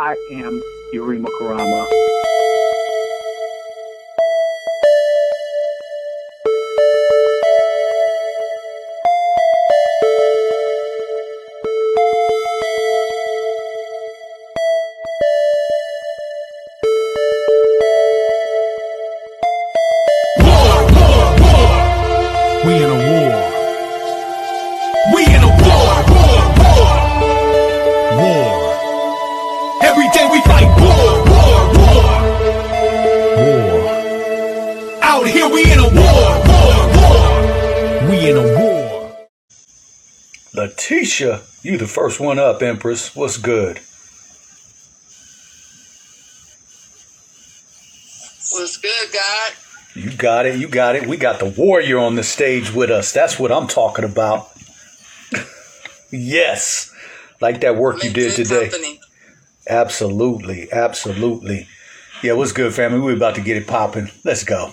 I am Yarima Karama. The first one up, Empress. What's good? What's good, God? You got it. You got it. We got the warrior on the stage with us. That's what I'm talking about. yes. Like that work you did today. company. Absolutely. Absolutely. Yeah, what's good, family? We're about to get it popping. Let's go.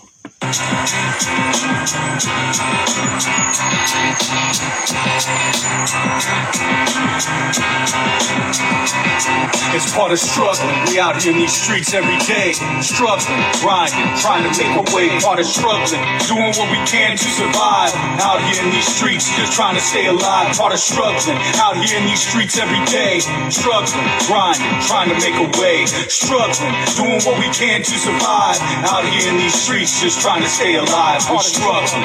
It's part of struggling. We out here in these streets every day. Struggling, grinding, trying to make a way. Part of struggling, doing what we can to survive. Out here in these streets, just trying to stay alive. Part of struggling, out here in these streets every day. Struggling, grinding, trying to make a way. Struggling, doing what we can to survive. Out here in these streets, just trying to stay alive. Part of struggling.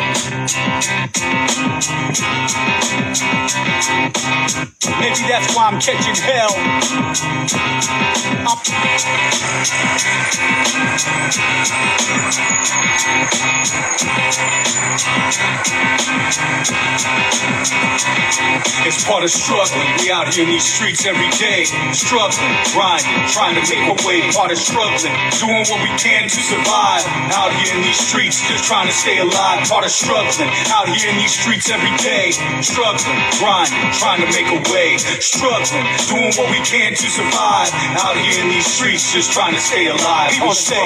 Maybe that's why I'm catching hell. It's part of struggling. We out here in these streets every day. Struggling, grinding, trying to make a way. Part of struggling, doing what we can to survive. Out here in these streets, just trying to stay alive. Part of struggling, out here in these streets every day. Struggling, grinding, trying to make a way. Struggling, doing what we can to survive. Out here in these streets, just trying to stay alive. People say,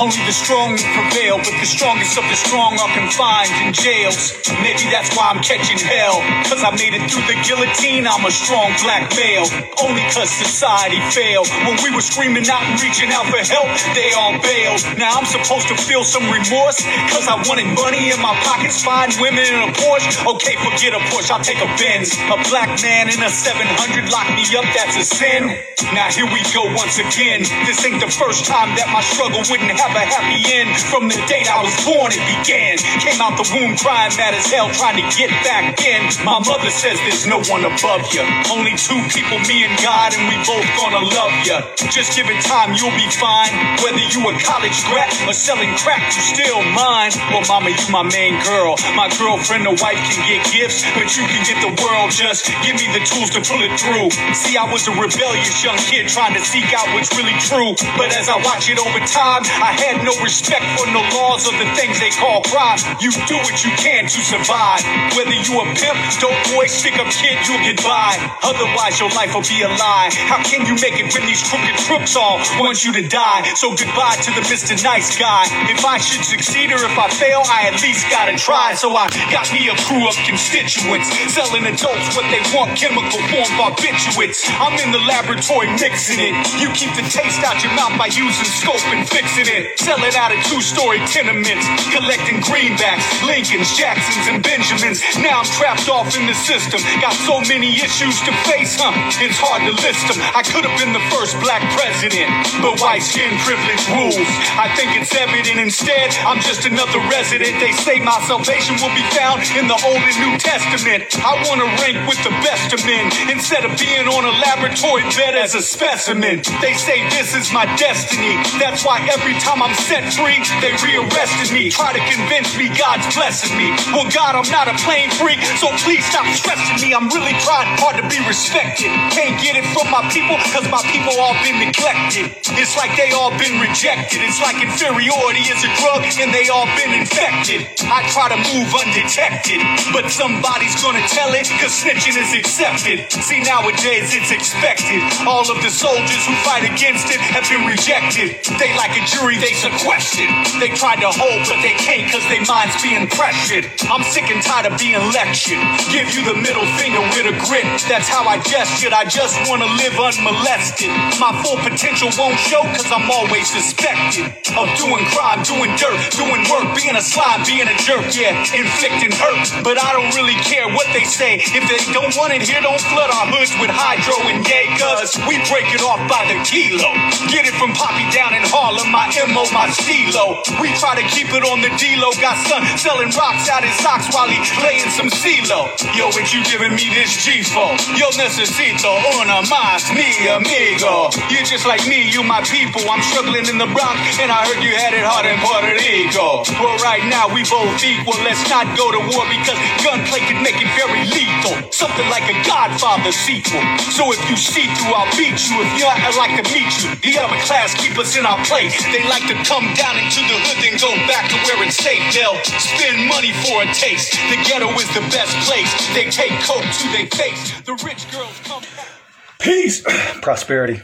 only the strong will prevail, but the strongest of the strong are confined in jails. Maybe that's why I'm catching hell. Cause I made it through the guillotine, I'm a strong black male. Only cause society failed. When we were screaming out and reaching out for help, they all bailed. Now I'm supposed to feel some remorse. Cause I wanted money in my pockets, fine women in a Porsche. Okay, forget a Porsche, I'll take a Benz. A black man in a 700 lock me up, that's a sin. Now here we go once again. This ain't the first time that my struggle wouldn't have a happy end. From the date I was born, it began. Came out the womb crying mad as hell, trying to get back in. My mother says there's no one above you. Only two people, me and God, and we both gonna love you. Just give it time, you'll be fine. Whether you a college grad or selling crack, you still mine. Well, oh, mama, you my main girl. My girlfriend or wife can get gifts, but you can get the world. Just give me the tools to pull it through. See, I was a rebellious young kid trying to seek out what's really true. But as I watch it over time, I had no respect for no laws or the things they call crime. You do what you can to survive. Whether you a pimp, dope boy, stick up kid, you'll get by. Otherwise, your life will be a lie. How can you make it when these crooked crooks all want you to die? So goodbye to the Mr. Nice Guy. If I should succeed or if I fail, I at least gotta try. So I got me a crew of constituents selling adults what they want, chemical form barbiturates. I'm in the laboratory mixing it. You keep the taste out your mouth by using scope and fixing it. Selling out of two-story tenements, collecting greenbacks, Lincolns, Jacksons, and Benjamins. Now I'm trapped off in the system. Got so many issues to face, huh? It's hard to list them. I could have been the first black president, but white skin privilege rules. I think it's evident instead, I'm just another resident. They say my salvation will be found in the Old and New Testament. I want to rank with the best of men instead of being on a laboratory bed as a specimen. They say this is my destiny. That's why every time I'm set free, they rearrested me. Try to convince me God's blessing me. Well, God, I'm not a plain freak, so please stop stressing me. I'm really trying hard to be respected. Can't get it from my people, cause my people all been neglected. It's like they all been rejected. It's like inferiority is a drug and they all been infected. I try to move undetected, but somebody's gonna tell it, cause snitching is accepted. See, nowadays it's expected. All of the soldiers who fight against it have been rejected. They like a jury, they sequestered. They tried to hold, but they can't cause their minds being pressured. I'm sick and tired of being lectured. Give you the middle finger with a grit. That's how I gestured. I just wanna live unmolested. My full potential won't show cause I'm always suspected of doing crime, doing dirt, doing work, being a slob, being a jerk, yeah, inflicting hurt. But I don't really care what they say. If they don't want it here, don't flood our hoods with hydro and yay, cuz we break it off by the kilo. Get it from Poppy down in Harlem, my MO, my stilo. We try to keep it on the D-Lo. Got son selling rocks out his socks while he playing some CeeLo. Yo, what you giving me this G for? Yo necesito una más, mi amigo. You're just like me, you my people. I'm struggling in the Bronx, and I heard you had it hard in Puerto Rico. Well, right now we both equal. Let's not go to war because gunplay could make it very lethal. Something like a Godfather sequel. So if you see through, I'll beat you. If you're I'd like to meet you. The upper class keep us in our place. They like to come down into the hood, then go back to where it's safe. They'll spend money for a taste. The ghetto is the best place. They take coke to their face. The rich girls come back. Peace, prosperity,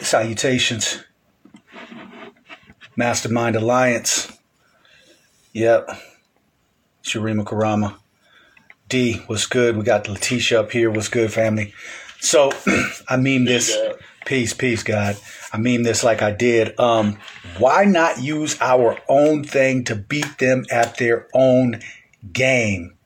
salutations, Mastermind Alliance. Yep, Yarima Karama. D was good. We got Letitia up here. Was good, family. So I mean this. Peace, peace, God. I mean this like I did. Um, why not use our own thing to beat them at their own game?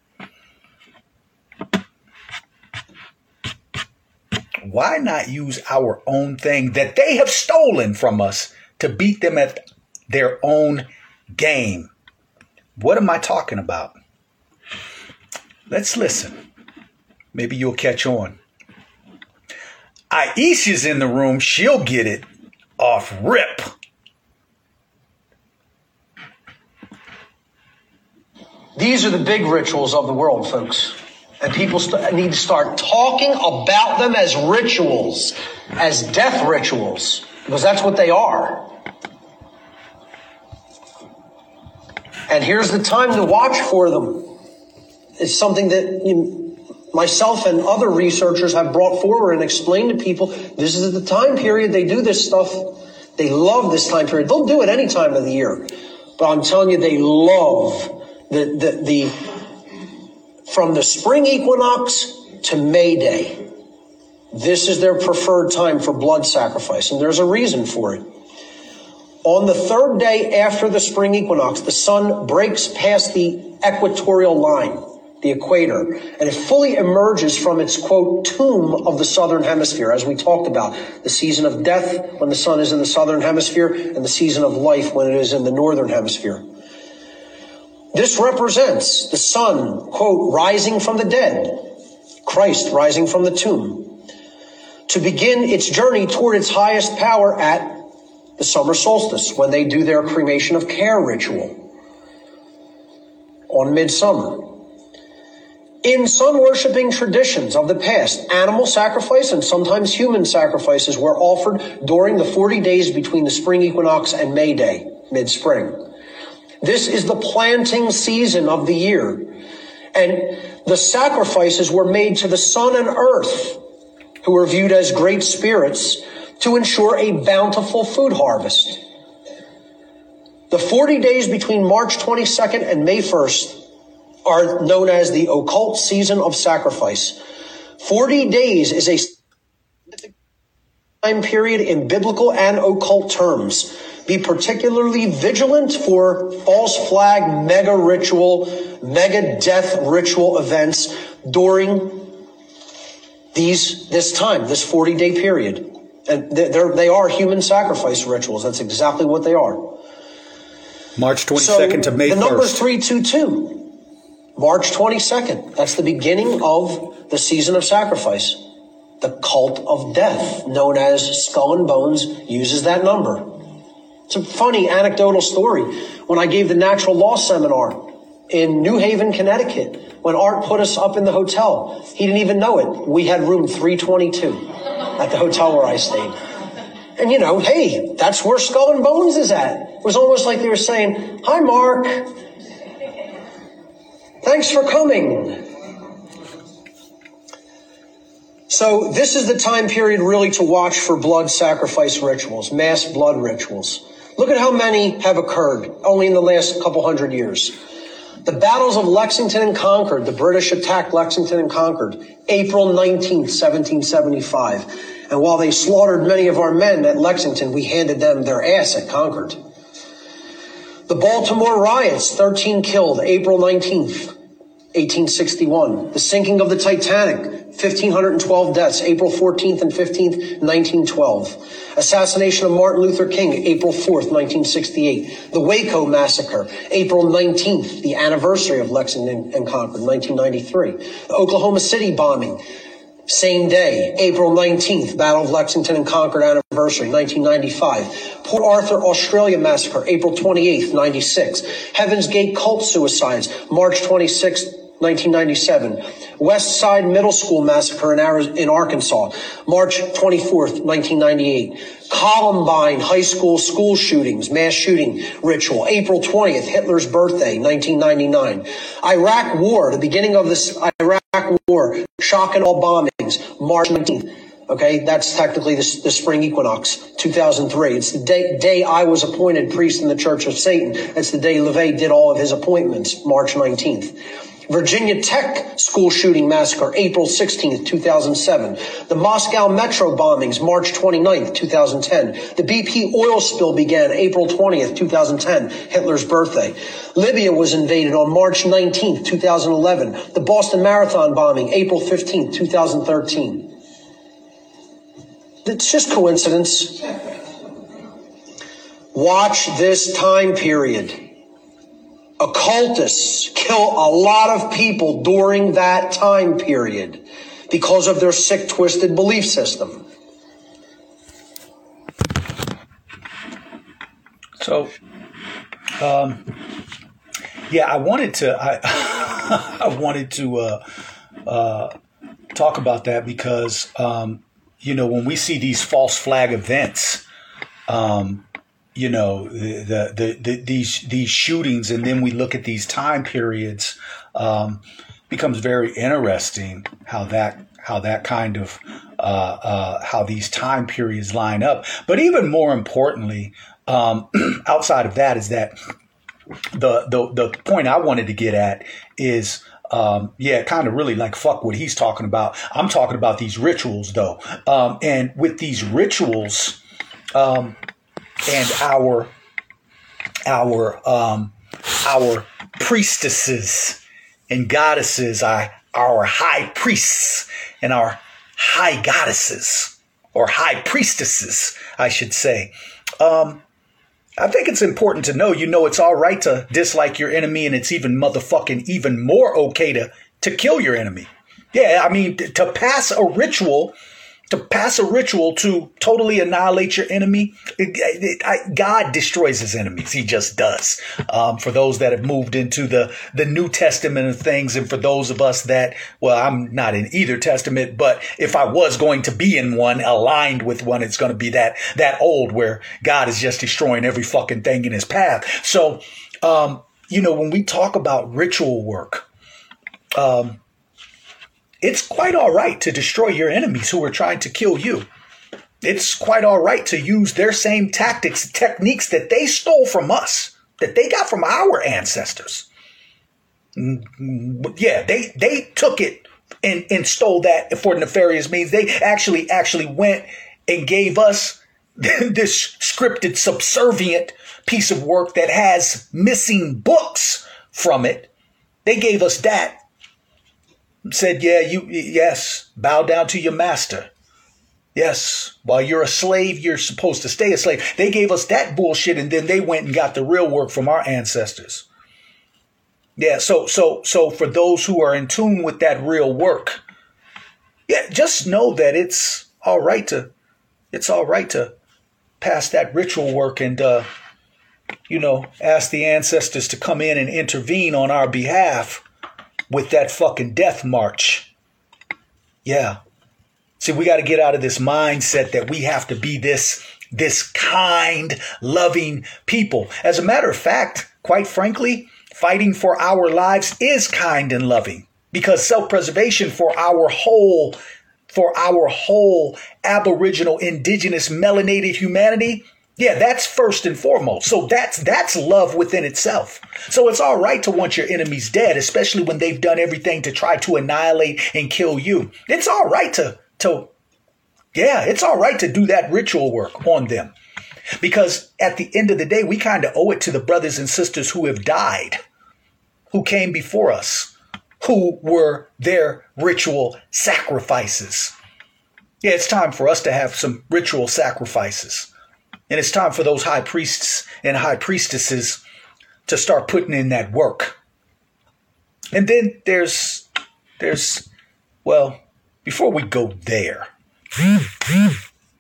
Why not use our own thing that they have stolen from us to beat them at their own game? What am I talking about? Let's listen. Maybe you'll catch on. Aisha's in the room. She'll get it off rip. These are the big rituals of the world, folks. And people st- need to start talking about them as rituals, as death rituals, because that's what they are. And here's the time to watch for them. It's something that you, myself and other researchers have brought forward and explained to people. This is the time period they do this stuff. They love this time period. They'll do it any time of the year. But I'm telling you, they love the, the, the from the spring equinox to May Day. This is their preferred time for blood sacrifice, and there's a reason for it. On the third day after the spring equinox, the sun breaks past the equatorial line, the equator, and it fully emerges from its quote tomb of the southern hemisphere, as we talked about. The season of death when the sun is in the southern hemisphere, and the season of life when it is in the northern hemisphere. This represents the sun, quote, rising from the dead, Christ rising from the tomb, to begin its journey toward its highest power at the summer solstice when they do their cremation of care ritual on midsummer. In sun worshiping traditions of the past, animal sacrifice and sometimes human sacrifices were offered during the 40 days between the spring equinox and May Day, mid spring. This is the planting season of the year. And the sacrifices were made to the sun and earth, who were viewed as great spirits, to ensure a bountiful food harvest. The 40 days between March 22nd and May 1st are known as the occult season of sacrifice. 40 days is a time period in biblical and occult terms. Be particularly vigilant for false flag, mega ritual, mega death ritual events during these, this time, this 40 day period. And they're, they are human sacrifice rituals. That's exactly what they are. March 22nd to May the 1st. number is 322. March 22nd. That's the beginning of the season of sacrifice. The cult of death, known as Skull and Bones, uses that number. It's a funny anecdotal story. When I gave the natural law seminar in New Haven, Connecticut, when Art put us up in the hotel, he didn't even know it. We had room 322 at the hotel where I stayed. And you know, hey, that's where Skull and Bones is at. It was almost like they were saying, Hi, Mark. Thanks for coming. So this is the time period really to watch for blood sacrifice rituals, mass blood rituals. Look at how many have occurred only in the last couple hundred years. The battles of Lexington and Concord, the British attacked Lexington and Concord, April 19th, 1775. And while they slaughtered many of our men at Lexington, we handed them their ass at Concord. The Baltimore riots, 13 killed, April 19th, 1861. The sinking of the Titanic, 1,512 deaths, April 14th and 15th, 1912. Assassination of Martin Luther King, April 4th, 1968. The Waco Massacre, April 19th, the anniversary of Lexington and Concord, 1993. The Oklahoma City bombing, same day, April 19th, Battle of Lexington and Concord anniversary, 1995. Port Arthur, Australia massacre, April 28th, 96. Heaven's Gate cult suicides, March 26th, 1997. West Side Middle School massacre in, in Arkansas, March 24th, 1998. Columbine High School school shootings, mass shooting ritual, April 20th, Hitler's birthday, 1999. Iraq War, the beginning of this Iraq War, shock and all bombings, March 19th. Okay, that's technically the, the spring equinox, 2003. It's the day, day I was appointed priest in the Church of Satan. It's the day LaVey did all of his appointments, March 19th. Virginia Tech school shooting massacre, April 16th, 2007. The Moscow metro bombings, March 29th, 2010. The BP oil spill began April 20th, 2010, Hitler's birthday. Libya was invaded on March 19th, 2011. The Boston Marathon bombing, April 15th, 2013. It's just coincidence. Watch this time period occultists kill a lot of people during that time period because of their sick, twisted belief system. So, um, yeah, I wanted to. I I wanted to uh, uh, talk about that because um, you know when we see these false flag events, um, you know the, the, the these these shootings, and then we look at these time periods. Um, becomes very interesting how that how that kind of uh, uh, how these time periods line up. But even more importantly, um, outside of that, is that the, the the point I wanted to get at is. Um, yeah, kind of really like fuck what he's talking about. I'm talking about these rituals though. Um, and with these rituals, um, and our our um, our priestesses and goddesses, our, our high priests and our high goddesses or high priestesses, I should say. Um, I think it's important to know, you know, it's all right to dislike your enemy, and it's even motherfucking even more okay to to kill your enemy. Yeah, I mean, to pass a ritual, to pass a ritual to totally annihilate your enemy, it- it- I- God destroys his enemies. He just does. Um, for those that have moved into the the New Testament of things, and for those of us that, well, I'm not in either testament, but if I was going to be in one, aligned with one, it's going to be that that old where God is just destroying every fucking thing in his path. So, um, you know, when we talk about ritual work, um, it's quite all right to destroy your enemies who are trying to kill you. It's quite all right to use their same tactics, techniques that they stole from us, that they got from our ancestors. Mm, Yeah, they they took it and, and stole that for nefarious means. They actually actually went and gave us this scripted subservient piece of work that has missing books from it. They gave us that said, "Yeah, you yes, bow down to your master." Yes, while you're a slave, you're supposed to stay a slave. They gave us that bullshit, and then they went and got the real work from our ancestors. Yeah, so so so for those who are in tune with that real work, yeah, just know that it's all right to it's all right to pass that ritual work and uh, you know ask the ancestors to come in and intervene on our behalf with that fucking death march. Yeah. See, we got to get out of this mindset that we have to be this this kind, loving people. As a matter of fact, quite frankly, fighting for our lives is kind and loving because self-preservation for our whole for our whole aboriginal indigenous melanated humanity Yeah, that's first and foremost. So that's that's love within itself. So it's all right to want your enemies dead, especially when they've done everything to try to annihilate and kill you. It's all right to to yeah, it's all right to do that ritual work on them. Because at the end of the day, we kind of owe it to the brothers and sisters who have died, who came before us, who were their ritual sacrifices. Yeah, it's time for us to have some ritual sacrifices. And it's time for those high priests and high priestesses to start putting in that work. And then there's there's well, before we go there,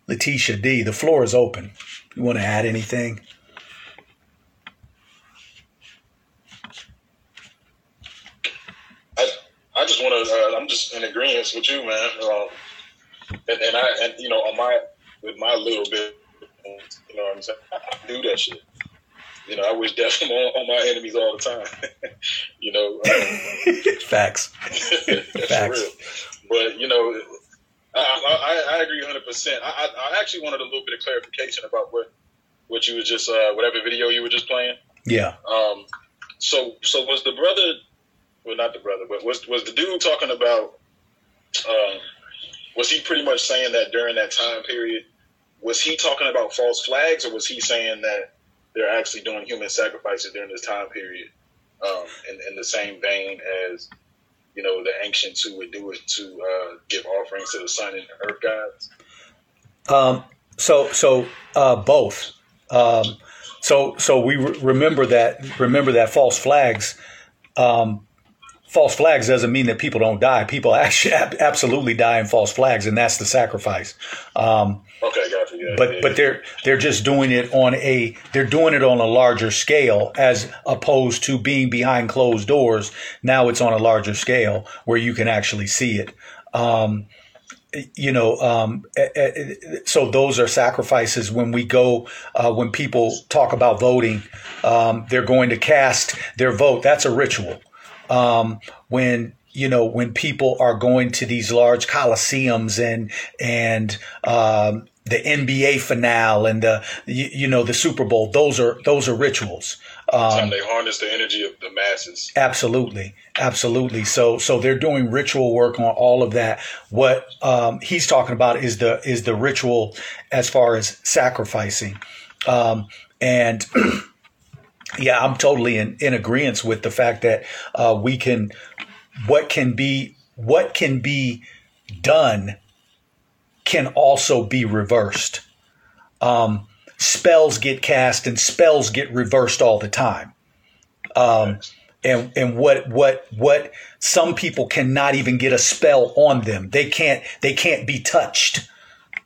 Letitia D, the floor is open. You want to add anything? I, I just want to. Uh, I'm just in agreement with you, man. Um, and, and I, and you know, on my with my little bit, you know, what I'm saying, I do that shit. You know, I wish death on, on my enemies all the time. you know, um, facts. Facts. real. But you know, I, I, I agree 100. percent I, I I actually wanted a little bit of clarification about what what you were just uh, whatever video you were just playing. Yeah. Um, so so was the brother, well not the brother, but was was the dude talking about? Um, was he pretty much saying that during that time period? Was he talking about false flags, or was he saying that they're actually doing human sacrifices during this time period, um, in, in the same vein as you know the ancients who would do it to uh, give offerings to the sun and the earth gods? Um, so so uh, both. Um, so so we re- remember that remember that false flags. Um, false flags doesn't mean that people don't die. People actually ab- absolutely die in false flags, and that's the sacrifice. Um, Okay. But but they're they're just doing it on a they're doing it on a larger scale as opposed to being behind closed doors. Now it's on a larger scale where you can actually see it. Um, you know, um, eh, eh, so those are sacrifices when we go, uh, when people talk about voting, um, they're going to cast their vote. That's a ritual. Um, when, you know, when people are going to these large coliseums and, and, um, the NBA finale and the, you, you know, the Super Bowl, those are, those are rituals. Time they harness the energy of the masses. Absolutely, absolutely. So, so they're doing ritual work on all of that. What um, he's talking about is the is the ritual as far as sacrificing, um, and yeah, I'm totally in, in agreement with the fact that uh, we can what can be what can be done can also be reversed. Um, spells get cast and spells get reversed all the time um, and and what what what some people cannot even get a spell on them. They can't they can't be touched.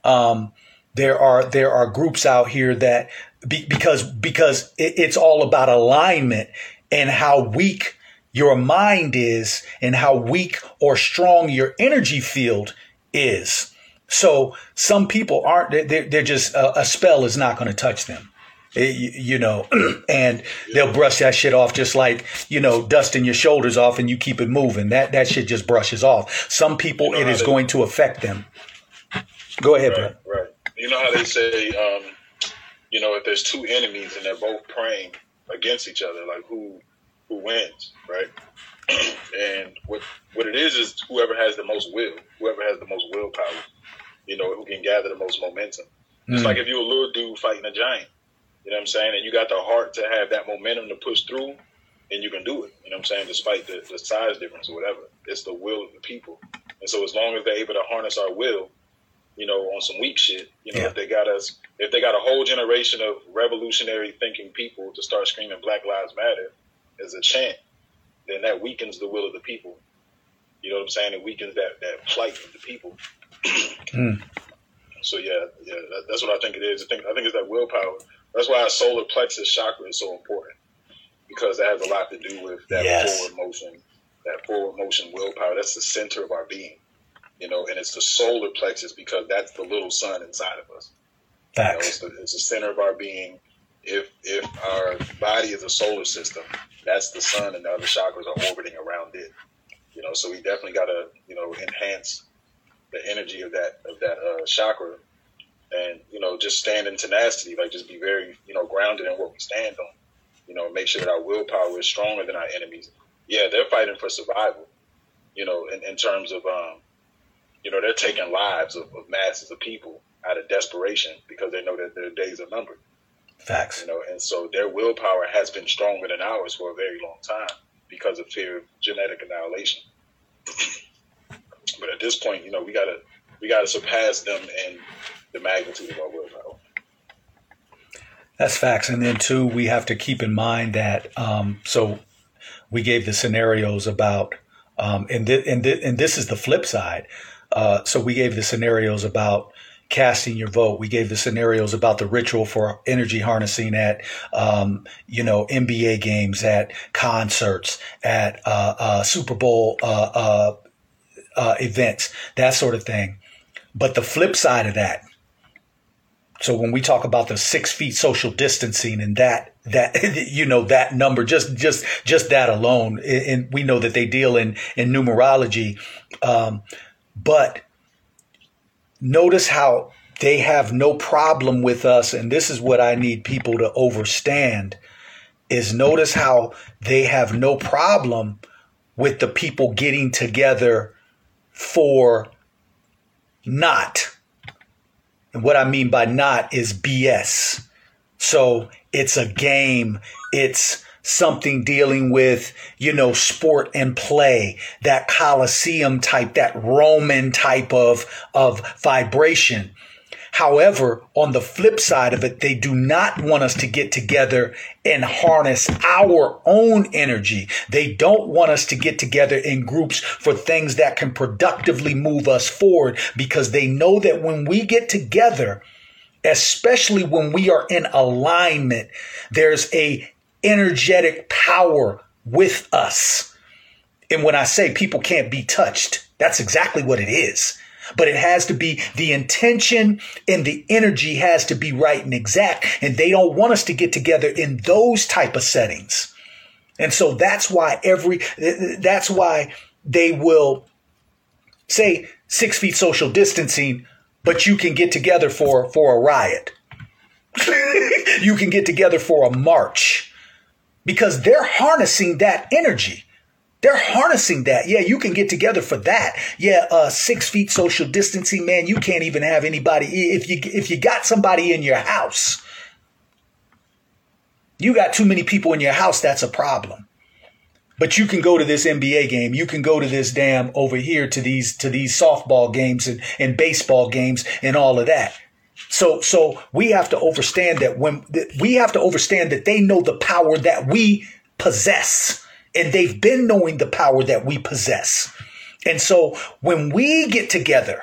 Um, there are there are groups out here that be, because because it, it's all about alignment and how weak your mind is and how weak or strong your energy field is. So some people aren't they're, they're just a, a spell is not going to touch them. Eh, you, know, and they'll brush that shit off just like you know dusting your shoulders off, and you keep it moving. That that shit just brushes off. Some people, You know it is they- going to affect them. Go ahead, bro. Right, right. You know how they say, um, you know, if there's two enemies and they're both praying against each other, like who who wins, right? and what what it is is whoever has the most will, whoever has the most willpower, you know, who can gather the most momentum. It's Mm. like if you're a little dude fighting a giant, you know what I'm saying, and you got the heart to have that momentum to push through, then you can do it. You know what I'm saying, despite the, the size difference or whatever. It's the will of the people. And so as long as they're able to harness our will, you know, on some weak shit, you know, Yeah. if they got us, if they got a whole generation of revolutionary thinking people to start screaming Black Lives Matter as a chant, then that weakens the will of the people. You know what I'm saying? It weakens that, that plight of the people. Mm. So yeah, yeah, that, that's what I think it is. I think I think it's that willpower. That's why our solar plexus chakra is so important because that has a lot to do with that Yes. forward motion, that forward motion willpower. That's the center of our being, you know, and it's the solar plexus because that's the little sun inside of us. You know, it's, the, it's the center of our being. If if our body is a solar system, that's the sun, and the other chakras are orbiting around it. You know, so we definitely got to you know enhance the energy of that of that uh, chakra and you know just stand in tenacity, like just be very you know grounded in what we stand on. You know, make sure that our willpower is stronger than our enemies. Yeah, they're fighting for survival. You know, in, in terms of um, you know they're taking lives of, of masses of people out of desperation because they know that their days are numbered. Facts. You know, and so their willpower has been stronger than ours for a very long time because of fear of genetic annihilation. but at this point, you know, we gotta we gotta surpass them in the magnitude of our willpower. That's facts. And then two, we have to keep in mind that um, so we gave the scenarios about um, and th- and th- and this is the flip side. Uh, so we gave the scenarios about casting your vote. We gave the scenarios about the ritual for energy harnessing at, um, you know, NBA games, at concerts, at uh, uh, Super Bowl uh, events, that sort of thing. But the flip side of that, so when we talk about the six feet social distancing and that that you know that number just just just that alone, and we know that they deal in in numerology, um, but notice how they have no problem with us and this is what i need people to overstand is notice how they have no problem with the people getting together for not. And what i mean by not is bs so it's a game. It's something dealing with, you know, sport and play, that Colosseum type, that Roman type of, of vibration. However, on the flip side of it, they do not want us to get together and harness our own energy. They don't want us to get together in groups for things that can productively move us forward because they know that when we get together, especially when we are in alignment, there's a energetic power with us. And when I say people can't be touched, that's exactly what it is. But it has to be the intention and the energy has to be right and exact. And they don't want us to get together in those type of settings. And so that's why every, that's why they will say six feet social distancing, but you can get together for, for a riot. you can get together for a march because they're harnessing that energy. They're harnessing that. Yeah, you can get together for that. Yeah, uh, six feet social distancing, man. You can't even have anybody if you if you got somebody in your house. You got too many people in your house. That's a problem. But you can go to this NBA game. You can go to this damn over here to these to these softball games and, and baseball games and all of that. So, so we have to understand that when we have to understand that they know the power that we possess and they've been knowing the power that we possess. And so when we get together,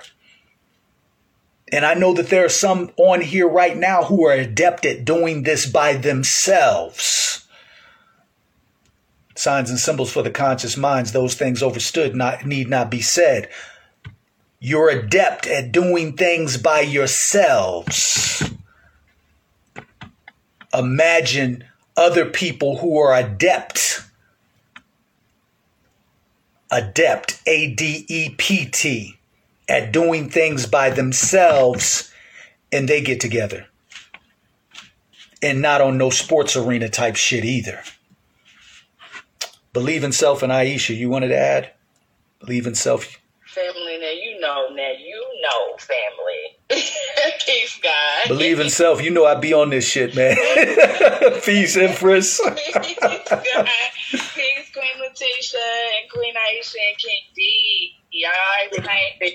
and I know that there are some on here right now who are adept at doing this by themselves. Signs and symbols for the conscious minds, those things overstood not, need not be said. You're adept at doing things by yourselves. Imagine other people who are adept. Adept, A D E P T, at doing things by themselves, and they get together. And not on no sports arena type shit either. Believe in self and Aisha, you wanted to add? Believe in self family. Now you know. Now you know, family. Peace, God. Believe in self. You know I be on this shit, man. Peace, Empress. Peace, God. Peace, Queen Letitia and Queen Aisha and King D. Y'all right?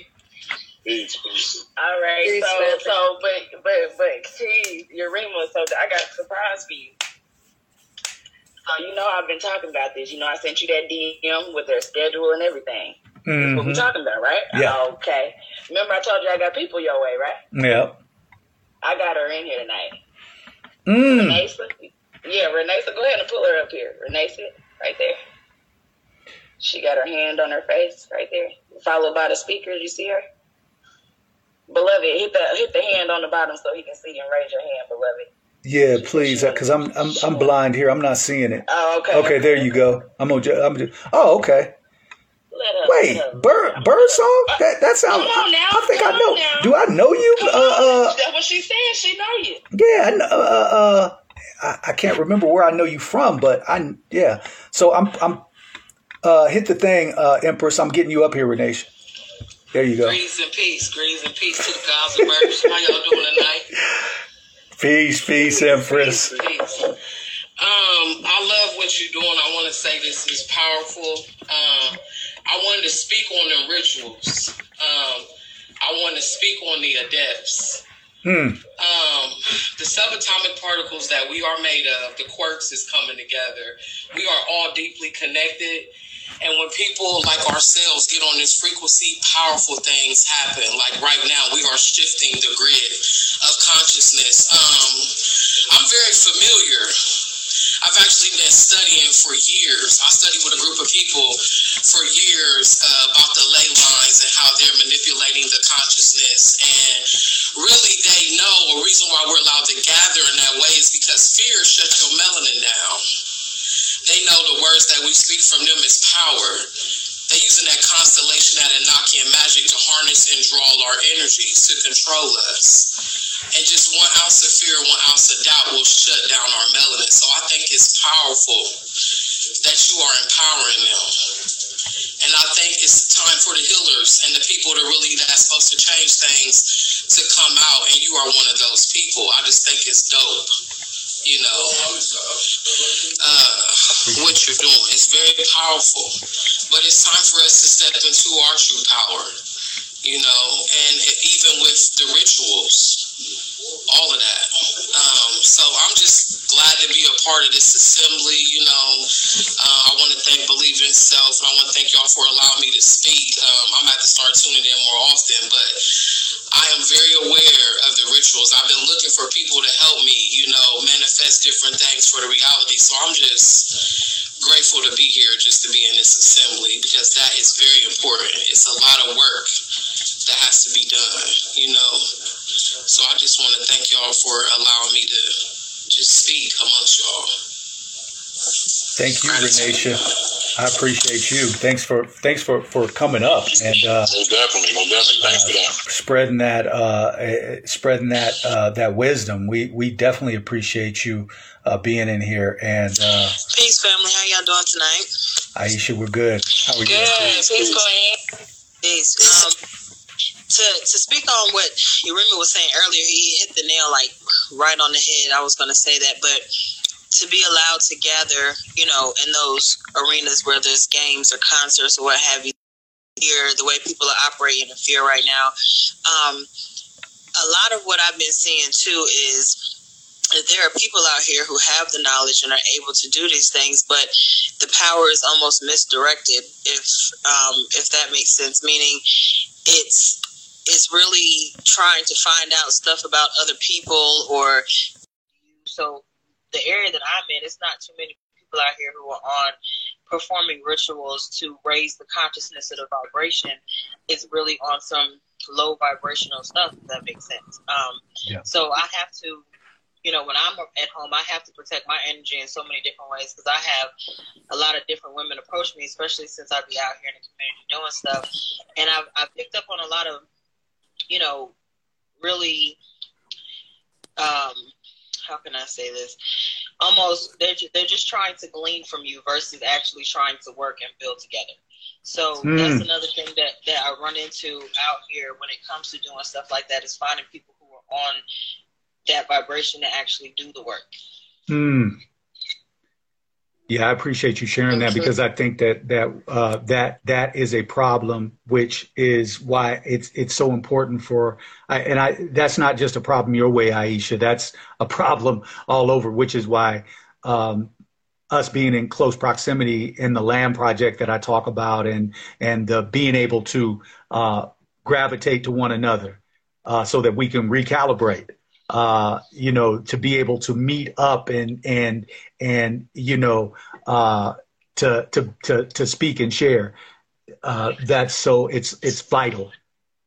Peace, peace. All right. Peace, so, family. so, but, but, but, see, Yarima. So I got a surprise for you. So you know I've been talking about this. You know I sent you that DM with their schedule and everything. That's what we're Mhm. talking about, right? Yeah. Okay. Remember I told you I got people your way, right? Yeah. I got her in here tonight. Mm. Renesa? Yeah, Renesa, go ahead and pull her up here. Renesa, right there. She got her hand on her face right there, followed by the speakers. You see her? Beloved, hit the hit the hand on the bottom so he can see and raise your hand, beloved. Yeah, please, because I'm I'm I'm blind here. I'm not seeing it. Oh, okay. Okay, there you go. I'm gonna. I'm just, oh, okay. Let. Wait, bird bird song? That that sounds. Come on now, I, think I know. now. Do I know you? Uh, uh, That's what she said. She know you. yeah. I know, Uh, uh, I, I can't remember where I know you from, but I yeah. So I'm I'm uh hit the thing, uh Empress. I'm getting you up here, Renation. There you go. Greetings and peace. Greetings and peace to the gods and birds. How y'all doing tonight? Peace, peace, Empress. Peace. Um, I love what you're doing. I want to say this is powerful. Um, I wanted to speak on the rituals. Um, I want to speak on the adepts. Hmm. Um, the subatomic particles that we are made of, the quarks is coming together. We are all deeply connected. And when people like ourselves get on this frequency, powerful things happen. Like right now, we are shifting the grid of consciousness. Um, I'm very familiar. I've actually been studying for years. I studied with a group of people for years uh, about the ley lines and how they're manipulating the consciousness. And really, they know a reason why we're allowed to gather in that way is because fear shuts your melanin down. They know the words that we speak from them is power. They're using that constellation, that Enochian magic to harness and draw our energies to control us. And just one ounce of fear, one ounce of doubt will shut down our melanin. So I think it's powerful that you are empowering them. And I think it's time for the healers and the people to really that's supposed to change things to come out, and you are one of those people. I just think it's dope. You know, uh, what you're doing. It's very powerful, but it's time for us to step into our true power. You know, and even with the rituals, all of that. Um, so I'm just glad to be a part of this assembly. You know, uh, I want to thank Believe in Self, and I want to thank y'all for allowing me to speak. Um, I'm going to have to start tuning in more often, but I am very aware of the rituals. I've been looking for people to help me, you know, manifest different things for the reality. So I'm just grateful to be here, just to be in this assembly, because that is very important. It's a lot of work that has to be done, you know. So I just want to thank y'all for allowing me to just speak amongst y'all. Thank you, Renatia. I appreciate you. Thanks for thanks for for coming up and uh, Most definitely, most definitely. Thanks for that. spreading that uh, eh, spreading that uh, that wisdom. We we definitely appreciate you uh, being in here. And uh, Peace, family. How y'all doing tonight? Aisha, we're good. How are you? Good. Peace, Queen. Peace. Um, to to speak on what Yarima was saying earlier, he hit the nail like right on the head. I was going to say that, but to be allowed to gather, you know, in those arenas where there's games or concerts or what have you, here the way people are operating in fear right now. Um, a lot of what I've been seeing too is that there are people out here who have the knowledge and are able to do these things, but the power is almost misdirected. If um, if that makes sense, meaning it's it's really trying to find out stuff about other people or so the area that I'm in, it's not too many people out here who are on performing rituals to raise the consciousness of the vibration. It's really on some low vibrational stuff, if that makes sense. Um, Yeah. So I have to, you know, when I'm at home, I have to protect my energy in so many different ways because I have a lot of different women approach me, especially since I be out here in the community doing stuff. And I've, I've picked up on a lot of, you know, really, um, how can I say this? Almost, they're they're just trying to glean from you versus actually trying to work and build together. So Hmm. that's another thing that that I run into out here when it comes to doing stuff like that is finding people who are on that vibration to actually do the work. Hmm. Yeah, I appreciate you sharing that because I think that that uh, that that is a problem, which is why it's it's so important for. I, and I that's not just a problem your way, Aisha. That's a problem all over, which is why um, us being in close proximity in the land project that I talk about, and and uh, being able to uh, gravitate to one another, uh, so that we can recalibrate uh, you know, to be able to meet up and and and you know, uh, to to to to speak and share. Uh, that's so it's it's vital.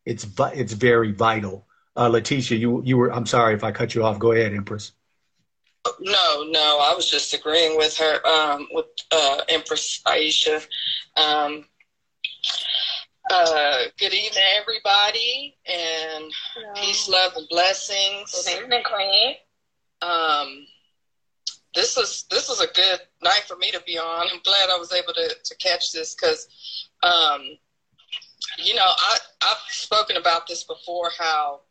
It's it's very vital. Uh, Letitia, you you were. I'm sorry if I cut you off. Go ahead, Empress. No, no, I was just agreeing with her, um, with uh, Empress Aisha. Um, Uh, good evening, everybody, and peace, love, and blessings. Good evening, Queen. Um, this is this is a good night for me to be on. I'm glad I was able to to catch this because, um, you know, I I've spoken about this before how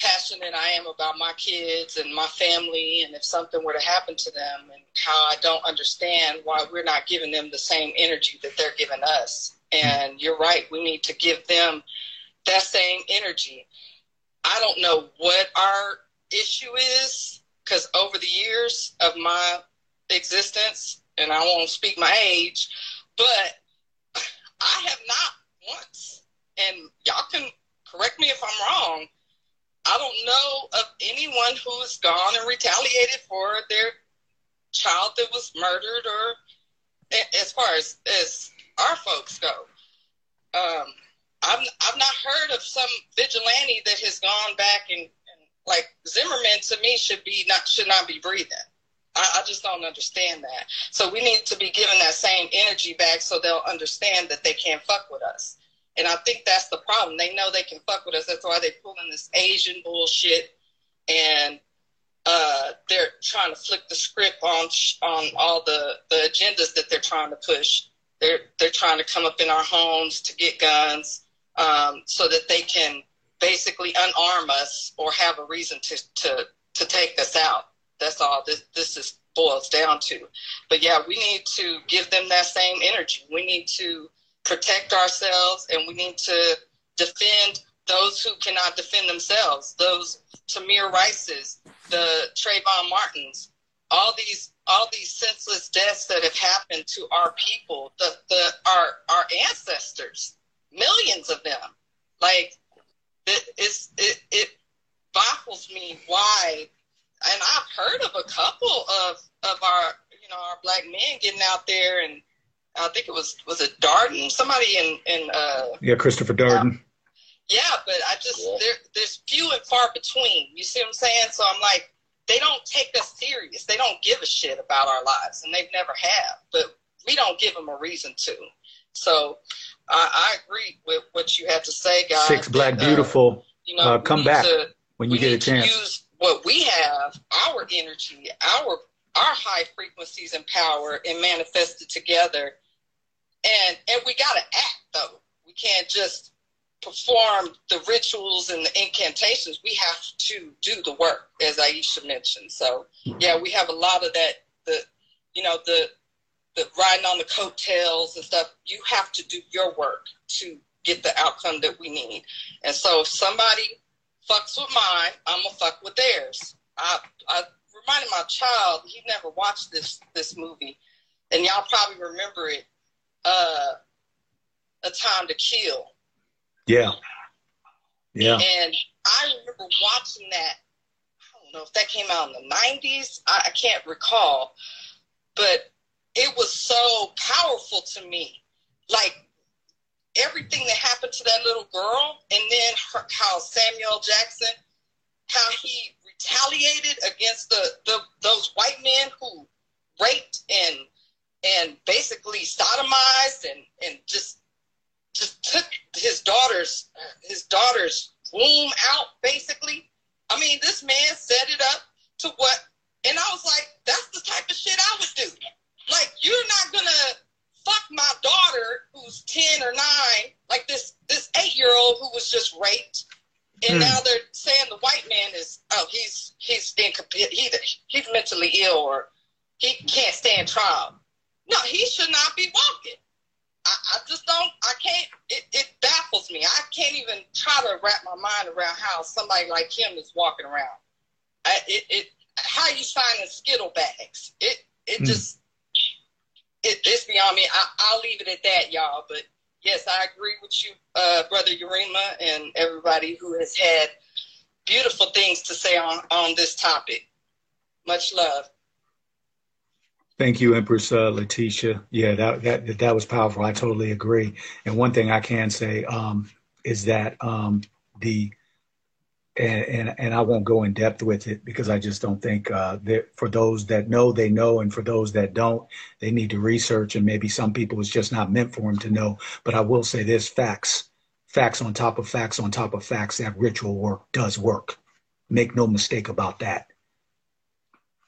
passionate I am about my kids and my family, and if something were to happen to them, and how I don't understand why we're not giving them the same energy that they're giving us. Mm-hmm. And you're right, we need to give them that same energy. I don't know what our issue is because over the years of my existence, and I won't speak my age, but I have not once, and y'all can correct me if I'm wrong. I don't know of anyone who has gone and retaliated for their child that was murdered, or as far as as our folks go. Um, I've I've not heard of some vigilante that has gone back and, and like Zimmerman to me should be not should not be breathing. I, I just don't understand that. So we need to be given that same energy back so they'll understand that they can't fuck with us. And I think that's the problem. They know they can fuck with us. That's why they pull in this Asian bullshit, and uh, they're trying to flick the script on on all the the agendas that they're trying to push. They're they're trying to come up in our homes to get guns, um, so that they can basically unarm us or have a reason to to to take us out. That's all this this is boils down to. But yeah, we need to give them that same energy. We need to protect ourselves and we need to defend those who cannot defend themselves. Those Tamir Rices, the Trayvon Martins, all these all these senseless deaths that have happened to our people, the the our our ancestors, millions of them. Like it it's, it it baffles me why and I've heard of a couple of of our you know our black men getting out there and I think it was was it Dorner somebody in in uh Yeah, Christopher Dorner. yeah but I just there there's few and far between you see what I'm saying so I'm like they don't take us serious they don't give a shit about our lives and they've never have but we don't give them a reason to so I, I agree with what you have to say guys Six Black uh, Beautiful. you know uh, come back to- when you get a chance. use what we have, our energy, our our high frequencies and power, and manifest it together. And and we gotta act though. We can't just perform the rituals and the incantations. We have to do the work, as Aisha mentioned. So yeah, we have a lot of that. The you know the the riding on the coattails and stuff. You have to do your work to get the outcome that we need. And so if somebody fucks with mine, I'm gonna fuck with theirs. I I reminded my child he never watched this this movie, and y'all probably remember it. Uh, A Time to Kill, Yeah. Yeah. and I remember watching that. I don't know if that came out in the '90s. I, I can't recall, but it was so powerful to me. Like everything that happened to that little girl, and then her, how Samuel Jackson, how he retaliated against the, the those white men who raped and and basically sodomized and and just just took his daughter's his daughter's womb out basically. I mean, this man set it up to what, and I was like, that's the type of shit I would do. Like, you're not gonna fuck my daughter who's 10 or 9 like this this 8 year old who was just raped and Hmm. now they're saying the white man is oh he's he's incompetent he, he's mentally ill or he can't stand trial no he should not be walking I, I just don't I can't it, it baffles me I can't even try to wrap my mind around how somebody like him is walking around I, it, it how you signing skittle bags it it Hmm. just it, it's beyond me. I, I'll leave it at that, y'all. But yes, I agree with you, uh, brother Yarima, and everybody who has had beautiful things to say on on this topic. Much love. Thank you, Empress uh, Letitia. Yeah, that, that that was powerful. I totally agree. And one thing I can say um, is that um, the and, and and I won't go in depth with it because I just don't think uh, that for those that know they know, and for those that don't, they need to research. And maybe some people it's just not meant for them to know. But I will say this: facts, facts on top of facts on top of facts. That ritual work does work. Make no mistake about that.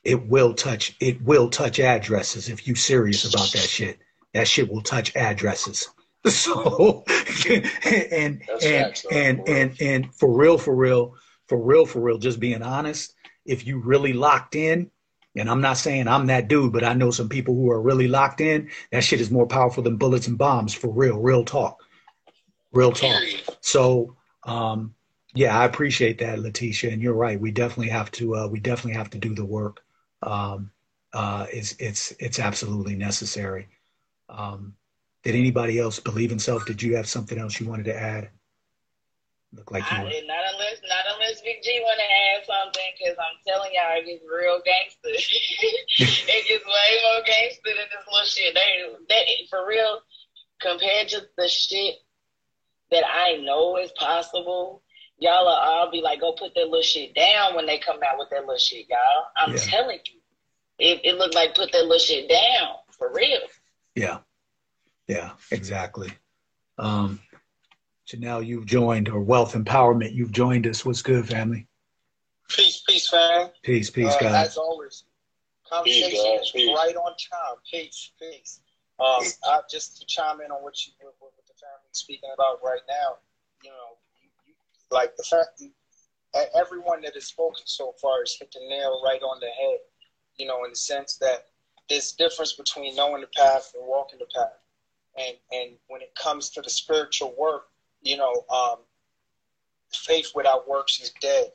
It will touch. It will touch addresses if you serious about that shit. That shit will touch addresses. So and That's and facts, and and and for real, for real, for real, for real, just being honest, if you really locked in, and I'm not saying I'm that dude, but I know some people who are really locked in, that shit is more powerful than bullets and bombs for real, real talk. Real talk. So um yeah, I appreciate that, Letitia, and you're right. We definitely have to uh we definitely have to do the work. Um uh it's it's it's absolutely necessary. Um did anybody else believe in self? Did you have something else you wanted to add? Look like you I, not unless not unless Big G want to add something, because I'm telling y'all, it gets real gangster. it gets way more gangster than this little shit. They, that for real, compared to the shit that I know is possible, y'all will all be like, go put that little shit down when they come out with that little shit, y'all. I'm Yeah. telling you, it, it looked like put that little shit down for real. Yeah, yeah, exactly. Um, Janelle, you've joined, or Wealth Empowerment, you've joined us. What's good, family? Peace, peace, fam. Peace, peace, Uh, guys. As always, conversation guys, is peace. right on time. Peace, peace. Um, I, just to chime in on what you what, what the family speaking about right now, you know, you, you, like the fact that everyone that has spoken so far has hit the nail right on the head. You know, in the sense that there's a difference between knowing the path and walking the path, and and when it comes to the spiritual work, you know, um, faith without works is dead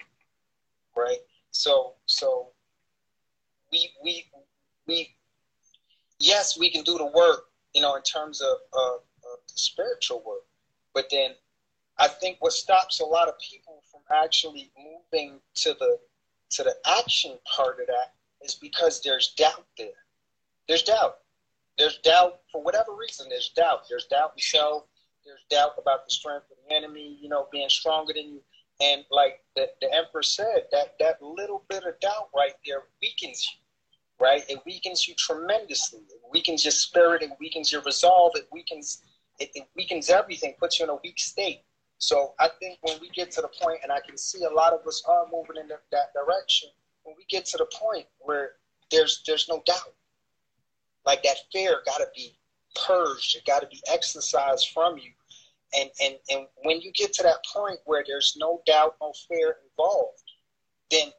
right? So so we we we yes, we can do the work, you know, in terms of, of, of the spiritual work, but then I think what stops a lot of people from actually moving to the to the action part of that is because there's doubt there. There's doubt. There's doubt for whatever reason. There's doubt. There's doubt in self. There's doubt about the strength of the enemy. You know, being stronger than you. And like the, the emperor said, that that little bit of doubt right there weakens you, right? It weakens you tremendously. It weakens your spirit. It weakens your resolve. It weakens it, it weakens everything. Puts you in a weak state. So I think when we get to the point, and I can see a lot of us are moving in that, that direction. When we get to the point where there's there's no doubt, like that fear got to be purged. It got to be exercised from you. And, and and when you get to that point where there's no doubt, no fear involved, then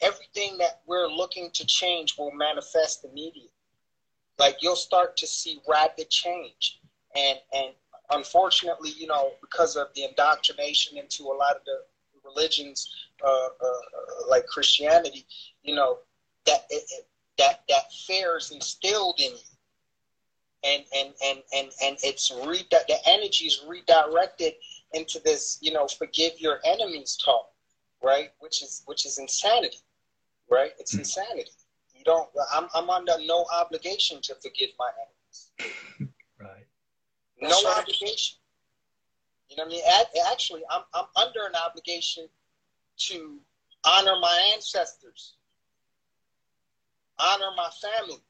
everything that we're looking to change will manifest immediately. Like you'll start to see rapid change. And and unfortunately, you know, because of the indoctrination into a lot of the religions, uh, uh, like Christianity, you know, that it, it, that that fear is instilled in you. And and and and and it's re- the energy is redirected into this you know forgive your enemies talk right? Which is which is insanity right? It's insanity. You don't i'm, I'm under no obligation to forgive my enemies No right. obligation you know what i mean actually i'm i'm under an obligation to honor my ancestors honor my family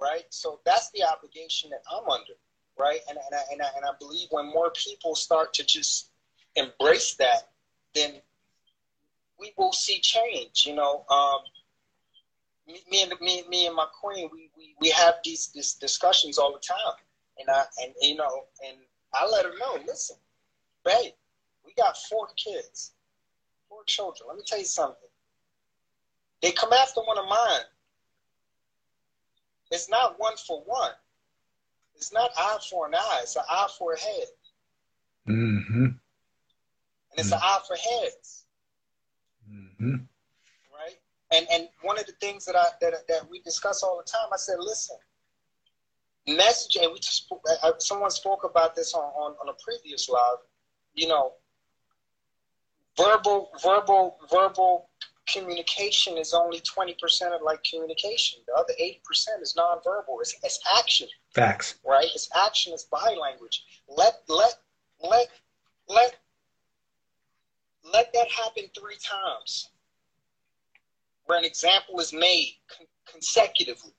right? So that's the obligation that I'm under, right? And and I, and I, and I believe when more people start to just embrace that, then we will see change. You know, um, me, me and me, me and my queen, we, we, we have these these discussions all the time, and I and you know, and I let her know, listen, babe, we got four kids, four children. Let me tell you something. They come after one of mine. It's not one for one. It's not eye for an eye. It's an eye for a head. Mm-hmm. And it's an eye for heads, Mm-hmm. right? And and one of the things that I that, that we discuss all the time, I said, listen, message, and we just someone spoke about this on, on on a previous live. You know, verbal verbal verbal communication is only twenty percent of like communication. The other eighty percent is nonverbal. It's, it's action. Facts. right? It's action, it's body language. Let let let let let that happen three times where an example is made con- consecutively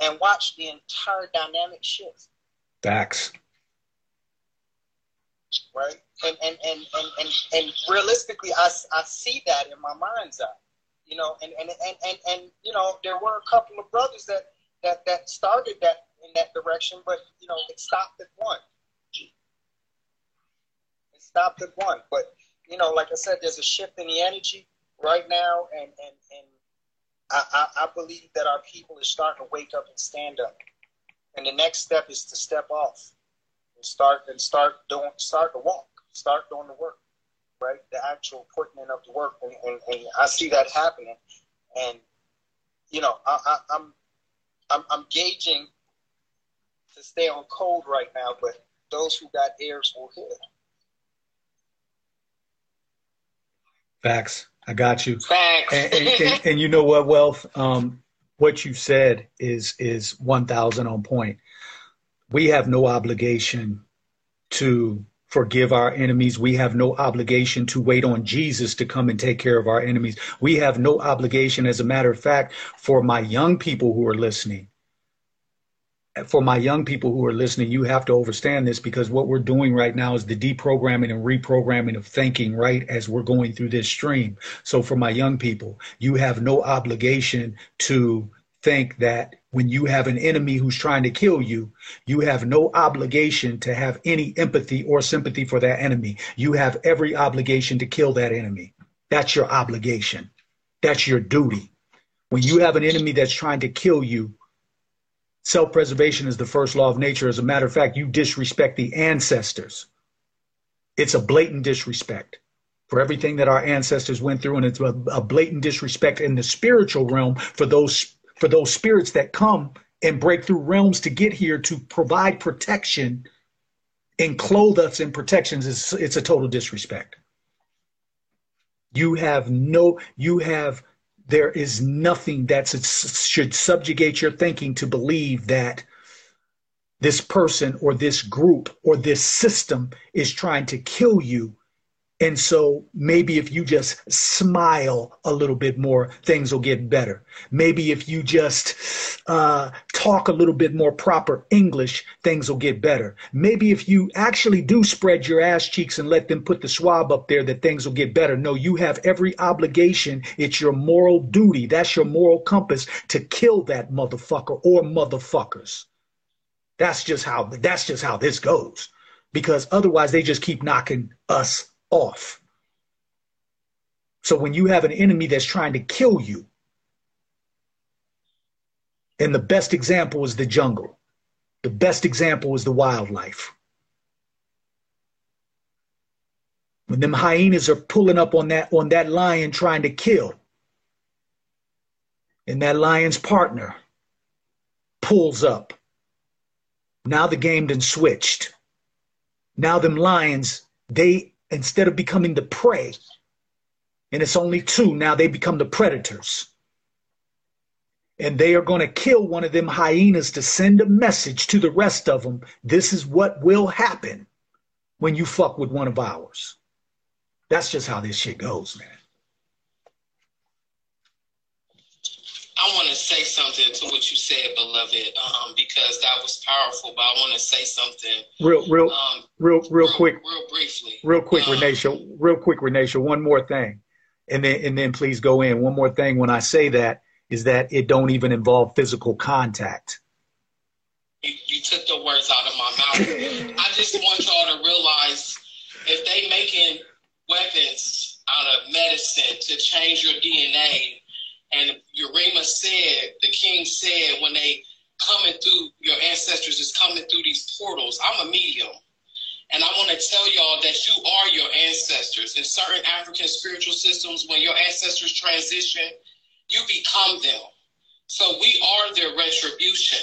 and watch the entire dynamic shift. Facts. Right? And and and and and, and realistically I, I see that in my mind's eye. You know, and, and, and, and, and you know, there were a couple of brothers that, that, that started that in that direction, but you know, it stopped at one. It stopped at one. But you know, like I said, there's a shift in the energy right now, and and and I, I, I believe that our people is starting to wake up and stand up. And the next step is to step off and start and start doing start to walk, start doing the work, right? The actual putting in of the work, and, and, and I see that happening. And you know, I, I, I'm I'm I'm gauging to stay on code right now, but those who got ears will hear. Facts. I got you. Facts. And, and, and, and you know what, Wealth? Um, what you said is is one thousand on point. We have no obligation to forgive our enemies. We have no obligation to wait on Jesus to come and take care of our enemies. We have no obligation, as a matter of fact, for my young people who are listening, for my young people who are listening, you have to understand this because what we're doing right now is the deprogramming and reprogramming of thinking right as we're going through this stream. So for my young people, you have no obligation to think that when you have an enemy who's trying to kill you, you have no obligation to have any empathy or sympathy for that enemy. You have every obligation to kill that enemy. That's your obligation. That's your duty. When you have an enemy that's trying to kill you, Self preservation is the first law of nature. As a matter of fact, you disrespect the ancestors. It's a blatant disrespect for everything that our ancestors went through, and it's a, a blatant disrespect in the spiritual realm for those for those spirits that come and break through realms to get here to provide protection and clothe us in protections. It's, it's a total disrespect. You have no, you have there is nothing that should subjugate your thinking to believe that this person or this group or this system is trying to kill you and so maybe if you just smile a little bit more, things will get better. Maybe if you just uh, talk a little bit more proper English, things will get better. Maybe if you actually do spread your ass cheeks and let them put the swab up there, that things will get better. No, you have every obligation. It's your moral duty. That's your moral compass to kill that motherfucker or motherfuckers. That's just how that's just how this goes. Because otherwise they just keep knocking us off. So when you have an enemy that's trying to kill you, and the best example is the jungle, the best example is the wildlife. When them hyenas are pulling up on that on that lion trying to kill, and that lion's partner pulls up. Now the game done switched. Now them lions, they instead of becoming the prey, and it's only two, now they become the predators. And they are going to kill one of them hyenas to send a message to the rest of them. This is what will happen when you fuck with one of ours. That's just how this shit goes, man. I want to say something to what you said, beloved, um, because that was powerful. But I want to say something real, real, um, real, real, real, quick, real briefly, real quick, um, Renatia, real quick, Renatia. One more thing, and then and then please go in. One more thing. When I say that, is that it don't even involve physical contact. You, you took the words out of my mouth. I just want y'all to realize if they making weapons out of medicine to change your DNA and Yarima said, the king said, when they coming through, your ancestors is coming through these portals. I'm a medium. And I want to tell y'all that you are your ancestors. In certain African spiritual systems, when your ancestors transition, you become them. So we are their retribution.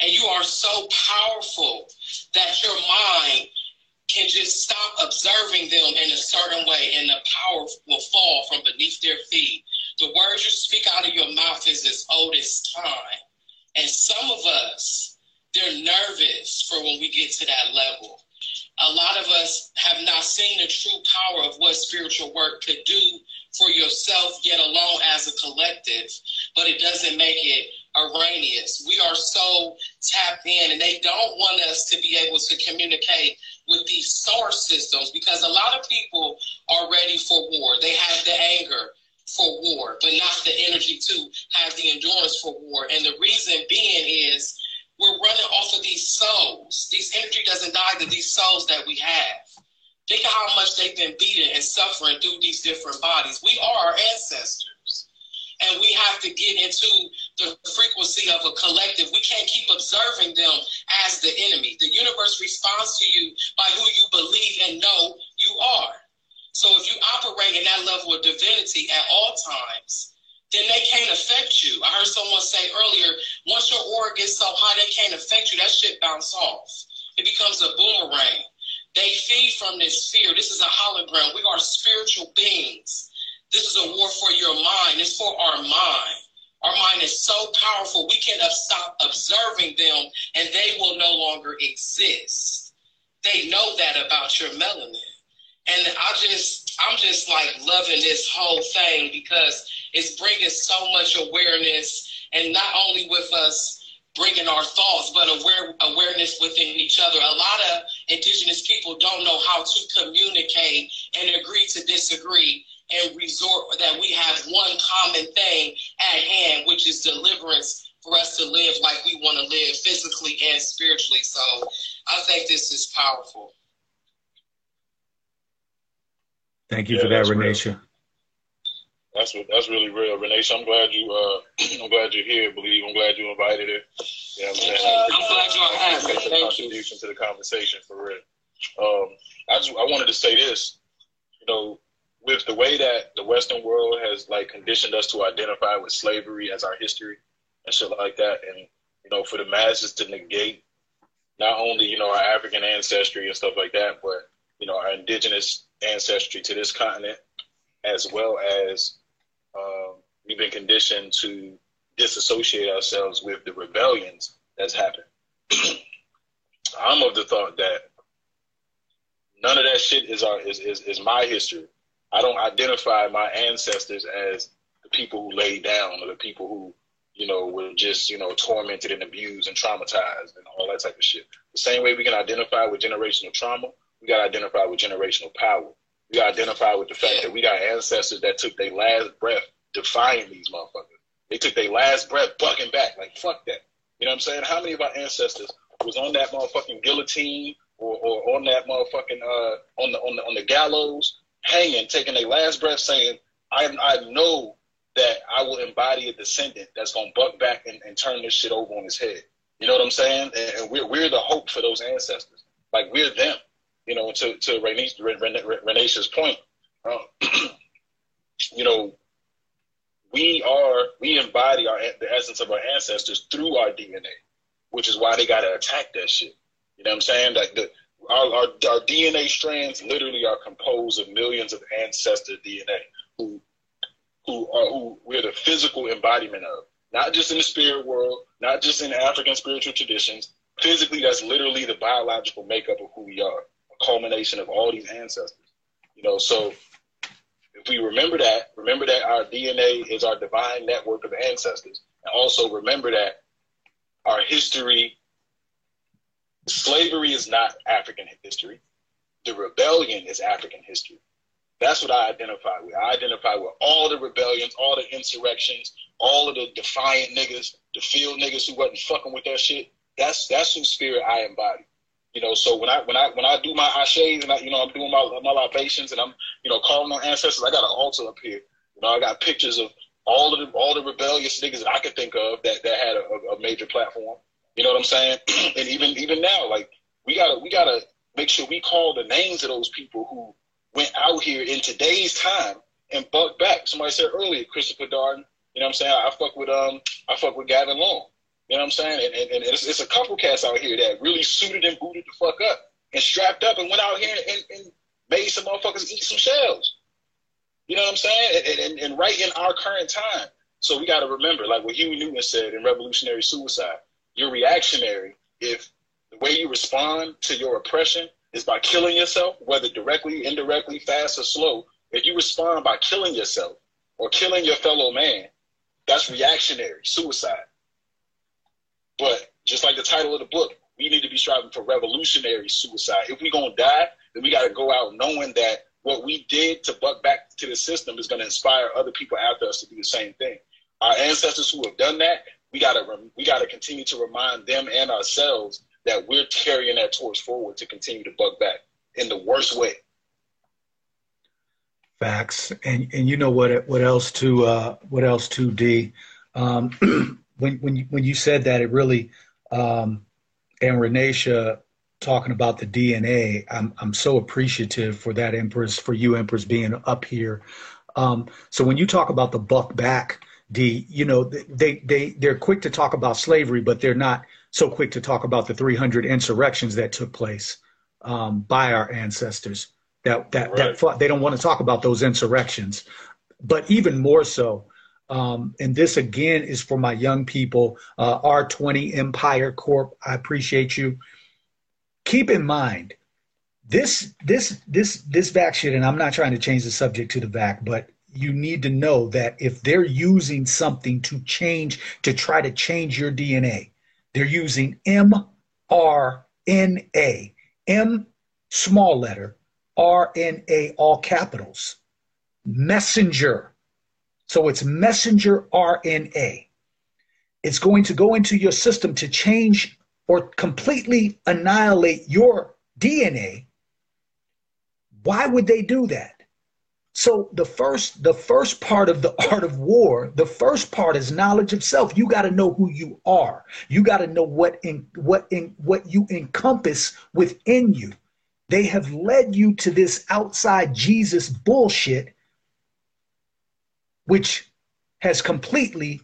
And you are so powerful that your mind can just stop observing them in a certain way and the power will fall from beneath their feet. The words you speak out of your mouth is as old as time. And some of us, they're nervous for when we get to that level. a lot of us have not seen the true power of what spiritual work could do for yourself, yet alone as a collective, but it doesn't make it erroneous. We are so tapped in, and they don't want us to be able to communicate with these source systems because a lot of people are ready for war. They have the anger for war, but not the energy to have the endurance for war. And the reason being is we're running off of these souls. These energy doesn't die to these souls that we have. Think of how much they've been beaten and suffering through these different bodies. We are our ancestors. And we have to get into the frequency of a collective. We can't keep observing them as the enemy. The universe responds to you by who you believe and know you are. So if you operate in that level of divinity at all times, then they can't affect you. I heard someone say earlier, once your aura gets so high, they can't affect you. That shit bounce off. It becomes a boomerang. They feed from this fear. This is a hologram. We are spiritual beings. This is a war for your mind. It's for our mind. Our mind is so powerful, we can stop observing them and they will no longer exist. They know that about your melanin. And I just, I'm just like loving this whole thing because it's bringing so much awareness, and not only with us bringing our thoughts, but aware, awareness within each other. A lot of indigenous people don't know how to communicate and agree to disagree and resort that we have one common thing at hand, which is deliverance for us to live like we want to live physically and spiritually. So I think this is powerful. Thank you Yeah, for that, that's. Renisha. That's what, that's really real, Renee. I'm glad you uh I'm glad you're here. Believe I'm glad you invited her. You know what I'm saying? I'm glad you have me. A Thank you. contribution to the conversation for real. Um, I just I wanted to say this. You know, with the way that the Western world has like conditioned us to identify with slavery as our history and shit like that, and you know, for the masses to negate not only you know our African ancestry and stuff like that, but you know our indigenous ancestry to this continent, as well as um, we've been conditioned to disassociate ourselves with the rebellions that's happened. I'm of the thought that none of that shit is our is, is, is my history. I don't identify my ancestors as the people who laid down or the people who, you know, were just, you know, tormented and abused and traumatized and all that type of shit. The same way we can identify with generational trauma, we gotta identify with generational power. We gotta identify with the fact that we got ancestors that took their last breath defying these motherfuckers. They took their last breath bucking back, like fuck that. You know what I'm saying? How many of our ancestors was on that motherfucking guillotine or, or on that motherfucking uh on the on the on the gallows, hanging, taking their last breath, saying, I I know that I will embody a descendant that's gonna buck back and, and turn this shit over on his head. You know what I'm saying? And, and we're we're the hope for those ancestors. Like we're them. You know, to to Renisha's Renisha's point, uh, you know, we are we embody our the essence of our ancestors through our DNA, which is why they gotta attack that shit. You know what I'm saying? Like the our, our our DNA strands literally are composed of millions of ancestor DNA who who are who we're the physical embodiment of. Not just in the spirit world, not just in African spiritual traditions. Physically, that's literally the biological makeup of who we are, culmination of all these ancestors. You know, so if we remember that, remember that our DNA is our divine network of ancestors. And also remember that our history, slavery is not African history. The rebellion is African history. That's what I identify with. I identify with all the rebellions, all the insurrections, all of the defiant niggas, the field niggas who wasn't fucking with that shit. That's that's whose spirit I embody. You know, so when I when I when I do my ashes and I, you know I'm doing my my libations and I'm you know calling on ancestors, I got an altar up here. You know, I got pictures of all of the all the rebellious niggas that I could think of that that had a, a major platform. You know what I'm saying? and even even now, like we gotta we gotta make sure we call the names of those people who went out here in today's time and bucked back. Somebody said earlier, Christopher Dorner. You know what I'm saying? I fuck with um I fuck with Gavin Long. You know what I'm saying? And, and, and it's, it's, a couple cats out here that really suited and booted the fuck up and strapped up and went out here and, and made some motherfuckers eat some shells. You know what I'm saying? And, right in our current time. So we got to remember, like what Huey Newton said in Revolutionary Suicide, you're reactionary if the way you respond to your oppression is by killing yourself, whether directly, indirectly, fast or slow. If you respond by killing yourself or killing your fellow man, that's reactionary suicide. But just like the title of the book, we need to be striving for revolutionary suicide. If we're gonna die, then we got to go out knowing that what we did to buck back to the system is going to inspire other people after us to do the same thing. Our ancestors who have done that, we got to we got to continue to remind them and ourselves that we're carrying that torch forward to continue to buck back in the worst way. Facts, and and you know what what else to uh, what else to D. Um, when when you, when you said that, it really um, and Renaisha talking about the DNA. I'm I'm so appreciative for that Empress, for you Empress being up here. Um, so when you talk about the buck back, D, you know they they they're quick to talk about slavery, but they're not so quick to talk about the 300 insurrections that took place um, by our ancestors. That that right. that they don't want to talk about those insurrections, but even more so. Um, and this again is for my young people. Uh, R20 Empire Corp. I appreciate you keep in mind this this this this vac shit, and I'm not trying to change the subject to the vac, but you need to know that if they're using something to change to try to change your DNA, they're using mRNA, M small letter, RNA all capitals, messenger. So it's messenger RNA. It's going to go into your system to change or completely annihilate your DNA, why would they do that? So the first the first part of the art of war, the first part is knowledge of self. You got to know who you are. You got to know what in what in what you encompass within you. They have led you to this outside Jesus bullshit which has completely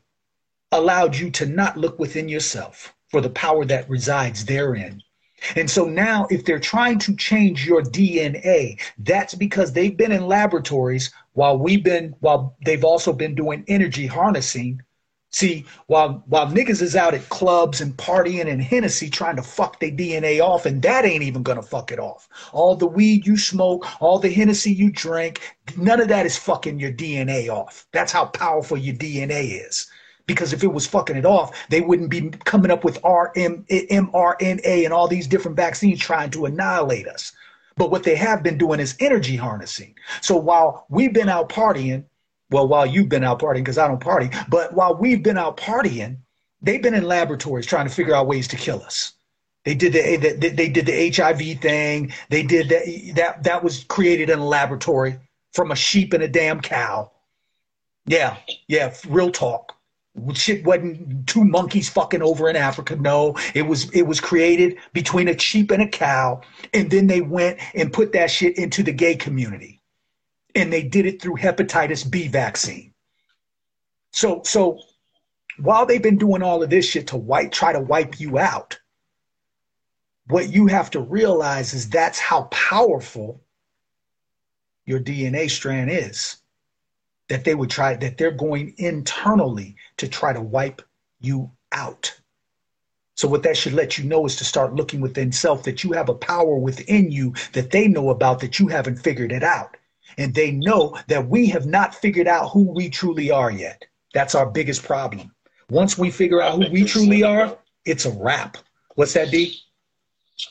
allowed you to not look within yourself for the power that resides therein. And so now, if they're trying to change your DNA, that's because they've been in laboratories while we've been, while they've also been doing energy harnessing. See, while while niggas is out at clubs and partying and Hennessy trying to fuck their DNA off, and that ain't even gonna fuck it off. All the weed you smoke, all the Hennessy you drink, none of that is fucking your DNA off. That's how powerful your DNA is because if it was fucking it off, they wouldn't be coming up with RM, mRNA and all these different vaccines trying to annihilate us. But what they have been doing is energy harnessing. So while we've been out partying, well, while you've been out partying, because I don't party, but while we've been out partying, they've been in laboratories trying to figure out ways to kill us. They did the, they, they did the HIV thing. They did that. That that was created in a laboratory from a sheep and a damn cow. Yeah, yeah, real talk shit wasn't two monkeys fucking over in Africa. No, it was it was created between a sheep and a cow, and then they went and put that shit into the gay community, and they did it through hepatitis B vaccine. So so while they've been doing all of this shit to wipe try to wipe you out, what you have to realize is that's how powerful your DNA strand is that they would try that they're going internally to try to wipe you out. So what that should let you know is to start looking within self that you have a power within you that they know about that you haven't figured it out. And they know that we have not figured out who we truly are yet. That's our biggest problem. Once we figure out who we truly are, it's a wrap. What's that, D?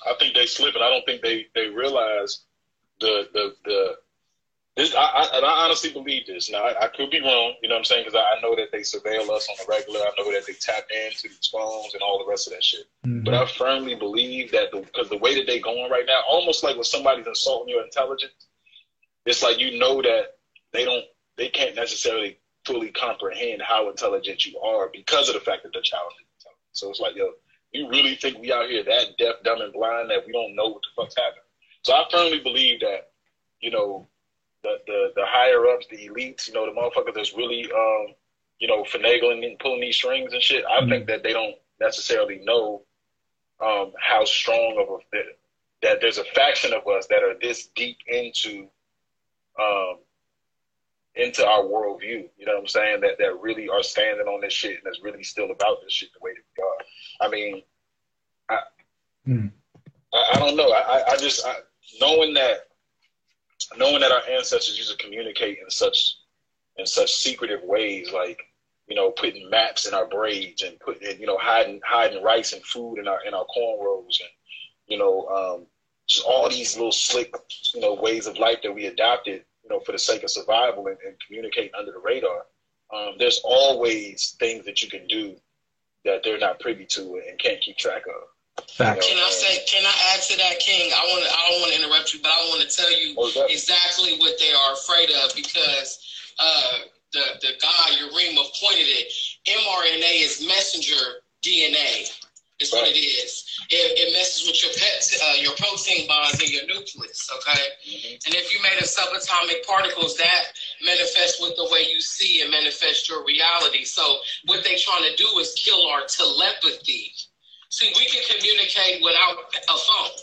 I think they slip, and I don't think they they realize the the the this, I, I, and I honestly believe this. Now, I, I could be wrong, you know what I'm saying? Because I, I, know that they surveil us on the regular. I know that they tap into these phones and all the rest of that shit. Mm-hmm. But I firmly believe that because the, the, way that they going right now, almost like when somebody's insulting your intelligence, it's like you know that they don't, they can't necessarily fully comprehend how intelligent you are because of the fact that they're challenging intelligence. So it's like, yo, you really think we out here that deaf, dumb, and blind that we don't know what the fuck's happening? So I firmly believe that, you know, the, the, the higher ups, the elites, you know, the motherfuckers that's really, um, you know, finagling and pulling these strings and shit. I mm-hmm. think that they don't necessarily know um, how strong of a that there's a faction of us that are this deep into um, into our worldview. You know what I'm saying? That that really are standing on this shit and that's really still about this shit the way that we are. I mean, I, mm. I, I don't know. I, I just I, knowing that knowing that our ancestors used to communicate in such in such secretive ways, like you know, putting maps in our braids and putting you know hiding hiding rice and food in our in our cornrows and you know um, just all these little slick you know ways of life that we adopted you know for the sake of survival and, and communicating under the radar. Um, there's always things that you can do that they're not privy to and can't keep track of. Facts. Can I say? Can I add to that, King? I want. I don't want to interrupt you, but I want to tell you exactly what they are afraid of because uh, the the guy Yarima pointed it. mRNA is messenger DNA. Is what it is. It, it messes with your pets, uh, your protein bonds in your nucleus. Okay, Mm-hmm. and if you made of subatomic particles, that manifests with the way you see and manifest your reality. So what they trying to do is kill our telepathy. See, we can communicate without a phone.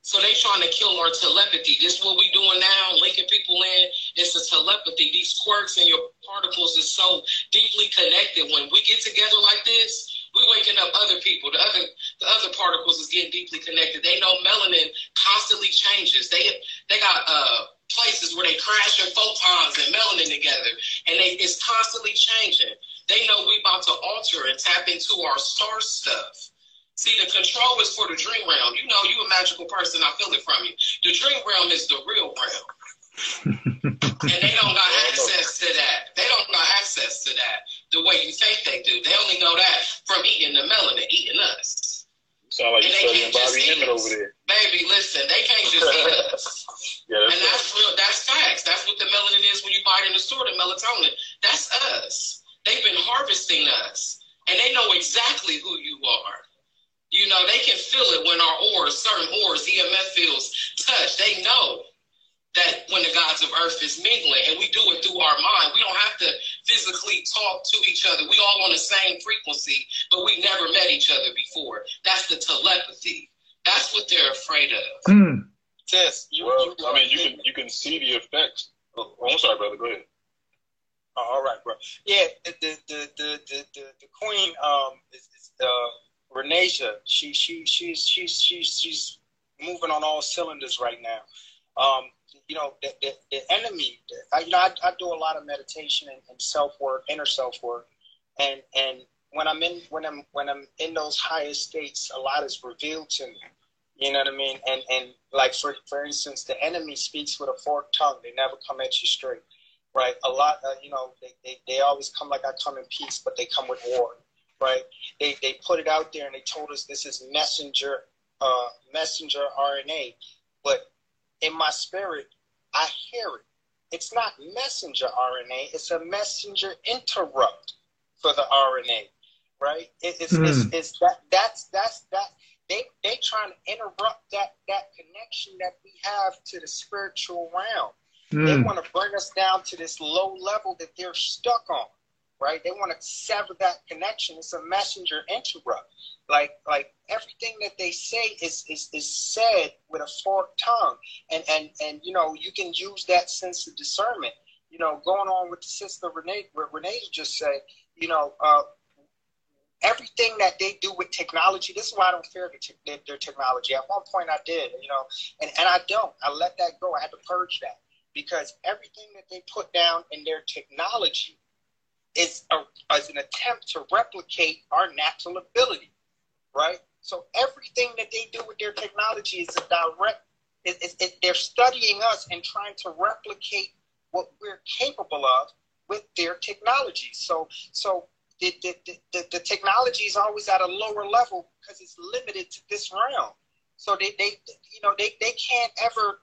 So they trying to kill our telepathy. This is what we doing now, linking people in. It's a telepathy. These quirks and your particles is so deeply connected. When we get together like this, we waking up other people. The other the other particles is getting deeply connected. They know melanin constantly changes. They they got uh places where they crash their photons and melanin together, and they it's constantly changing. They know we about to alter and tap into our star stuff. See, the control is for the dream realm. You know, you a magical person. I feel it from you. The dream realm is the real realm. and they don't got access to that. They don't got access to that the way you think they do. They only know that from eating the melanin, eating us. Sound like And you they studying Bobby eat over there. Baby, listen, they can't just eat us. Yeah, And that's that's real. That's facts. That's what the melanin is when you buy it in the store. The melatonin. That's us. They've been harvesting us, and they know exactly who you are. You know, they can feel it when our ores, certain ores, EMF fields touch. They know that when the gods of earth is mingling, and we do it through our mind. We don't have to physically talk to each other. We all on the same frequency, but we never met each other before. That's the telepathy. That's what they're afraid of. Hmm. Sis, you, well, you I mean, you can you can see the effects. Oh, I'm sorry, brother. Go ahead. Oh, all right, bro. Yeah, the the the the the, the, the queen um is, is uh Renasia. She she she's she's she's she's moving on all cylinders right now. Um, you know, the the, the enemy. I, you know, I, I do a lot of meditation and, and self work, inner self work, and and when I'm in when I'm when I'm in those higher states, a lot is revealed to me. You know what I mean? And and like for for instance, the enemy speaks with a forked tongue. They never come at you straight right? A lot, uh, you know, they, they, they always come like I come in peace, but they come with war, right? They, they put it out there and they told us this is messenger, uh, messenger RNA, but in my spirit, I hear it. It's not messenger RNA; it's a messenger interrupt for the RNA, right? It, it's, it's, Hmm. it's that that's that's that they they trying to interrupt that that connection that we have to the spiritual realm. They Hmm. want to bring us down to this low level that they're stuck on, right? They want to sever that connection. It's a messenger interrupt. Like like everything that they say is is, is said with a forked tongue, and and and you know you can use that sense of discernment. You know, going on with the sister Renee, what Renee just said. You know, uh, everything that they do with technology. This is why I don't fear the te- their, technology. At one point, I did, you know, and and I don't. I let that go. I had to purge that because everything that they put down in their technology is a, is an attempt to replicate our natural ability, right? So everything that they do with their technology is a direct. It, it, it, they're studying us and trying to replicate what we're capable of with their technology. So so the, the, the, the, technology is always at a lower level because it's limited to this realm. So they, they you know they, they can't ever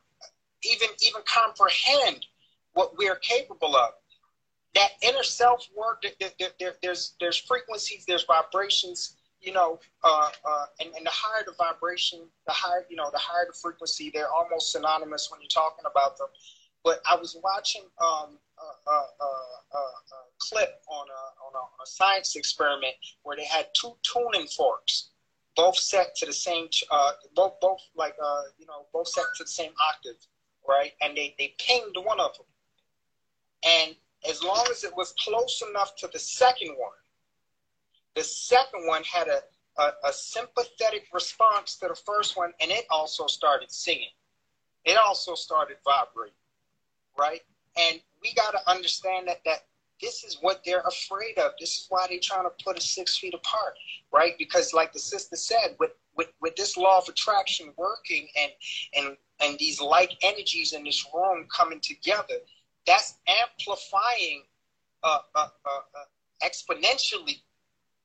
even even comprehend what we're capable of. That inner self work, there, there, there's there's frequencies, there's vibrations, you know, uh, uh, and, and the higher the vibration, the higher you know, the higher the frequency. They're almost synonymous when you're talking about them. But I was watching um, a, a, a, a, clip on a, on, a, on a science experiment where they had two tuning forks, both set to the same, uh, both both like uh, you know, both set to the same octave, right? And they they pinged one of them, and as long as it was close enough to the second one, the second one had a a, a sympathetic response to the first one, and it also started singing. It also started vibrating, right? And we got to understand that that this is what they're afraid of. This is why they're trying to put us six feet apart, right? Because, like the sister said, with with, with this law of attraction working and and and these like energies in this room coming together, that's amplifying uh, uh, uh, uh exponentially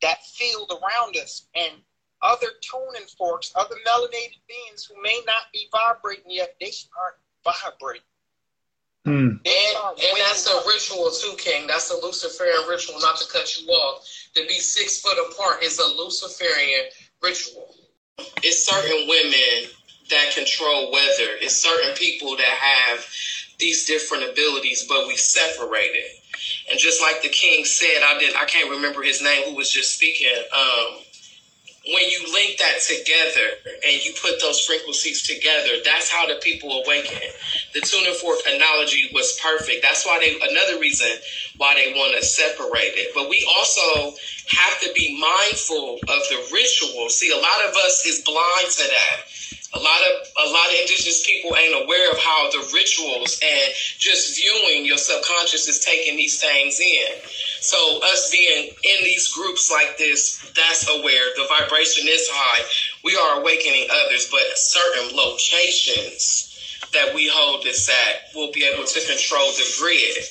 that field around us and other tuning forks, other melanated beings who may not be vibrating yet, they start vibrating. Mm. And, and that's a ritual too, King. That's a Luciferian ritual, not to cut you off. To be six foot apart is a Luciferian ritual. It's certain women that control weather. It's certain people that have these different abilities, but we separate it. And just like the king said, I did I can't remember his name who was just speaking. Um, when you link that together and you put those frequencies together, that's how the people awaken. The tuning fork analogy was perfect. That's why they another reason why they want to separate it. But we also have to be mindful of the ritual. See, a lot of us is blind to that a lot of a lot of indigenous people ain't aware of how the rituals and just viewing your subconscious is taking these things in. So us being in these groups like this, that's aware. The vibration is high. We are awakening others, but certain locations that we hold this at, we'll be able to control the grid.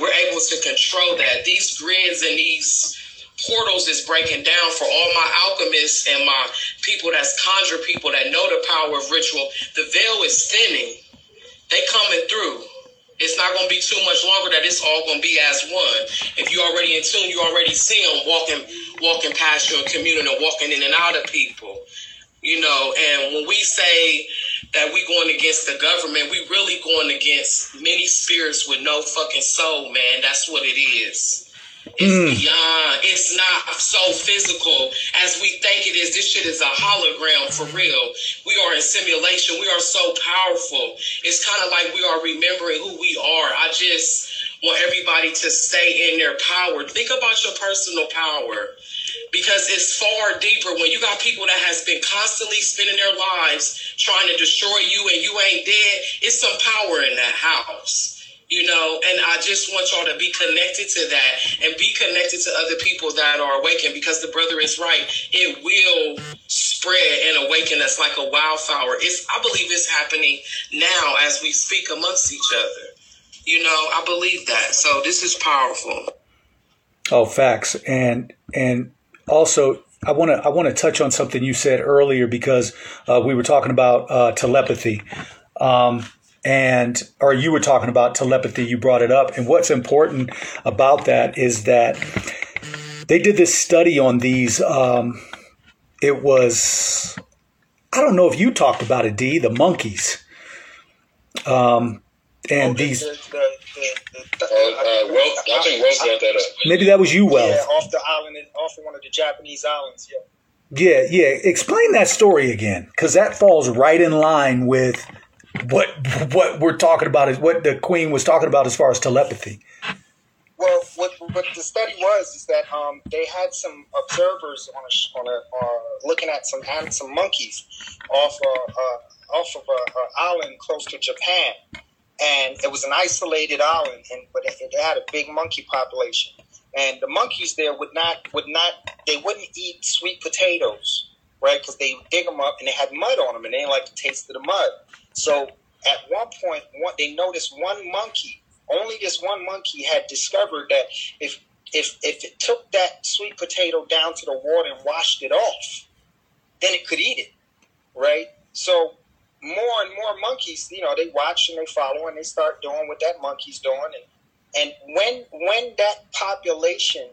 We're able to control that. These grids and these portals is breaking down for all my alchemists and my people that's conjure people that know the power of ritual. The veil is thinning. They coming through. It's not going to be too much longer that it's all going to be as one. If you already in tune, you already see them walking, walking past you and communing and walking in and out of people. You know, and when we say that we going against the government, we really going against many spirits with no fucking soul, man. That's what it is. It's mm. beyond. It's not so physical as we think it is. This shit is a hologram for real. We are in simulation. We are so powerful. It's kind of like we are remembering who we are. I just want everybody to stay in their power. Think about your personal power because it's far deeper when you got people that has been constantly spending their lives trying to destroy you and you ain't dead. It's some power in that house you know, and I just want y'all to be connected to that and be connected to other people that are awakened because the brother is right. It will spread and awaken us like a wildflower It's I believe it's happening now as we speak amongst each other. You know, I believe that. So this is powerful. Oh, facts. And and also I want to I want to touch on something you said earlier because uh, we were talking about uh, telepathy. Um, and or you were talking about telepathy you brought it up and what's important about that is that they did this study on these um, it was i don't know if you talked about it d the monkeys um, and these the, the, uh, uh, well, I think Wells brought that up. Maybe that was you, Wells. Yeah, off the island, off of one of the Japanese islands. Yeah. Yeah, yeah. Explain that story again, because that falls right in line with what what we're talking about is what the queen was talking about as far as telepathy. Well, what, what the study was is that um, they had some observers on a, on a uh, looking at some some monkeys off a, uh, off of an island close to Japan, and it was an isolated island, and but it had a big monkey population, and the monkeys there would not would not they wouldn't eat sweet potatoes, right? Because they dig them up and they had mud on them, and they didn't like the taste of the mud. So at one point, one, they noticed one monkey. Only this one monkey had discovered that if if if it took that sweet potato down to the water and washed it off, then it could eat it, right? So more and more monkeys, you know, they watch and they follow and they start doing what that monkey's doing, and and when when that population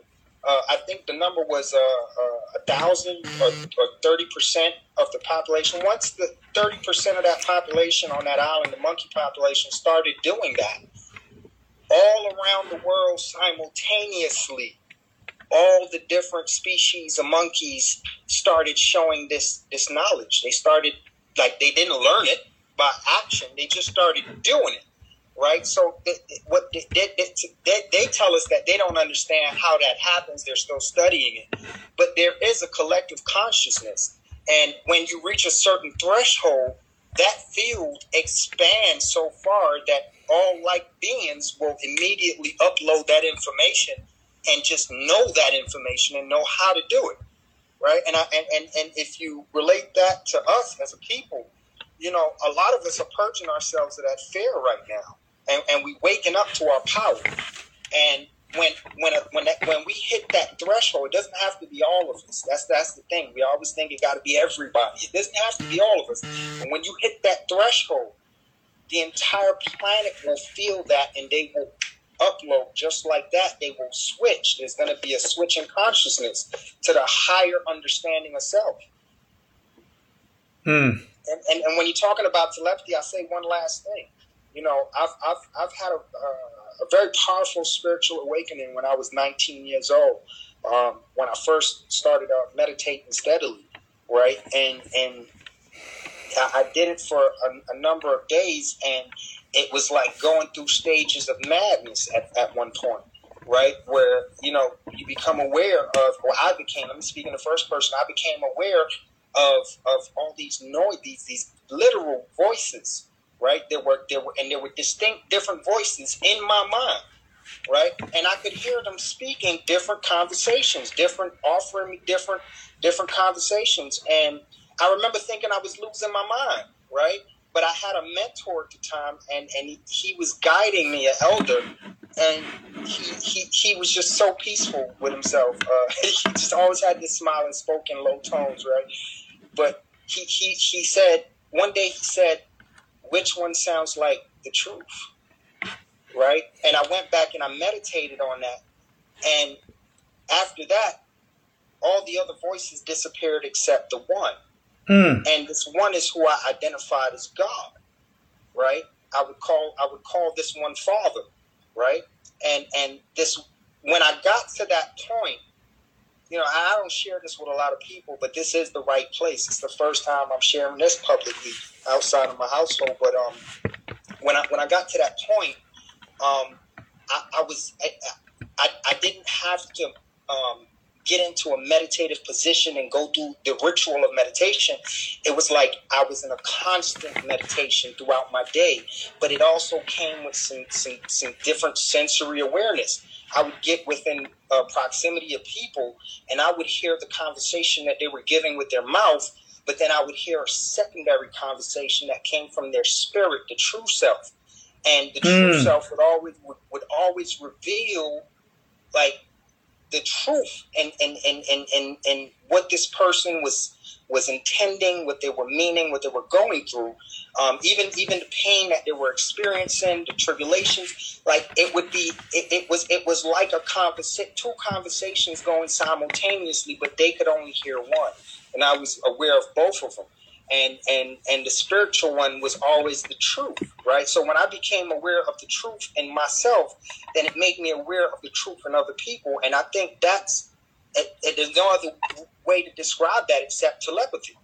uh, I think the number was uh, uh, a thousand or thirty percent of the population. Once the thirty percent of that population on that island, the monkey population, started doing that, all around the world simultaneously, all the different species of monkeys started showing this this knowledge. They started like they didn't learn it by action; they just started doing it right? So what they, they, they tell us that they don't understand how that happens. They're still studying it, but there is a collective consciousness, and when you reach a certain threshold, that field expands so far that all like beings will immediately upload that information and just know that information and know how to do it right and I, and, and and if you relate that to us as a people you know a lot of us are purging ourselves of that fear right now and, and we waking up to our power and when when when that, when we hit that threshold, it doesn't have to be all of us. That's that's the thing. We always think it got to be everybody. It doesn't have to be all of us. And when you hit that threshold, the entire planet will feel that, and they will upload just like that. They will switch. There's going to be a switch in consciousness to the higher understanding of self. Hmm. And, and, and when you're talking about telepathy, I say one last thing. You know, I've I've I've had a uh, a very powerful spiritual awakening when I was 19 years old. Um, when I first started uh, meditating steadily, right, and and I, did it for a, a, number of days, and it was like going through stages of madness at, at one point, right, where you know you become aware of, or I became. Let me speak in the first person. I became aware of of all these noise, these these literal voices right? There were there were and there were distinct different voices in my mind, right? And I could hear them speaking different conversations, different offering me different different conversations. And I remember thinking I was losing my mind, right? But I had a mentor at the time, and and he, he was guiding me, an elder, and he, he he was just so peaceful with himself. Uh, he just always had this smile and spoke in low tones, right? But he he he said one day he said which one sounds like the truth, right? And I went back and I meditated on that. And after that, all the other voices disappeared except the one. Mm. And this one is who I identified as God, right? I would call I would call this one Father, right? And and this when I got to that point, you know, I don't share this with a lot of people, but this is the right place. It's the first time I'm sharing this publicly outside of my household. But um, when I when I got to that point, um, I, I was I, I, I didn't have to um, get into a meditative position and go through the ritual of meditation. It was like I was in a constant meditation throughout my day, but it also came with some some, some different sensory awareness. I would get within uh, proximity of people and I would hear the conversation that they were giving with their mouth, but then I would hear a secondary conversation that came from their spirit, the true self. And the true mm. self would always would, would always reveal like the truth and and, and, and, and and what this person was was intending, what they were meaning, what they were going through, um, even even the pain that they were experiencing, the tribulations. Like it would be, it, it was it was like a conversa- two conversations going simultaneously, but they could only hear one, and I was aware of both of them. And, and and the spiritual one was always the truth, right? So when I became aware of the truth in myself, then it made me aware of the truth in other people, and I think that's it, it, there's no other way to describe that except telepathy.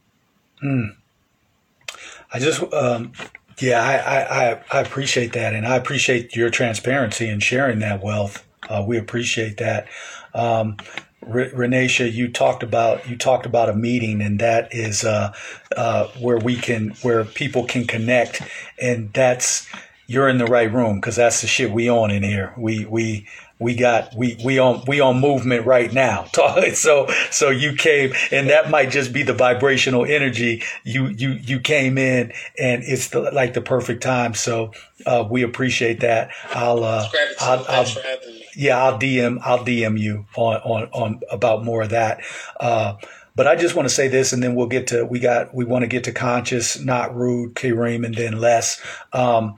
Hmm. I just, um, yeah, I, I, I appreciate that, and I appreciate your transparency and sharing that wealth. Uh, we appreciate that. Um, Renesha, you talked about you talked about a meeting, and that is uh, uh, where we can where people can connect, and that's you're in the right room because that's the shit we on in here. We we we got we we on we on movement right now. So so you came and that might just be the vibrational energy you you you came in and it's the, like the perfect time. So uh, we appreciate that. I'll uh, I'll, I'll yeah I'll DM I'll DM you on on on about more of that. Uh, but I just want to say this, and then we'll get to we got we want to get to conscious, not rude, Kareem, and then less. Um,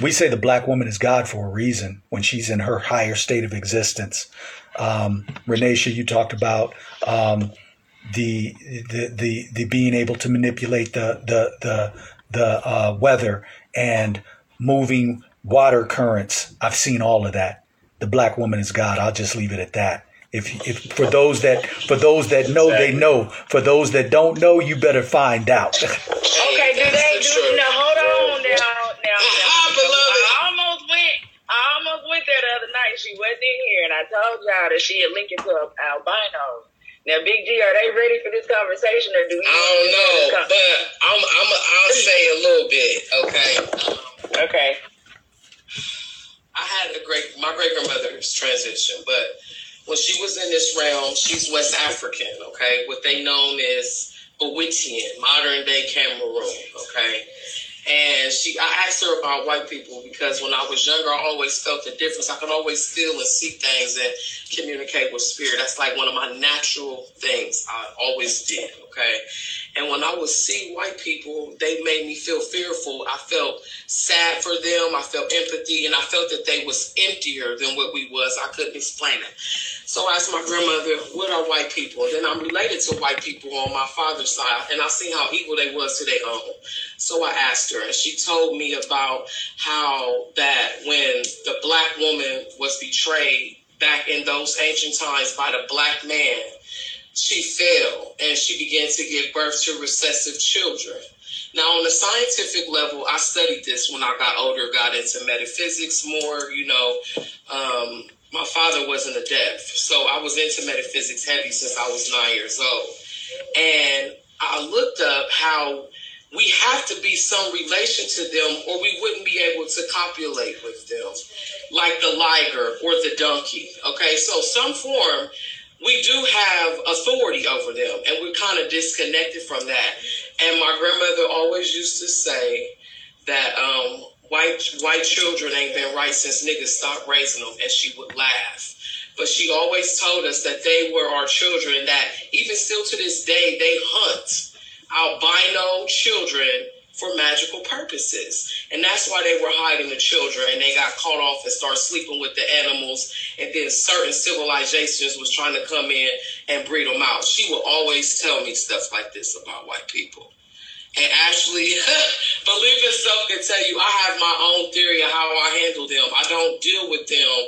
we say the black woman is God for a reason when she's in her higher state of existence. Um, Renesha, you talked about um, the, the the the being able to manipulate the the the the uh, weather and moving water currents. I've seen all of that. The black woman is God. I'll just leave it at that. If, if for those that for those that know, exactly. they know. For those that don't know, you better find out. okay, do they do? Now hold on now. Now, now, now. I almost went there the other night she wasn't in here, and I told y'all that she had linked it to albino. Now, Big G, are they ready for this conversation, or do we? I don't know, but I'm I'm a, I'll say a little bit. Okay. Okay. I had a great my great grandmother's transition, but when she was in this realm, she's West African. Okay, what they known as Bawitian, modern day Cameroon. Okay. And she, I asked her about white people because when I was younger, I always felt the difference. I could always feel and see things and communicate with spirit. That's like one of my natural things I always did. Okay. And when I would see white people, they made me feel fearful. I felt sad for them. I felt empathy and I felt that they was emptier than what we was. I couldn't explain it. So I asked my grandmother, what are white people? Then I'm related to white people on my father's side and I see how evil they was to their own. So I asked her and she told me about how that when the black woman was betrayed back in those ancient times by the black man, she fell and she began to give birth to recessive children. Now, on the scientific level, I studied this when I got older, got into metaphysics more. You know, um, my father wasn't a deaf, so I was into metaphysics heavy since I was nine years old. And I looked up how we have to be some relation to them or we wouldn't be able to copulate with them, like the liger or the donkey. Okay, so some form we do have authority over them and we're kind of disconnected from that and my grandmother always used to say that um, white white children ain't been right since niggas stopped raising them and she would laugh but she always told us that they were our children that even still to this day they hunt albino children for magical purposes. And that's why they were hiding the children and they got caught off and started sleeping with the animals. And then certain civilizations was trying to come in and breed them out. She would always tell me stuff like this about white people. And Ashley, believe yourself can tell you, I have my own theory of how I handle them. I don't deal with them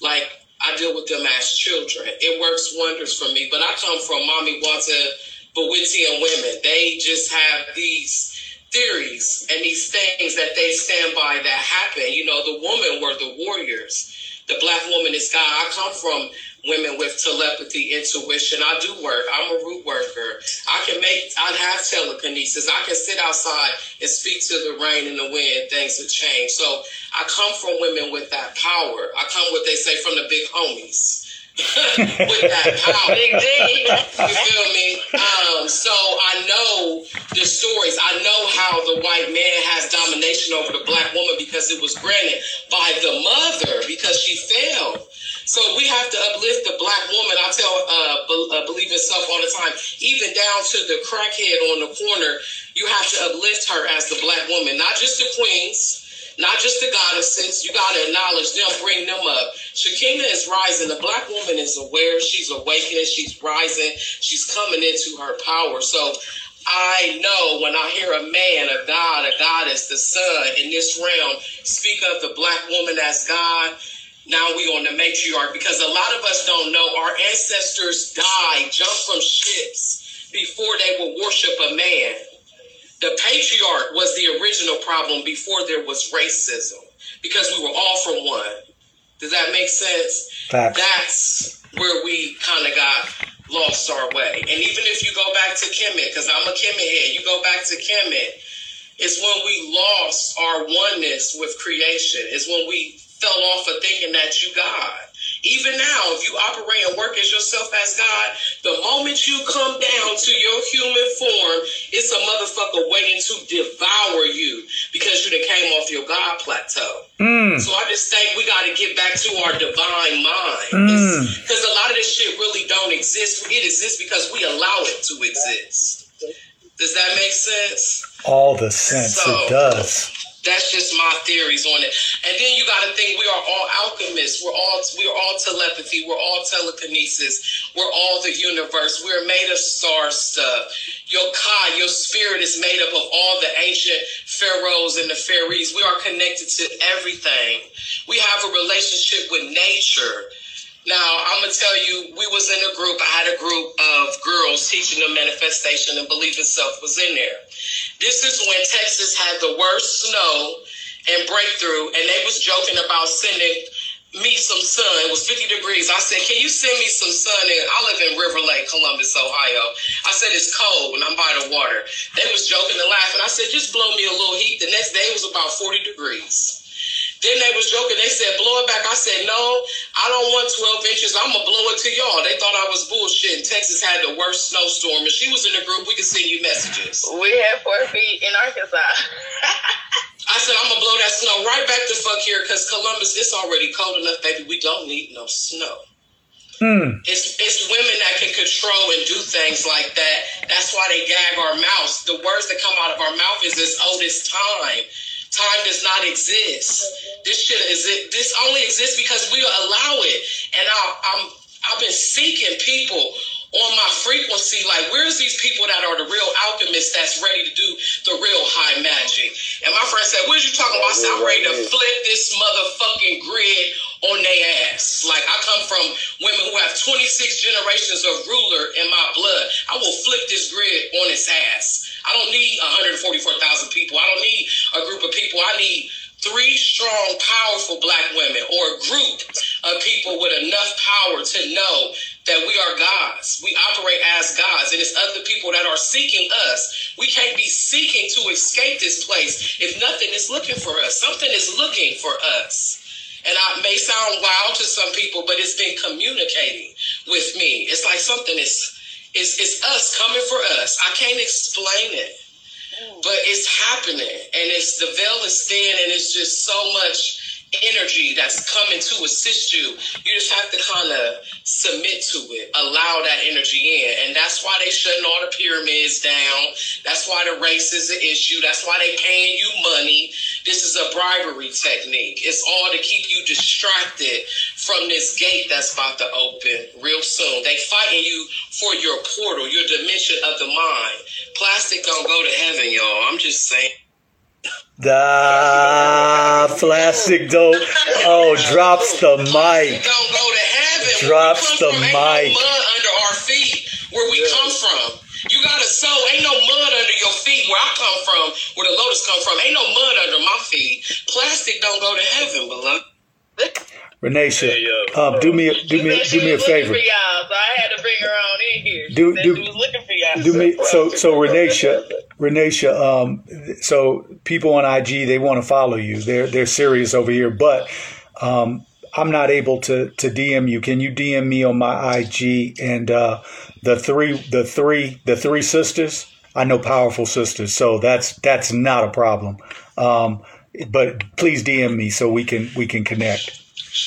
like I deal with them as children. It works wonders for me. But I come from mommy Wanta Bawitian women. They just have these theories and these things that they stand by that happen. You know, the woman were the warriors. The black woman is God. I come from women with telepathy, intuition. I do work. I'm a root worker. I can make, I have telekinesis. I can sit outside and speak to the rain and the wind. Things have changed. So I come from women with that power. I come what they say from the big homies. with that power. you feel me? Um, so I know the stories. I know how the white man has domination over the black woman because it was granted by the mother because she failed. So we have to uplift the black woman. I tell uh, be- uh, believe in self all the time, even down to the crackhead on the corner. You have to uplift her as the black woman, not just the queens not just the goddesses. You got to acknowledge them, bring them up. Shekinah is rising. The black woman is aware. She's awakening. She's rising. She's coming into her power. So I know when I hear a man, a god, a goddess, the sun in this realm speak of the black woman as God. Now we on the matriarch because a lot of us don't know our ancestors died, jumped from ships before they would worship a man. The patriarch was the original problem before there was racism because we were all from one. Does that make sense? Facts. That's where we kind of got lost our way. And even if you go back to Kemet, because I'm a Kemet head, you go back to Kemet, it's when we lost our oneness with creation. It's when we fell off of thinking that you God. Even now, if you operate and work as yourself as God, the moment you come down to your human form, it's a motherfucker waiting to devour you because you done came off your God plateau. Mm. So I just think we got to get back to our divine mind. Mm. Because a lot of this shit really don't exist. It exists because we allow it to exist. Does that make sense? All the sense So- it does. That's just my theories on it. And then you got to think we are all alchemists. We're all we're all telepathy. We're all telekinesis. We're all the universe. We're made of star stuff. Your Ka, your spirit is made up of all the ancient pharaohs and the fairies. We are connected to everything. We have a relationship with nature. Now I'm gonna tell you, we was in a group. I had a group of girls teaching them manifestation and belief in self was in there. This is when Texas had the worst snow and breakthrough, and they was joking about sending me some sun. It was 50 degrees. I said, Can you send me some sun? And I live in River Lake, Columbus, Ohio. I said, It's cold and I'm by the water. They was joking and laughing. I said, Just blow me a little heat. The next day it was about 40 degrees. Then they was joking. They said, blow it back. I said, no, I don't want 12 inches. I'm going to blow it to y'all. They thought I was bullshitting. Texas had the worst snowstorm. And she was in the group. We could send you messages. We had four feet in Arkansas. I said, I'm going to blow that snow right back the fuck here because Columbus, it's already cold enough, baby. We don't need no snow. Mm. It's it's women that can control and do things like that. That's why they gag our mouths. The words that come out of our mouth is as old as time. Time does not exist. This shit is. This only exists because we allow it. And I, I'm I've been seeking people on my frequency. Like, where's these people that are the real alchemists that's ready to do the real high magic? And my friend said, "What are you talking about?" I said, "I'm ready to flip this motherfucking grid on their ass. Like, I come from women who have 26 generations of ruler in my blood. I will flip this grid on its ass." I don't need 144,000 people. I don't need a group of people. I need three strong, powerful black women or a group of people with enough power to know that we are gods. We operate as gods, and it's other people that are seeking us. We can't be seeking to escape this place if nothing is looking for us. Something is looking for us. And I may sound wild to some people, but it's been communicating with me. It's like something is it's, it's us coming for us. I can't explain it, mm. but it's happening, and it's the veil is thin, and it's just so much energy that's coming to assist you. You just have to kind of submit to it, allow that energy in. And that's why they shutting all the pyramids down. That's why the race is an issue. That's why they paying you money. This is a bribery technique. It's all to keep you distracted from this gate that's about to open real soon. They fighting you for your portal, your dimension of the mind. Plastic don't go to heaven, y'all. I'm just saying. Da plastic dope. Oh, drops the mic. Don't go to heaven. Drops the we come from, ain't mic. under our feet. Where we come from. You gotta sow. Ain't no mud under your feet. Where I come from, where the lotus come from, ain't no mud under my feet. Plastic don't go to heaven, beloved. Renisha, Hey, uh, do me, a- do me, She do me a was favor. for y'all, so I had to bring her on in here. She Do- do- she was looking for y'all. Do me so so Renisha, Renisha. Um, so people on IG they want to follow you. They're they're serious over here, but um, I'm not able to to DM you. Can you DM me on my IG and uh, the three the three the three sisters? I know powerful sisters, so that's that's not a problem. Um, but please DM me so we can we can connect.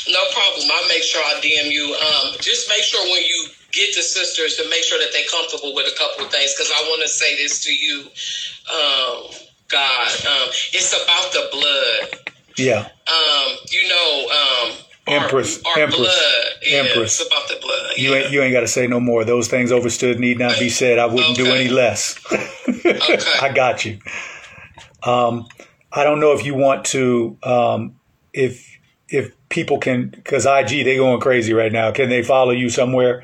No problem. I'll make sure I DM you. Um, just make sure when you get the sisters to make sure that they're comfortable with a couple of things because I want to say this to you, um, God. Um, it's about the blood. Yeah, Um, you know, um, our- Empress, our, Empress, blood. Yeah, Empress. It's about the blood. you ain't you ain't got to say no more. Those things overstood need not be said. I wouldn't do any less. Okay. I got you. Um, I don't know if you want to, um, if if people can, because IG they going crazy right now. Can they follow you somewhere?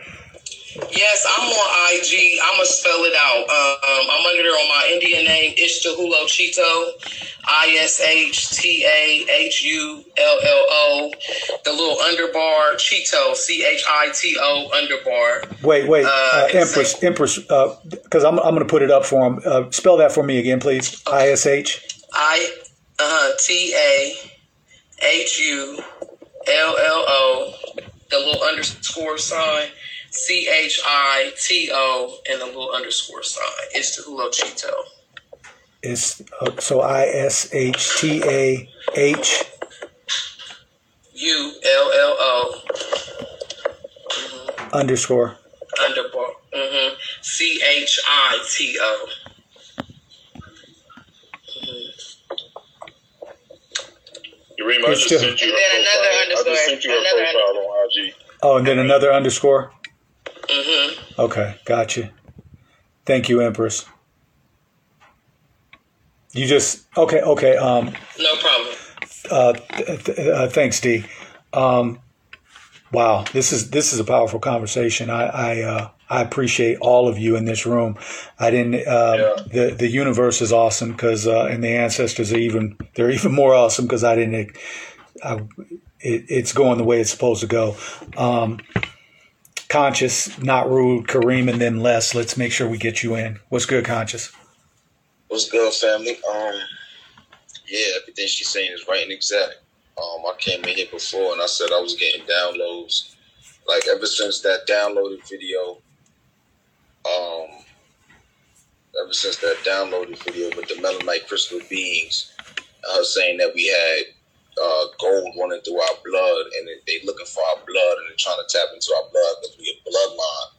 Yes, I'm on IG. I'm gonna spell it out. Um, I'm under there on my Indian name, Ishtahullo Chito, I S H T A H U L L O. The little underbar Chito, C H I T O underbar. Wait, wait, Uh, uh, Empress, Empress, because I'm I'm going to put it up for him. Uh, spell that for me again, please. I S H. I uh, T A H U L L O. The little underscore sign. C H I T O and the little underscore sign. Ishtahullo Chito. Is uh, so I S H T A H. U L L O Underscore. underbar mm-hmm. C H I T O. Yarima, I just still- sent you And then a another profile. I just sent you a another profile on IG. Oh, and then another underscore. Mm-hmm. Okay, gotcha. Thank you, Empress. You just okay, okay. Um, No problem. uh, th- th- uh, thanks, D. Um, wow, this is this is a powerful conversation. I I, uh, I appreciate all of you in this room. I didn't. Uh, The the universe is awesome because uh, and the ancestors are even they're even more awesome because I didn't. I, it, it's going the way it's supposed to go. Um, conscious, not rude, Kareem, and then Les. Let's make sure we get you in. What's good, conscious? What's good, family? Um, yeah, everything she's saying is right and exact. Um, I came in here before and I said I was getting downloads. Like ever since that downloaded video, um, ever since that downloaded video with the melanite crystal beings, uh, saying that we had uh, gold running through our blood and they looking for our blood and they're trying to tap into our blood because we a bloodline.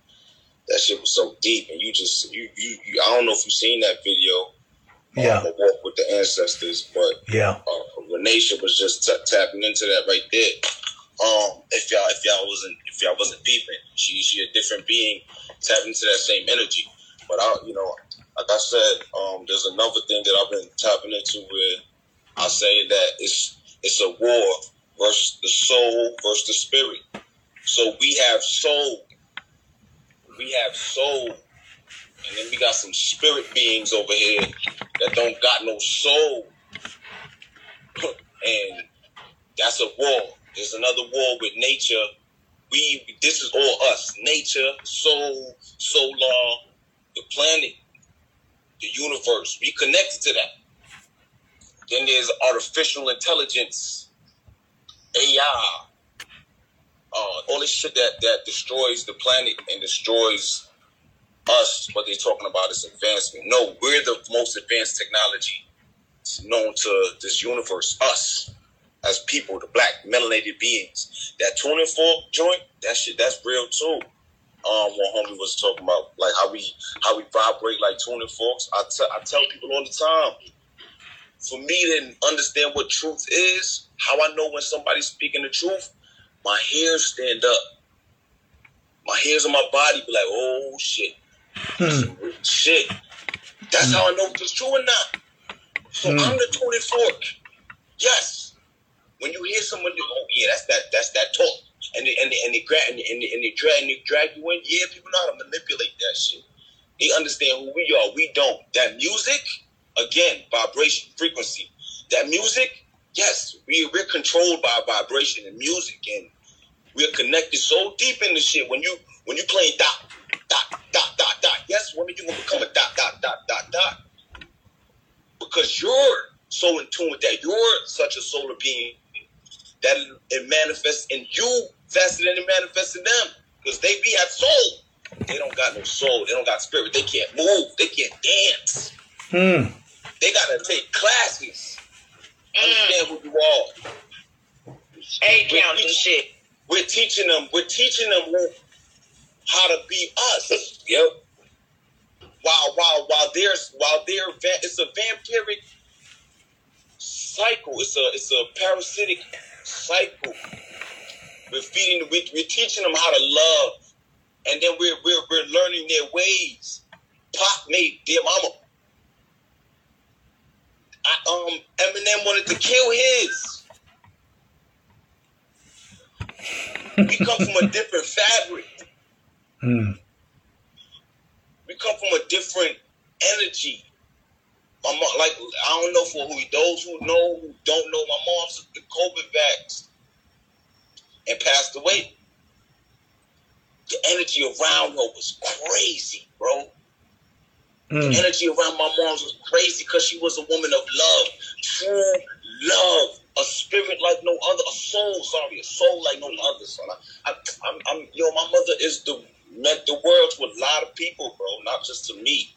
That shit was so deep, and you just you you, you I don't know if you've seen that video. Yeah. Um, walk with the ancestors, but Yeah. uh, Renisha was just t- tapping into that right there. Um, if y'all if y'all wasn't if y'all wasn't peeping, she she a different being tapping into that same energy. But I you know like I said, um, there's another thing that I've been tapping into where I say that it's it's a war versus the soul versus the spirit. So we have soul, we have soul, and then we got some spirit beings over here that don't got no soul, and that's a war. There's another war with nature. We this is all us, nature, soul, solar, the planet, the universe. We connected to that. Then there's artificial intelligence, AI, uh, all this shit that that destroys the planet and destroys us. What they're talking about is advancement. No, we're the most advanced technology known to this universe. Us as people, the black melanated beings. That tuning fork joint, that shit, that's real too. Um, what homie was talking about, like how we how we vibrate like tuning forks. I tell I tell people all the time for me to understand what truth is, how I know when somebody's speaking the truth, my hairs stand up. My hairs on my body be like, oh shit. Hmm. Shit. That's hmm. how I know if it's true or not. So hmm. I'm the tuning fork. Yes. When you hear someone do, oh yeah, that's that that's that talk. And they and they and they grab and they, and they, and they drag and they drag you in, yeah, people know how to manipulate that shit. They understand who we are. We don't. That music, again, vibration, frequency. That music, yes, we we're controlled by vibration and music, and we're connected so deep in the shit. When you when you playing dot dot dot dot dot, yes, women, you gonna become a dot dot dot dot dot because you're so in tune with that. You're such a solar being that it manifests in you faster than it manifests in them because they be have soul. They don't got no soul. They don't got spirit. They can't move. They can't dance. Hmm. They gotta take classes. Understand who you are. A count and shit. We're teaching them. We're teaching them how to be us. Yep. While while while there's while they're va- it's a vampiric cycle. It's a it's a parasitic cycle. We're feeding. We, we're teaching them how to love, and then we're we're we're learning their ways. Pac made dear mama. I, um, Eminem wanted to kill his. We come from a different fabric. Hmm. We come from a different energy. My mom, like I don't know for who those who know who don't know. My mom's the COVID vax and passed away. The energy around her was crazy, bro. Hmm. The energy around my mom's was crazy because she was a woman of love, true love, a spirit like no other, a soul. Sorry, a soul like no other. Son, I, I, I'm, I'm, yo, my mother is the meant the world to a lot of people, bro, not just to me.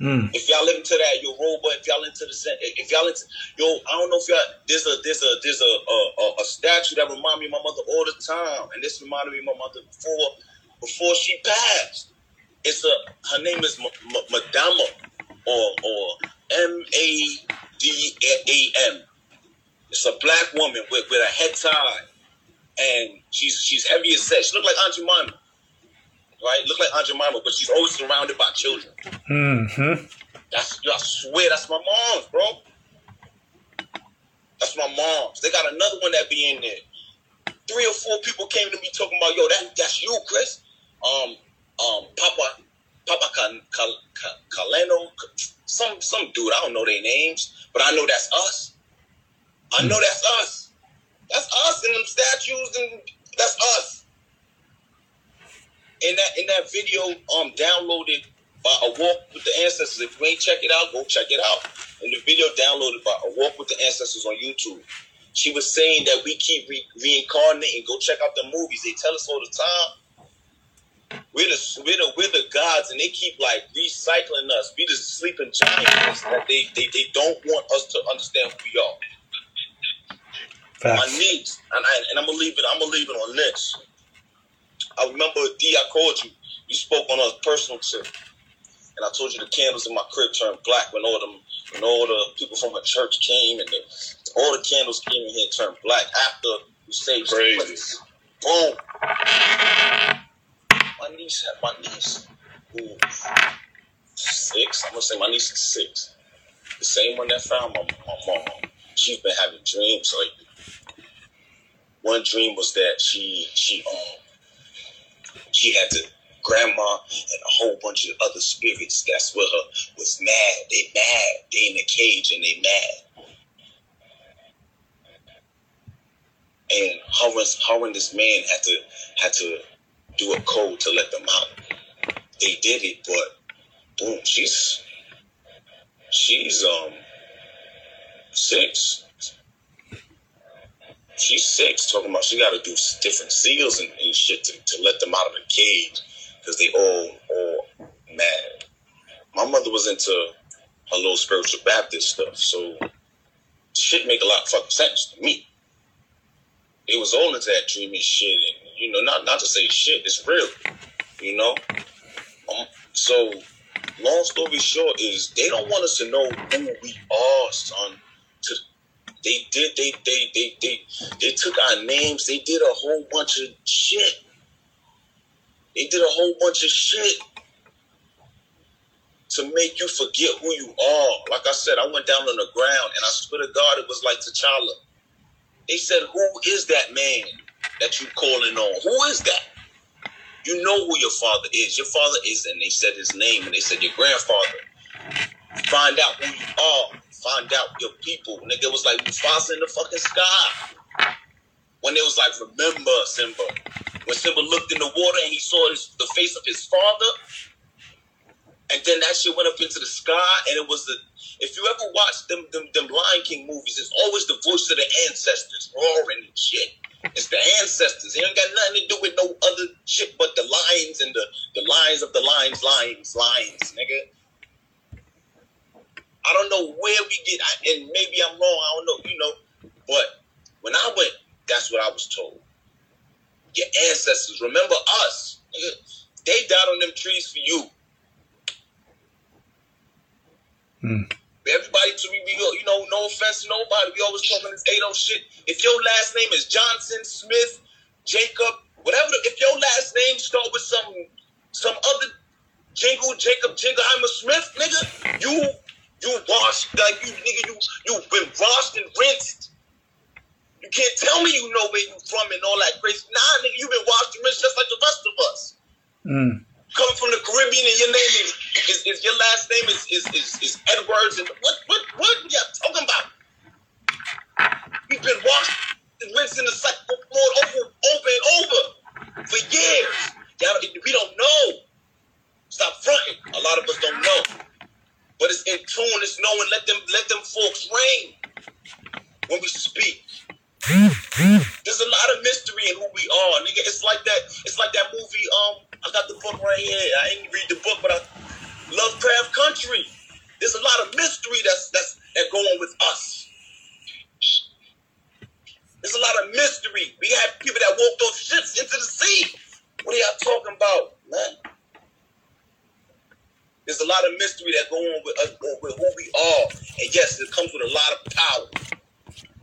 Hmm. If y'all into that Yoruba, if y'all into the if y'all into yo, I don't know if y'all there's a there's a there's a a, a, statue that remind me of my mother all the time, and this reminded me of my mother before before she passed. It's a her name is M- M- Madama or or M A D A M. It's a black woman with, with a head tie, and she's she's heavy as set. She look like Auntie Jemima, right? Look like Aunt Jemima, but she's always surrounded by children. Mm-hmm. That's I swear that's my mom's, bro. That's my mom's. They got another one that be in there. Three or four people came to me talking about, yo, that that's you, Chris. Um, um, Papa, Papa Cal, Cal, Cal, Caleno, some some dude. I don't know their names, but I know that's us. I know that's us. That's us and them statues and that's us. In that in that video, um, downloaded by a walk with the ancestors. If you ain't check it out, go check it out. In the video downloaded by a walk with the ancestors on YouTube, she was saying that we keep re- reincarnating. Go check out the movies. They tell us all the time. We're the, we're the we're the gods, and they keep like recycling us. We the sleeping giants that they, they they don't want us to understand who we are. My Facts. niece, and, I, and I'm gonna leave it. I'm gonna leave it on this. I remember D. I called you. You spoke on a personal tip, and I told you the candles in my crib turned black when all them when all the people from her church came, and the, all the candles came in here turned black after you saved Crazy. place. Boom. My niece had my niece. Who six? I'm gonna say my niece is six. The same one that found my, my mom. She's been having dreams like One dream was that she she um she had to grandma and a whole bunch of other spirits that's with her was mad. They mad. They in a cage and they mad. And her, her and this man had to had to do a code to let them out. They did it, but boom, she's she's um six. She's six, talking about she got to do different seals and, and shit to, to let them out of the cage because they all all mad. My mother was into a little spiritual Baptist stuff, so shit make a lot of fucking sense to me. It was all into that dreamy shit, and you know, not not to say shit, it's real, you know. Um, so, long story short is they don't want us to know who we are, son. They did they they they they they took our names. They did a whole bunch of shit. They did a whole bunch of shit to make you forget who you are. Like I said, I went down on the ground and I swear to God, it was like T'Challa. They said, "Who is that man that you calling on? Who is that?" You know who your father is. Your father is, and they said his name, and they said your grandfather. Find out who you are. Find out your people. Nigga was like Mufasa in the fucking sky. When it was like, remember Simba. When Simba looked in the water and he saw his, the face of his father, and then that shit went up into the sky, and it was the. If you ever watch them, them, them Lion King movies, it's always the voice of the ancestors roaring and shit. It's the ancestors. It ain't got nothing to do with no other shit but the lions and the, the lions of the lions, lions, lions, nigga. I don't know where we get, and maybe I'm wrong. I don't know, you know. But when I went, that's what I was told. Your ancestors, remember us. They died on them trees for you. Hmm. Everybody to me, we go, you know, no offense to nobody. We always talking this 80 shit. If your last name is Johnson, Smith, Jacob, whatever, the, if your last name start with some some other Jingle, Jacob, Jingleheimer Smith, nigga, you you washed like you nigga, you you've been washed and rinsed. You can't tell me you know where you from and all that crazy. Nah, nigga, you've been washed and rinsed just like the rest of us Mm. coming from the Caribbean and your name is, is, is your last name is is, is, is Edwards and what what what are you talking about? We've been washed and rinsed in the cycle floored over over and over for years. Y'all, we don't know. Stop fronting. A lot of us don't know. But it's in tune, it's knowing, let them let them folks reign when we speak. There's a lot of mystery in who we are, nigga. It's like that. It's like that movie. Um, I got the book right here. I didn't read the book, but I Lovecraft Country. There's a lot of mystery that's that's that going with us. There's a lot of mystery. We had people that walked off ships into the sea. What are y'all talking about, man? There's a lot of mystery that go on with us, with who we are, and yes, it comes with a lot of power.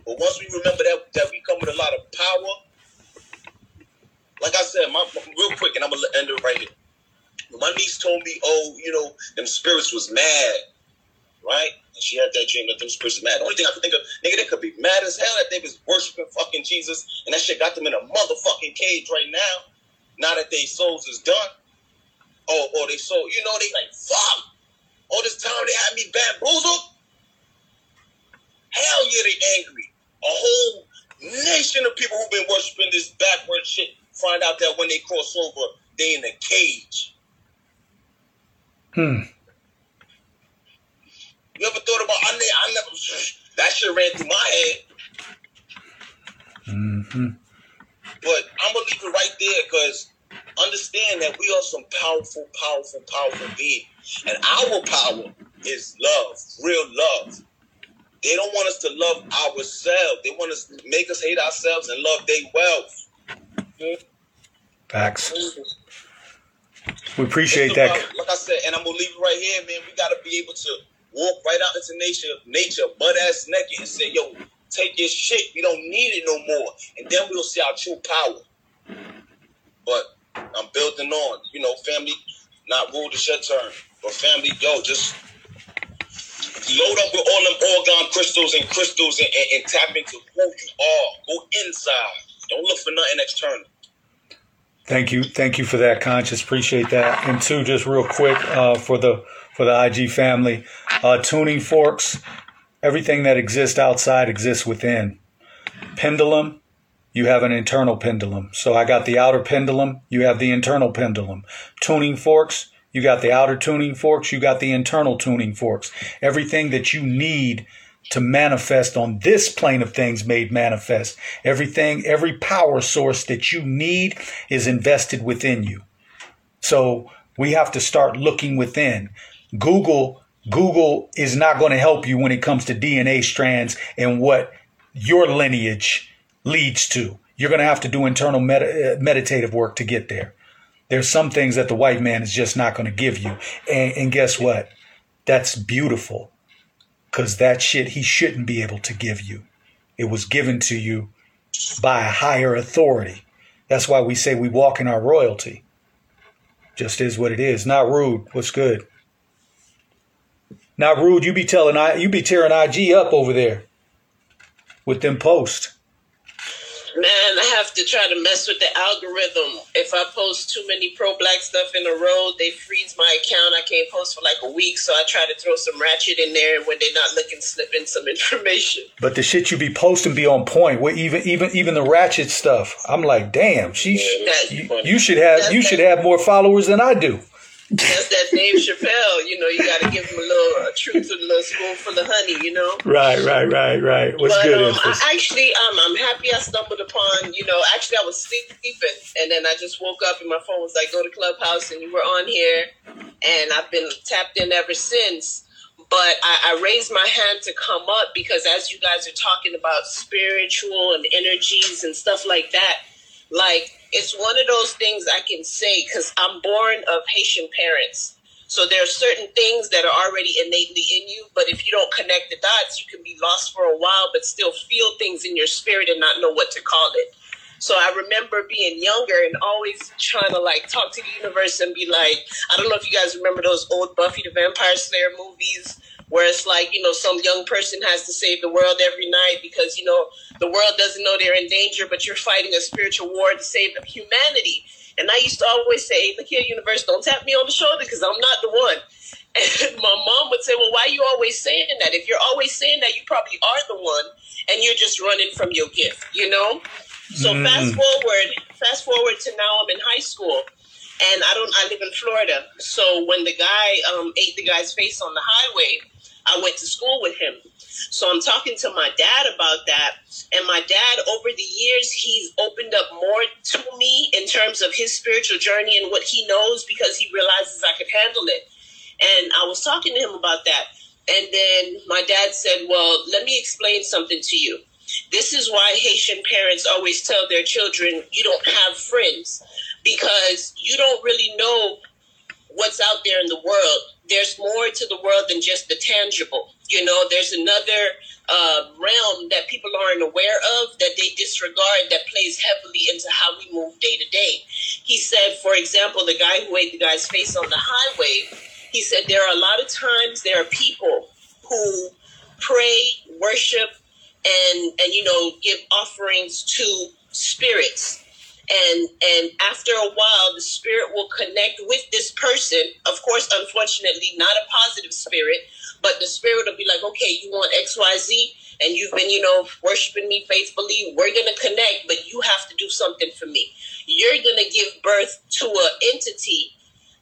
But once we remember that that we come with a lot of power, like I said, my real quick, and I'm gonna end it right here. My niece told me, "Oh, you know, them spirits was mad," right? And she had that dream that them spirits mad. The only thing I could think of, nigga, they could be mad as hell that they was worshiping fucking Jesus, and that shit got them in a motherfucking cage right now. Now that they souls is done, or or they soul, you know, they like fuck. All this time they had me bamboozled. Hell yeah, they angry. A whole nation of people who've been worshiping this backward shit find out that when they cross over, they in a cage. Hmm. You ever thought about? I, ne- I never. That shit ran through my head. hmm But I'm gonna leave it right there because understand that we are some powerful, powerful, powerful beings, and our power is love, real love. They don't want us to love ourselves. They want us to make us hate ourselves and love their wealth. Facts. We appreciate that. about- Like I said, and I'm gonna leave it right here, man. We gotta be able to walk right out into nature, nature, butt ass naked, and say, "Yo, take your shit. We don't need it no more." And then we'll see our true power. But I'm building on, you know, family. Not rule the shut turn, but family, yo, just load up with all them orgone crystals and crystals and, and, and tap into who you are. Go inside. Don't look for nothing external. Thank you, thank you for that, conscious. Appreciate that. And two, just real quick uh, for the for the IG family, uh, tuning forks. Everything that exists outside exists within. Pendulum, you have an internal pendulum. So I got the outer pendulum. You have the internal pendulum. Tuning forks, you got the outer tuning forks. You got the internal tuning forks. Everything that you need to manifest on this plane of things made manifest. Everything, every power source that you need is invested within you. So we have to start looking within. Google, Google is not going to help you when it comes to DNA strands and what your lineage leads to. You're going to have to do internal med- uh, meditative work to get there. There's some things that the white man is just not going to give you. And, and guess what? That's beautiful because that shit he shouldn't be able to give you. It was given to you by a higher authority. That's why we say we walk in our royalty. Just is what it is. Not rude. What's good? Not rude. You be telling I you be tearing IG up over there with them posts. Man, I have to try to mess with the algorithm. If I post too many pro black stuff in a row, they freeze my account. I can't post for like a week, so I try to throw some ratchet in there and when they're not looking, slip in some information. But the shit you be posting be on point. With even even even the ratchet stuff. I'm like, damn, she you, you should have you should have more followers than I do. That's that Dave Chappelle. You know, you got to give him a little a truth with a little spoonful of honey. You know. Right, right, right, right. What's but, good, um? I actually, um, I'm happy I stumbled upon. You know, actually, I was sleeping, and then I just woke up, and my phone was like, "Go to Clubhouse," and you were on here, and I've been tapped in ever since. But I, I raised my hand to come up because as you guys are talking about spiritual and energies and stuff like that, like it's one of those things I can say because I'm born of Haitian parents. So there are certain things that are already innately in you, but if you don't connect the dots, you can be lost for a while, but still feel things in your spirit and not know what to call it. So I remember being younger and always trying to like talk to the universe and be like, I don't know if you guys remember those old Buffy the Vampire Slayer movies where it's like, you know, some young person has to save the world every night because, you know, the world doesn't know they're in danger, but you're fighting a spiritual war to save humanity. And I used to always say, look here, universe, don't tap me on the shoulder because I'm not the one. And my mom would say, well, why are you always saying that? If you're always saying that, you probably are the one and you're just running from your gift, you know? So Mm. fast forward, fast forward to now I'm in high school. And I don't I live in Florida. So when the guy um, ate the guy's face on the highway, I went to school with him. So I'm talking to my dad about that. And my dad, over the years, he's opened up more to me in terms of his spiritual journey and what he knows because he realizes I could handle it. And I was talking to him about that. And then my dad said, Well, let me explain something to you. This is why Haitian parents always tell their children, You don't have friends because you don't really know what's out there in the world. There's more to the world than just the tangible. You know, there's another uh, realm that people aren't aware of that they disregard that plays heavily into how we move day to day. He said, for example, the guy who ate the guy's face on the highway, he said there are a lot of times there are people who pray, worship, and and you know give offerings to spirits and and after a while the spirit will connect with this person. Of course unfortunately not a positive spirit but the spirit will be like okay you want xyz and you've been you know worshiping me faithfully. We're gonna connect but you have to do something for me. You're gonna give birth to an entity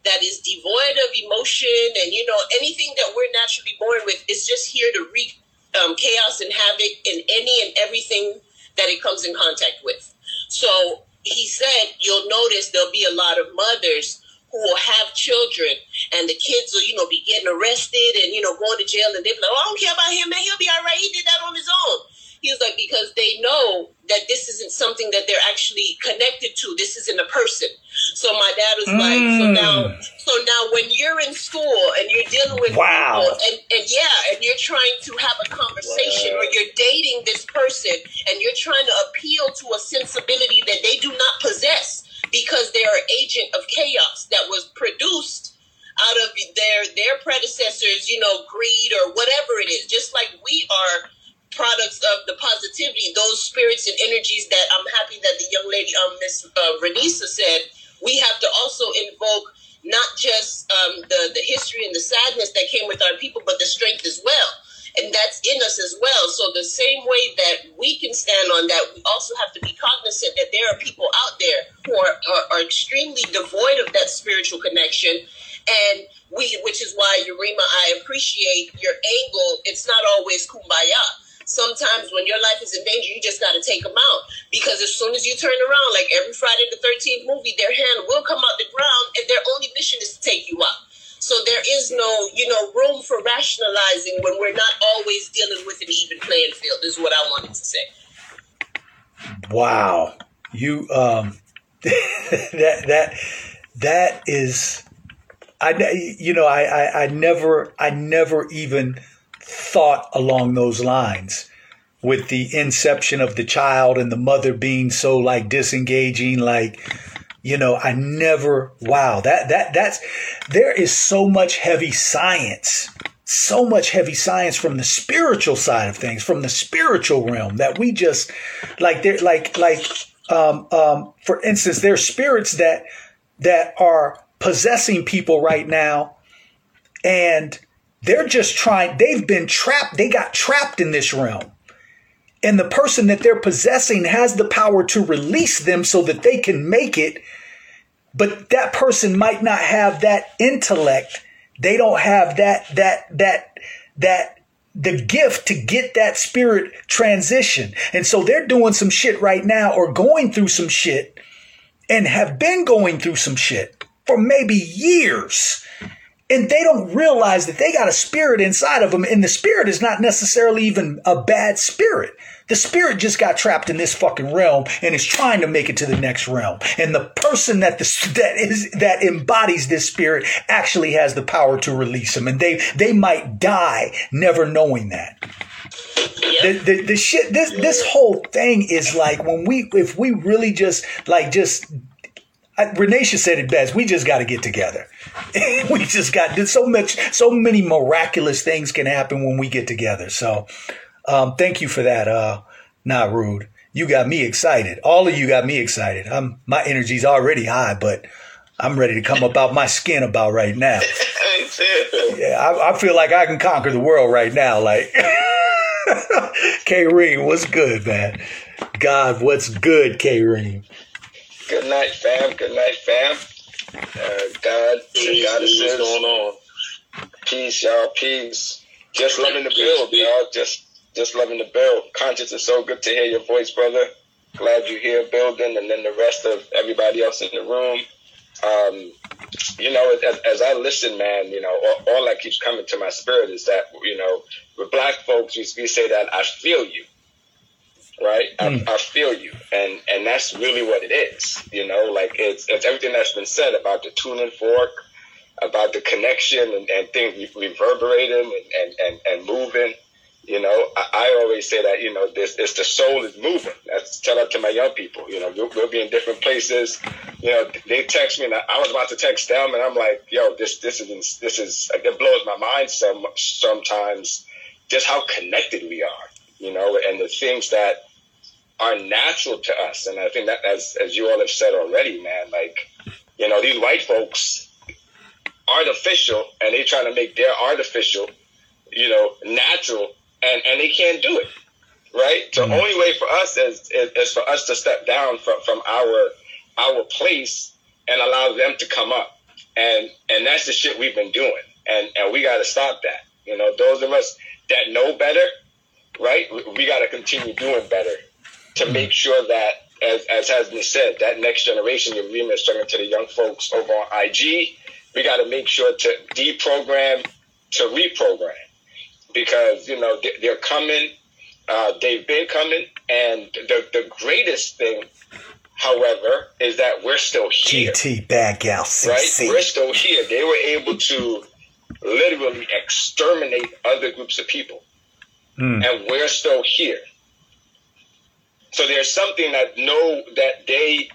that is devoid of emotion and you know anything that we're naturally born with is just here to wreak um, chaos and havoc in any and everything that it comes in contact with. So he said you'll notice there'll be a lot of mothers who will have children and the kids will, you know, be getting arrested and, you know, going to jail and they'll be like, oh, I don't care about him, man. He'll be all right. He did that on his own. Was like, because they know that this isn't something that they're actually connected to. This isn't a person. So my dad was mm. like, so now, so now when you're in school and you're dealing with wow. people and, and yeah, and you're trying to have a conversation wow. or you're dating this person and you're trying to appeal to a sensibility that they do not possess because they're an agent of chaos that was produced out of their their predecessors, you know, greed or whatever it is. Just like we are products of the positivity, those spirits and energies that I'm happy that the young lady, um, Miss uh, Renisa said, we have to also invoke not just um, the the history and the sadness that came with our people, but the strength as well. And that's in us as well. So the same way that we can stand on that, we also have to be cognizant that there are people out there who are, are, are extremely devoid of that spiritual connection. And we, which is why Yarima, I appreciate your angle. It's not always kumbaya sometimes when your life is in danger, you just got to take them out. Because as soon as you turn around, like every Friday the 13th movie, their hand will come out the ground and their only mission is to take you out. So there is no, you know, room for rationalizing when we're not always dealing with an even playing field, is what I wanted to say. Wow. You, um, that, that, that is, I, you know, I, I, I never, I never even, thought along those lines with the inception of the child and the mother being so like disengaging like you know i never wow that that that's there is so much heavy science so much heavy science from the spiritual side of things from the spiritual realm that we just like there like like um um for instance there's spirits that that are possessing people right now and they're just trying, they've been trapped, they got trapped in this realm. And the person that they're possessing has the power to release them so that they can make it. But that person might not have that intellect. They don't have that, that, that, that, the gift to get that spirit transition. And so they're doing some shit right now or going through some shit and have been going through some shit for maybe years and they don't realize that they got a spirit inside of them and the spirit is not necessarily even a bad spirit. The spirit just got trapped in this fucking realm and is trying to make it to the next realm. And the person that the that is that embodies this spirit actually has the power to release them. And they they might die never knowing that. The, the, the shit this this whole thing is like when we if we really just like just I, Renisha said it best. We just got to get together. we just got so much, so many miraculous things can happen when we get together. So, um, thank you for that. Uh, not rude. You got me excited. All of you got me excited. I'm my energy's already high, but I'm ready to come about my skin about right now. yeah, I, I, feel like I can conquer the world right now. Like, Kareem, what's good, man? God, what's good, Kareem? Good night, fam. Good night, fam. Uh, God, peace, God is what's going on? Peace, y'all. Peace. Just loving the build, y'all. Just, just loving the build. Conscious is so good to hear your voice, brother. Glad you're here building, and then the rest of everybody else in the room. Um, you know, as, as, I listen, man, you know, all, all, that keeps coming to my spirit is that, you know, with black folks, we, we say that I feel you right? Mm. I, I, feel you, and and that's really what it is. You know, like it's it's everything that's been said about the tuning fork, about the connection and, and things reverberating and, and, and, and moving. You know, I, I, always say that, you know, this, it's the soul is moving. That's tell that to my young people. You know, we'll, we'll, be in different places. You know, they text me and I was about to text them and I'm like, yo, this, this is, this is, it blows my mind so sometimes just how connected we are, you know, and the things that are natural to us. And I think that, as as you all have said already, man, like you know, these white folks artificial, and they trying to make their artificial, you know, natural, and and they can't do it. Right. The Mm-hmm. only way for us is, is is for us to step down from from our our place and allow them to come up. And and that's the shit we've been doing. And and we got to stop that. You know, those of us that know better, right? We, we got to continue doing better to make sure that, as, as has been said, that next generation, Yarima is talking to the young folks over on IG. We got to make sure to deprogram to reprogram because you know they- they're coming. Uh, they've been coming, and the the greatest thing, however, is that we're still here GT Bad Gal right? We're still here. They were able to literally exterminate other groups of people, Mm. and we're still here. So there's something that know that they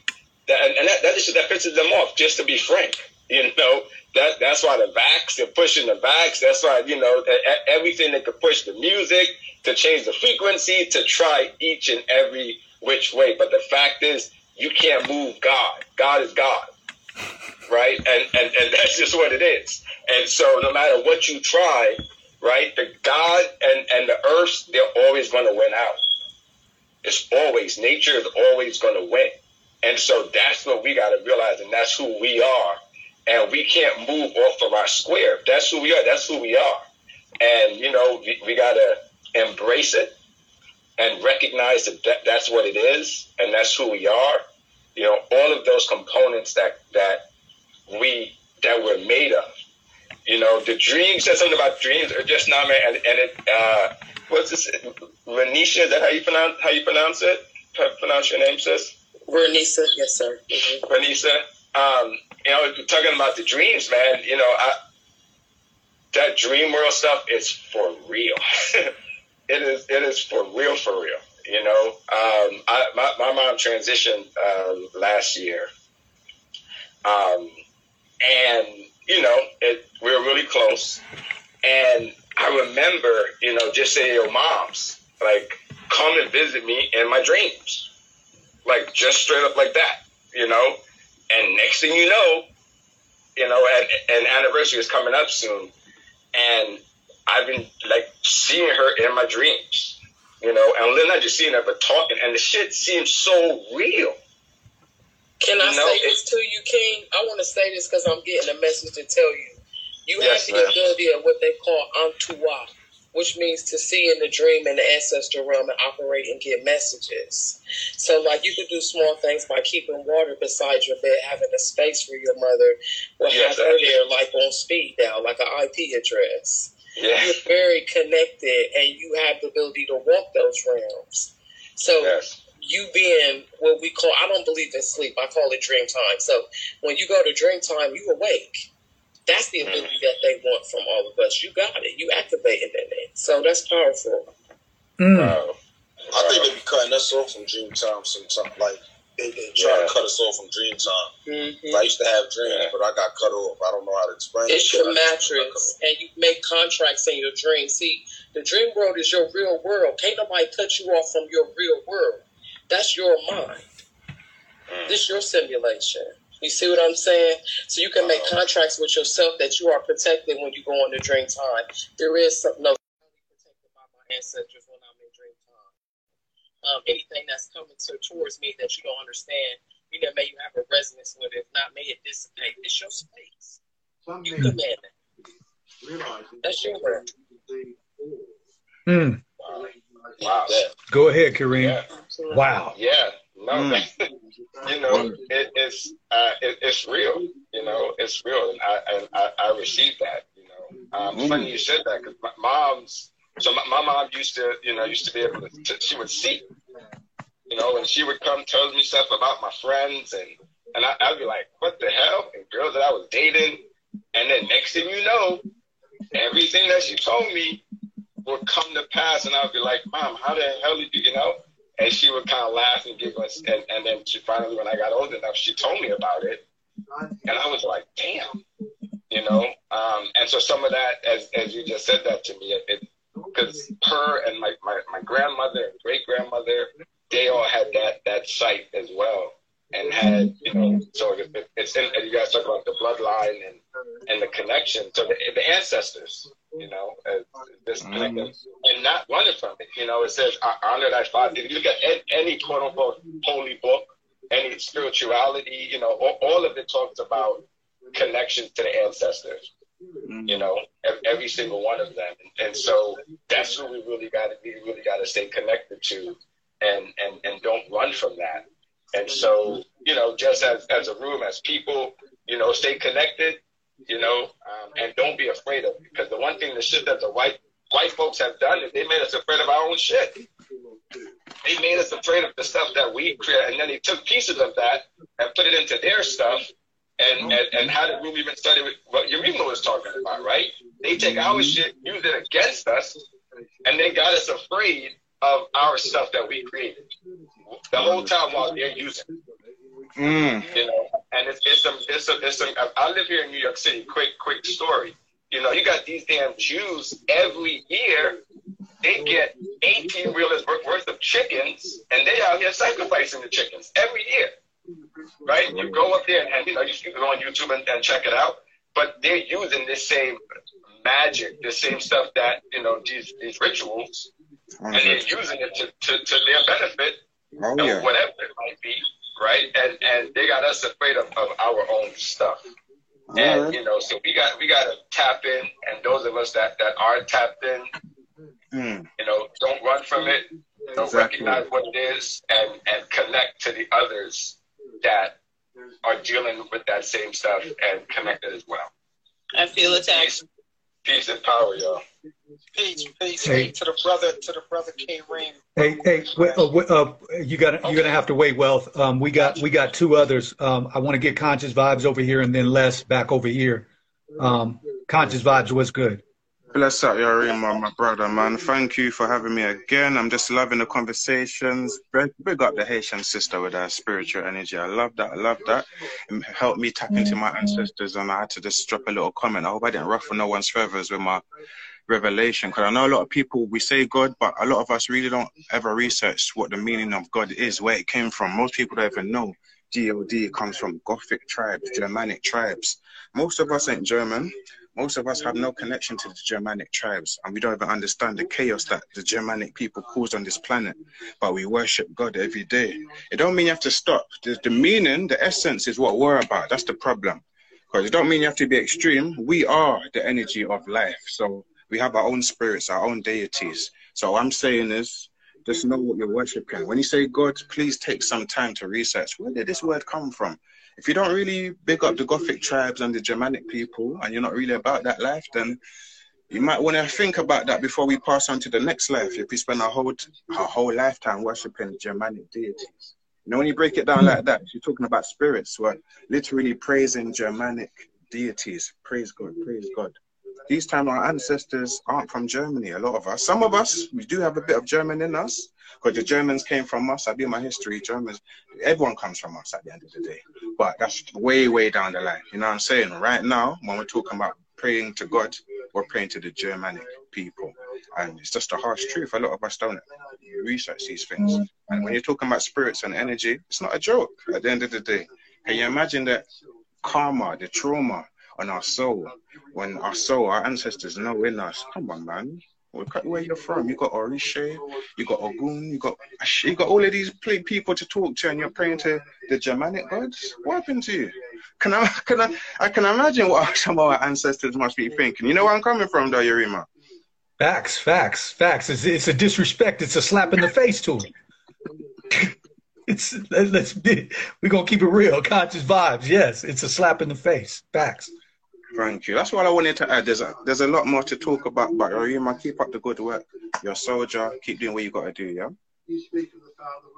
that and that that, is, that pisses them off. Just to be frank, you know that that's why the vax they're pushing the vax. That's why you know everything they could push the music to change the frequency to try each and every which way. But the fact is, you can't move God. God is God right? And, and and that's just what it is. And so no matter what you try, right, the God and, and the earth, they're always gonna win out. It's always nature is always gonna win. And so that's what we gotta realize, and that's who we are. And we can't move off of our square. That's who we are, that's who we are. And you know, we, we gotta embrace it and recognize that, that that's what it is and that's who we are. You know, all of those components that that we that we're made of. You know, the dream said something about dreams or just not, man, and, and it uh, what's this? Renisha, is that how you pronounce how you pronounce it? How you pronounce your name, sis? Renisa, yes, sir. Mhm. Renisa. Um, you know, talking about the dreams, man. You know, I, that dream world stuff is for real. it is. It is for real, for real. You know, um, I, my my mom transitioned um, last year, um, and you know, it, we were really close. And I remember, you know, just saying, "Yo, moms, like, come and visit me in my dreams." like just straight up like that, you know. And next thing you know, you know, and an anniversary is coming up soon, and I've been like seeing her in my dreams, you know, and not just seeing her but talking, and the shit seems so real. Can I know, say this to you, King? I want to say this because I'm getting a message to tell you. You Yes, have the ma'am. ability of what they call entourage, which means to see in the dream in the ancestor realm and operate and get messages. So, like, you could do small things by keeping water beside your bed, having a space for your mother, will Yes, have there, like on speed dial, like an IP address. Yeah. You're very connected, and you have the ability to walk those realms. So, Yes. You being what we call I don't believe in sleep. I call it dream time. So when you go to dream time, you awake. That's the mm-hmm. ability that they want from all of us. You got it. You activated in it. So that's powerful. Wow. I think they be cutting us off from dream time sometimes. Like they, they try Yeah. to cut us off from dream time. Mhm. I used to have dreams, Yeah. but I got cut off. I don't know how to explain It's it. your but I- mattress, and you make contracts in your dream. See, the dream world is your real world. Can't nobody cut you off from your real world. That's your mind. This your simulation. You see what I'm saying? So you can make contracts with yourself that you are protected when you go on into dream time. There is some no protected by my ancestors when I'm in dream time. Um, anything that's coming to, towards me that you don't understand, you know, may you have a resonance with it. If not, may it dissipate. It's your space. You command it. That's your world. Mm. Wow. Go ahead, Kareem. Yeah. Wow. Yeah, no, Mm. you know, it, it's uh, it, it's real. You know, it's real, and I and I, I received that. You know, um, funny you said that because my mom's. So my, my mom used to, you know, used to be able to. to she would see, you know, and she would come tell me stuff about my friends, and and I, I'd be like, what the hell? And girls that I was dating, and then next thing you know, everything that she told me would come to pass, and I'd be like, Mom, how the hell did you, you know? And she would kind of laugh and give us, and, and then she finally, when I got old enough, she told me about it, and I was like, damn, you know. Um, and so some of that, as as you just said that to me, it because her and my, my my grandmother and great grandmother, they all had that that sight as well, and had you know. So it, it's in, and you guys talk about the bloodline and and the connection. So the, the ancestors, you know, uh, this connection, and not running from it. You know, it says "I honor thy father. If you look at any, quote unquote holy book, any spirituality, you know, all, all of it talks about connections to the ancestors. You know, every single one of them, and so that's who we really got to we really got to stay connected to, and and and don't run from that. And so, you know, just as as a room, as people, you know, stay connected, you know, um, and don't be afraid of it. Because the one thing, the shit that the white white folks have done is they made us afraid of our own shit. They made us afraid of the stuff that we create, and then they took pieces of that and put it into their stuff. And, and, and how did we even study what Yarima was talking about, right? They take our shit, use it against us, and they got us afraid of our stuff that we created the whole time while they're using it. Mm. You know, and it's it's some it's some it's some. I live here in New York City. Quick quick story. You know, you got these damn Jews every year. They get 18 wheelers worth of chickens, and they out here sacrificing the chickens every year. Right? You go up there and, and you know you can go on YouTube and, and check it out. But they're using this same magic, the same stuff that you know these these rituals, and they're using it to, to, to their benefit, Oh, yeah. whatever it might be, right? And and they got us afraid of, of our own stuff. And Alright. you know, so we got we got to tap in, and those of us that that are tapped in, Mm. you know, don't run from it. Don't Exactly. recognize what it is, and and connect to the others that are dealing with that same stuff and connected as well. I feel attacked. Peace and power, y'all. Peace, peace, Hey. peace to the brother, to the brother Kareem. Hey, hey, wait, uh, wait, uh, you got you're gonna have to wait, Wealth. Um, we got we got two others. Um, I want to get conscious vibes over here, and then Les back over here. Um, conscious vibes, what's good? Bless up, Yarima, my brother, man. Thank you for having me again. I'm just loving the conversations. Big big up the Haitian sister with her spiritual energy. I love that. I love that. It helped me tap into my ancestors, and I had to just drop a little comment. I hope I didn't ruffle no one's feathers with my revelation, because I know a lot of people we say God, but a lot of us really don't ever research what the meaning of God is, where it came from. Most people don't even know. God comes from Gothic tribes, Germanic tribes. Most of us ain't German. Most of us have no connection to the Germanic tribes, and we don't even understand the chaos that the Germanic people caused on this planet. But we worship God every day. It don't mean you have to stop. The, the meaning, the essence, is what we're about. That's the problem. Because it don't mean you have to be extreme. We are the energy of life. So we have our own spirits, our own deities. So I'm saying is, just know what you're worshiping. When you say God, please take some time to research. Where did this word come from? If you don't really big up the Gothic tribes and the Germanic people, and you're not really about that life, then you might want to think about that before we pass on to the next life. If we spend our whole our whole lifetime worshiping Germanic deities, you know, when you break it down like that, you're talking about spirits. We're literally praising Germanic deities. Praise God, praise God. These times our ancestors aren't from Germany. A lot of us, some of us, we do have a bit of German in us because the Germans came from us. I do my history. Germans, everyone comes from us at the end of the day. But that's way, way down the line. You know what I'm saying? Right now, when we're talking about praying to God, we're praying to the Germanic people. And it's just a harsh truth. A lot of us don't research these things. Mm. And when you're talking about spirits and energy, it's not a joke at the end of the day. Can you imagine that karma, the trauma on our soul, when our soul, our ancestors know in us, come on, man. Look at where you're from. You got Orisha, you got Ogun, you got you got all of these people to talk to, and you're praying to the Germanic gods. What happened to you? Can I can I I can imagine what some of our ancestors must be thinking. You know where I'm coming from, though. Facts, facts, facts. It's, it's a disrespect. It's a slap in the face to him. it's let's be. We're gonna keep it real. Conscious vibes. Yes, it's a slap in the face. Facts. Thank you. That's what I wanted to add. There's a there's a lot more to talk about, but Yarima, keep up the good work. You're a soldier. Keep doing what you got to do. Yeah.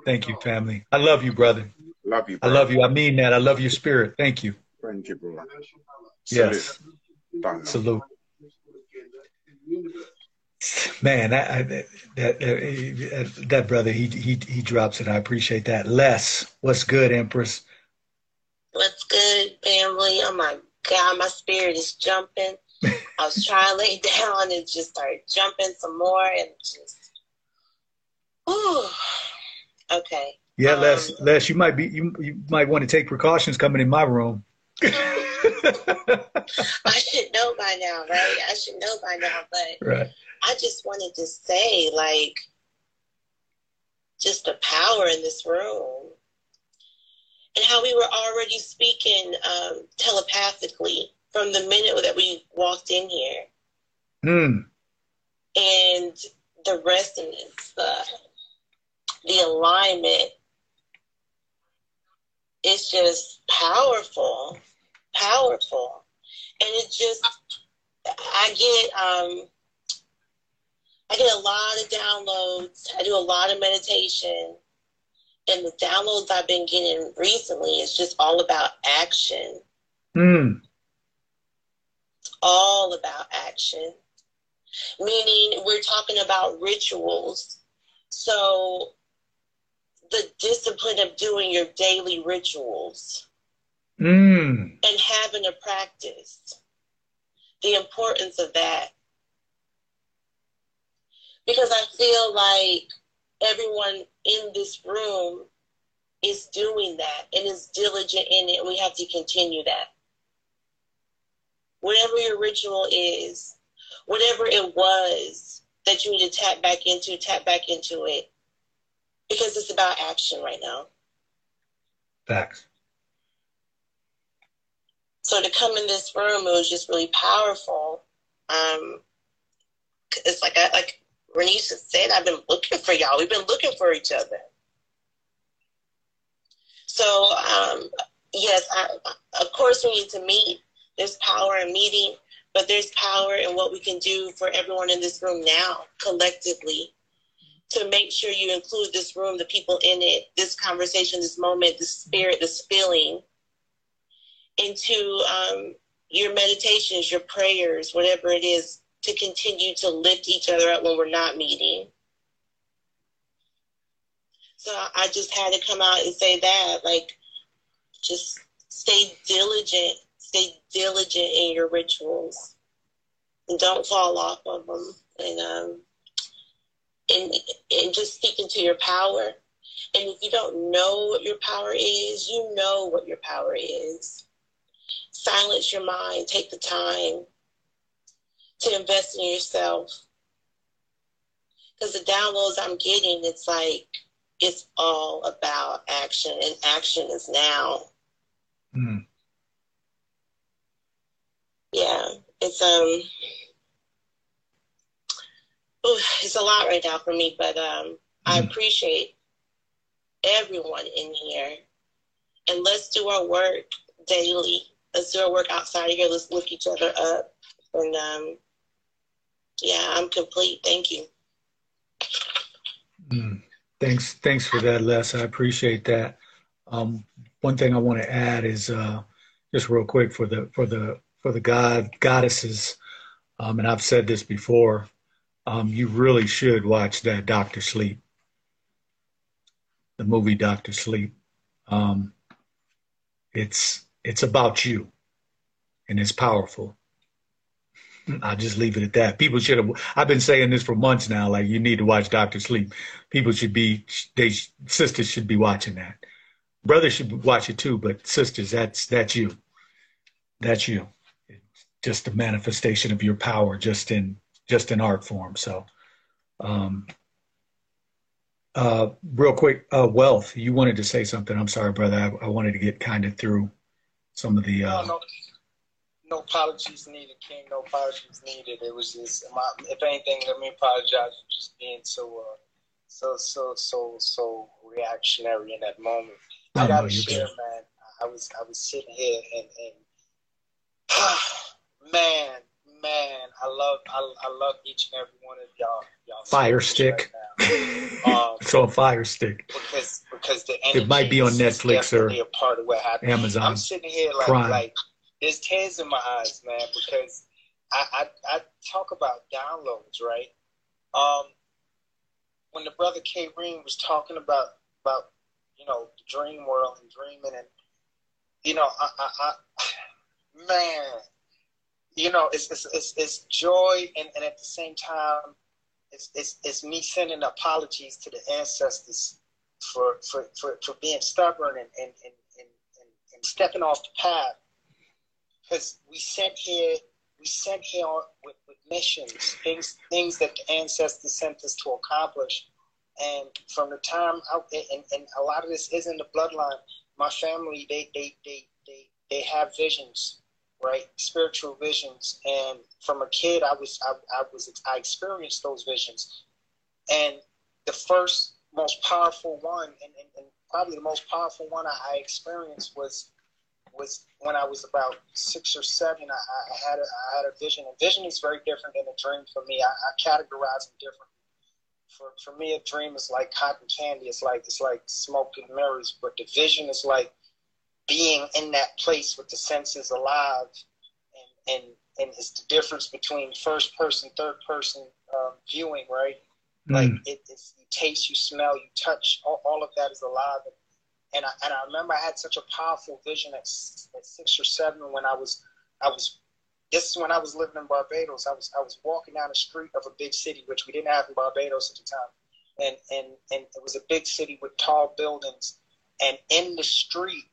Thank you, family. I love you, brother. Love you. I love you. I mean that. I love your spirit. Thank you. Thank you, bro. Yes. Done. Salute. Man, that I- that that, that, that brother, he he he drops it. I appreciate that. Les, what's good, Empress? What's good, family? Oh my God, my spirit is jumping. I was trying to lay down and just started jumping some more and just, ooh. Okay. Yeah, Les, um, Les, you might be you you might want to take precautions coming in my room. I should know by now, right? I should know by now, but Right. I just wanted to say, like, just the power in this room and how we were already speaking um, telepathically from the minute that we walked in here Hmm. and the resonance, the, the alignment. It's just powerful, powerful. And it just, I get, um, I get a lot of downloads. I do a lot of meditation. And the downloads I've been getting recently is just all about action, Hmm. all about action. Meaning, we're talking about rituals. So, the discipline of doing your daily rituals Hmm. and having a practice, the importance of that. Because I feel like everyone in this room is doing that and is diligent in it, we have to continue that. Whatever your ritual is, whatever it was that you need to tap back into, tap back into it. Because it's about action right now. Facts. So to come in this room, it was just really powerful. Um, it's like I, like Renisha said, I've been looking for y'all. We've been looking for each other. So um, yes, I, of course we need to meet. There's power in meeting, but there's power in what we can do for everyone in this room now, collectively, to make sure you include this room, the people in it, this conversation, this moment, this spirit, this feeling into um, your meditations, your prayers, whatever it is, to continue to lift each other up when we're not meeting. So I just had to come out and say that, like, just stay diligent, stay diligent in your rituals, and don't fall off of them, and um, and and just speak into your power. And if you don't know what your power is, you know what your power is silence your mind, take the time to invest in yourself. Because the downloads I'm getting, it's like it's all about action, and action is now. Hmm. Yeah, it's um, ooh, it's a lot right now for me, but um, I appreciate everyone in here, and let's do our work daily. Let's do our work outside of here. Let's lift each other up, and um, yeah, I'm complete. Thank you. Mm. Thanks, thanks for that, Les. I appreciate that. Um, one thing I want to add is uh, just real quick for the for the for the god goddesses, um, and I've said this before. Um, you really should watch that Doctor Sleep, the movie Doctor Sleep. Um, it's it's about you, and it's powerful. I'll just leave it at that. People should have. I've been saying this for months now. Like you need to watch Doctor Sleep. People should be. They sisters should be watching that. Brothers should watch it too. But sisters, that's that's you. That's you. It's just a manifestation of your power, just in just in art form. So, um, uh, real quick, uh, wealth. You wanted to say something. I'm sorry, brother. I, I wanted to get kind of through some of the. Uh, no, apologies needed, King. No apologies needed. It was just, my, if anything, let me apologize for just being so, uh, so, so, so, so reactionary in that moment. No, I gotta share, good. man. I was, I was sitting here and, and man, man, I love, I, I love each and every one of y'all. y'all Fire Stick. Right um, Fire Stick. because because the It might be on Netflix or a part of what happened. Amazon I'm sitting here like Prime. like there's tears in my eyes, man, because I, I I talk about downloads, right? Um, when the brother K was talking about about you know the dream world and dreaming and you know I I, I man you know it's it's it's, it's joy and, and at the same time it's, it's it's me sending apologies to the ancestors for for for, for being stubborn and and, and, and, and stepping off the path. Because we sent here we sent here with, with missions, things things that the ancestors sent us to accomplish. And from the time out there, and, and a lot of this is in the bloodline. My family, they they they they they have visions, right? Spiritual visions. And from a kid, I was I, I was I experienced those visions. And the first most powerful one, and, and, and probably the most powerful one I, I experienced was was when I was about six or seven. I, I had a, I had a vision. A vision is very different than a dream for me. I, I categorize them differently. For for me, a dream is like cotton candy. It's like it's like smoke and mirrors. But the vision is like being in that place with the senses alive, and and and it's the difference between first person, third person um, viewing, right? Mm. Like it, it's you taste, you smell, you touch. All, all of that is alive. And, and I, and I remember I had such a powerful vision at, at six or seven when I was I was this is when I was living in Barbados. I was I was walking down the street of a big city, which we didn't have in Barbados at the time, and and and it was a big city with tall buildings, and in the street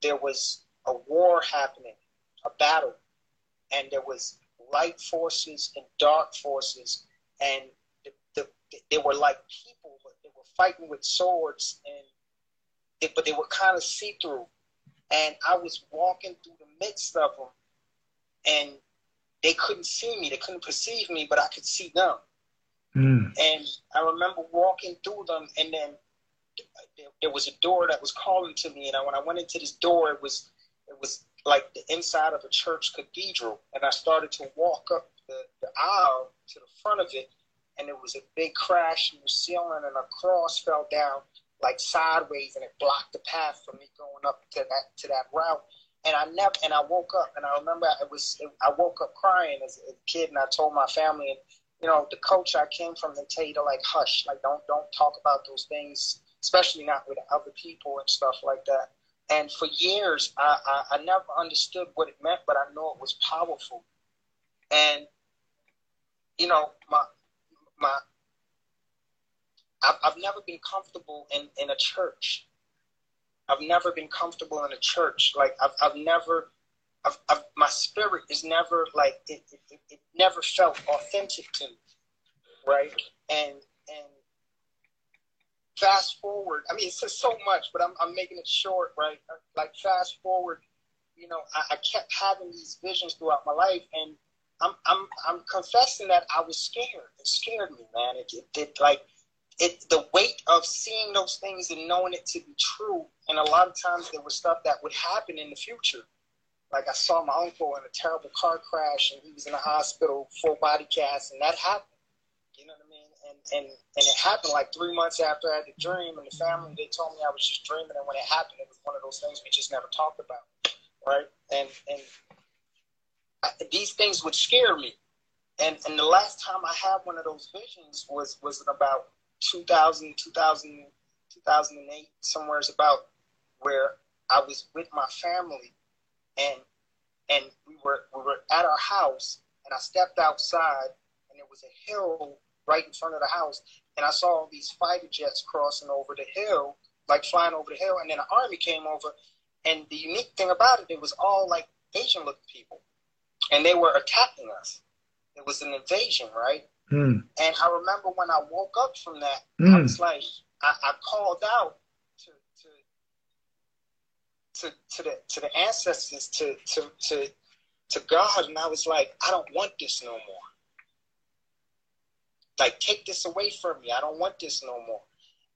there was a war happening, a battle, and there was light forces and dark forces, and the, the, they were like people, but they were fighting with swords and it, but they were kind of see through. And I was walking through the midst of them, and they couldn't see me, they couldn't perceive me, but I could see them. Mm. And I remember walking through them, and then there, there was a door that was calling to me. And I, when I went into this door, it was it was like the inside of a church cathedral. And I started to walk up the, the aisle to the front of it, and there was a big crash in the ceiling, and a cross fell down like sideways and it blocked the path for me going up to that to that route. And I never and I woke up and I remember it was I woke up crying as a kid and I told my family and you know the culture I came from they tell you to like hush like don't don't talk about those things especially not with other people and stuff like that. And for years I, I, I never understood what it meant, but I know it was powerful. And you know my my I've, I've never been comfortable in, in a church. I've never been comfortable in a church. Like I've, I've never, I've, I've, my spirit is never like it, it, it, never felt authentic to me, right? And and fast forward. I mean, it's just so much, but I'm I'm making it short, right? Like fast forward, you know, I, I kept having these visions throughout my life, and I'm I'm I'm confessing that I was scared. It scared me, man. It, it did like it the weight of seeing those things and knowing it to be true. And a lot of times there was stuff that would happen in the future. Like I saw my uncle in a terrible car crash and he was in the hospital, full body cast, and that happened. You know what I mean? And and and it happened like three months after I had the dream, and the family they told me I was just dreaming, and when it happened, it was one of those things we just never talked about, right? And and I, these things would scare me. And and the last time I had one of those visions was was about 2000, 2000, 2008, somewhere is about where I was with my family and and we were we were at our house and I stepped outside and there was a hill right in front of the house and I saw all these fighter jets crossing over the hill, like flying over the hill, and then the army came over and the unique thing about it, it was all like Asian looking people. And they were attacking us. It was an invasion, right? Mm. And I remember when I woke up from that, mm. I was like, I, I called out to, to to to the to the ancestors, to to to to God, and I was like, I don't want this no more. Like, take this away from me. I don't want this no more.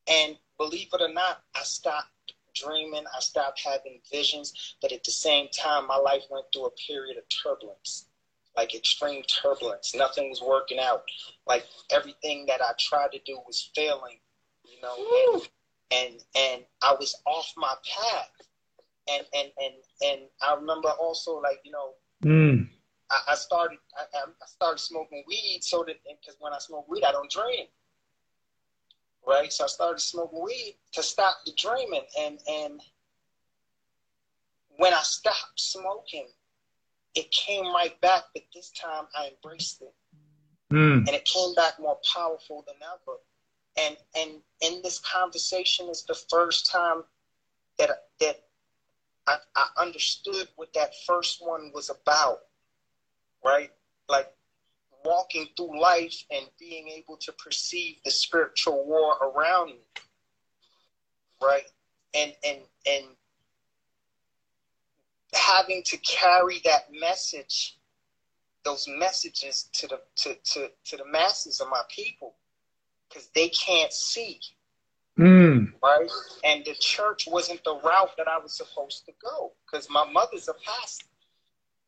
And believe it or not, I stopped dreaming. I stopped having visions. But at the same time, my life went through a period of turbulence like extreme turbulence. Nothing was working out. Like everything that I tried to do was failing, you know, and, and and I was off my path. And and and and I remember also like you know, mm. I, I, started I, I, started smoking weed so that because when I smoke weed I don't dream. Right, so I started smoking weed to stop the dreaming, and and when I stopped smoking, it came right back, but this time I embraced it. Mm. And it came back more powerful than ever. and and in this conversation is the first time that that I, I understood what that first one was about, right? Like walking through life and being able to perceive the spiritual war around me, right? And and and having to carry that message, those messages to the to to, to the masses of my people, because they can't see Mm. right? And the church wasn't the route that I was supposed to go because my mother's a pastor,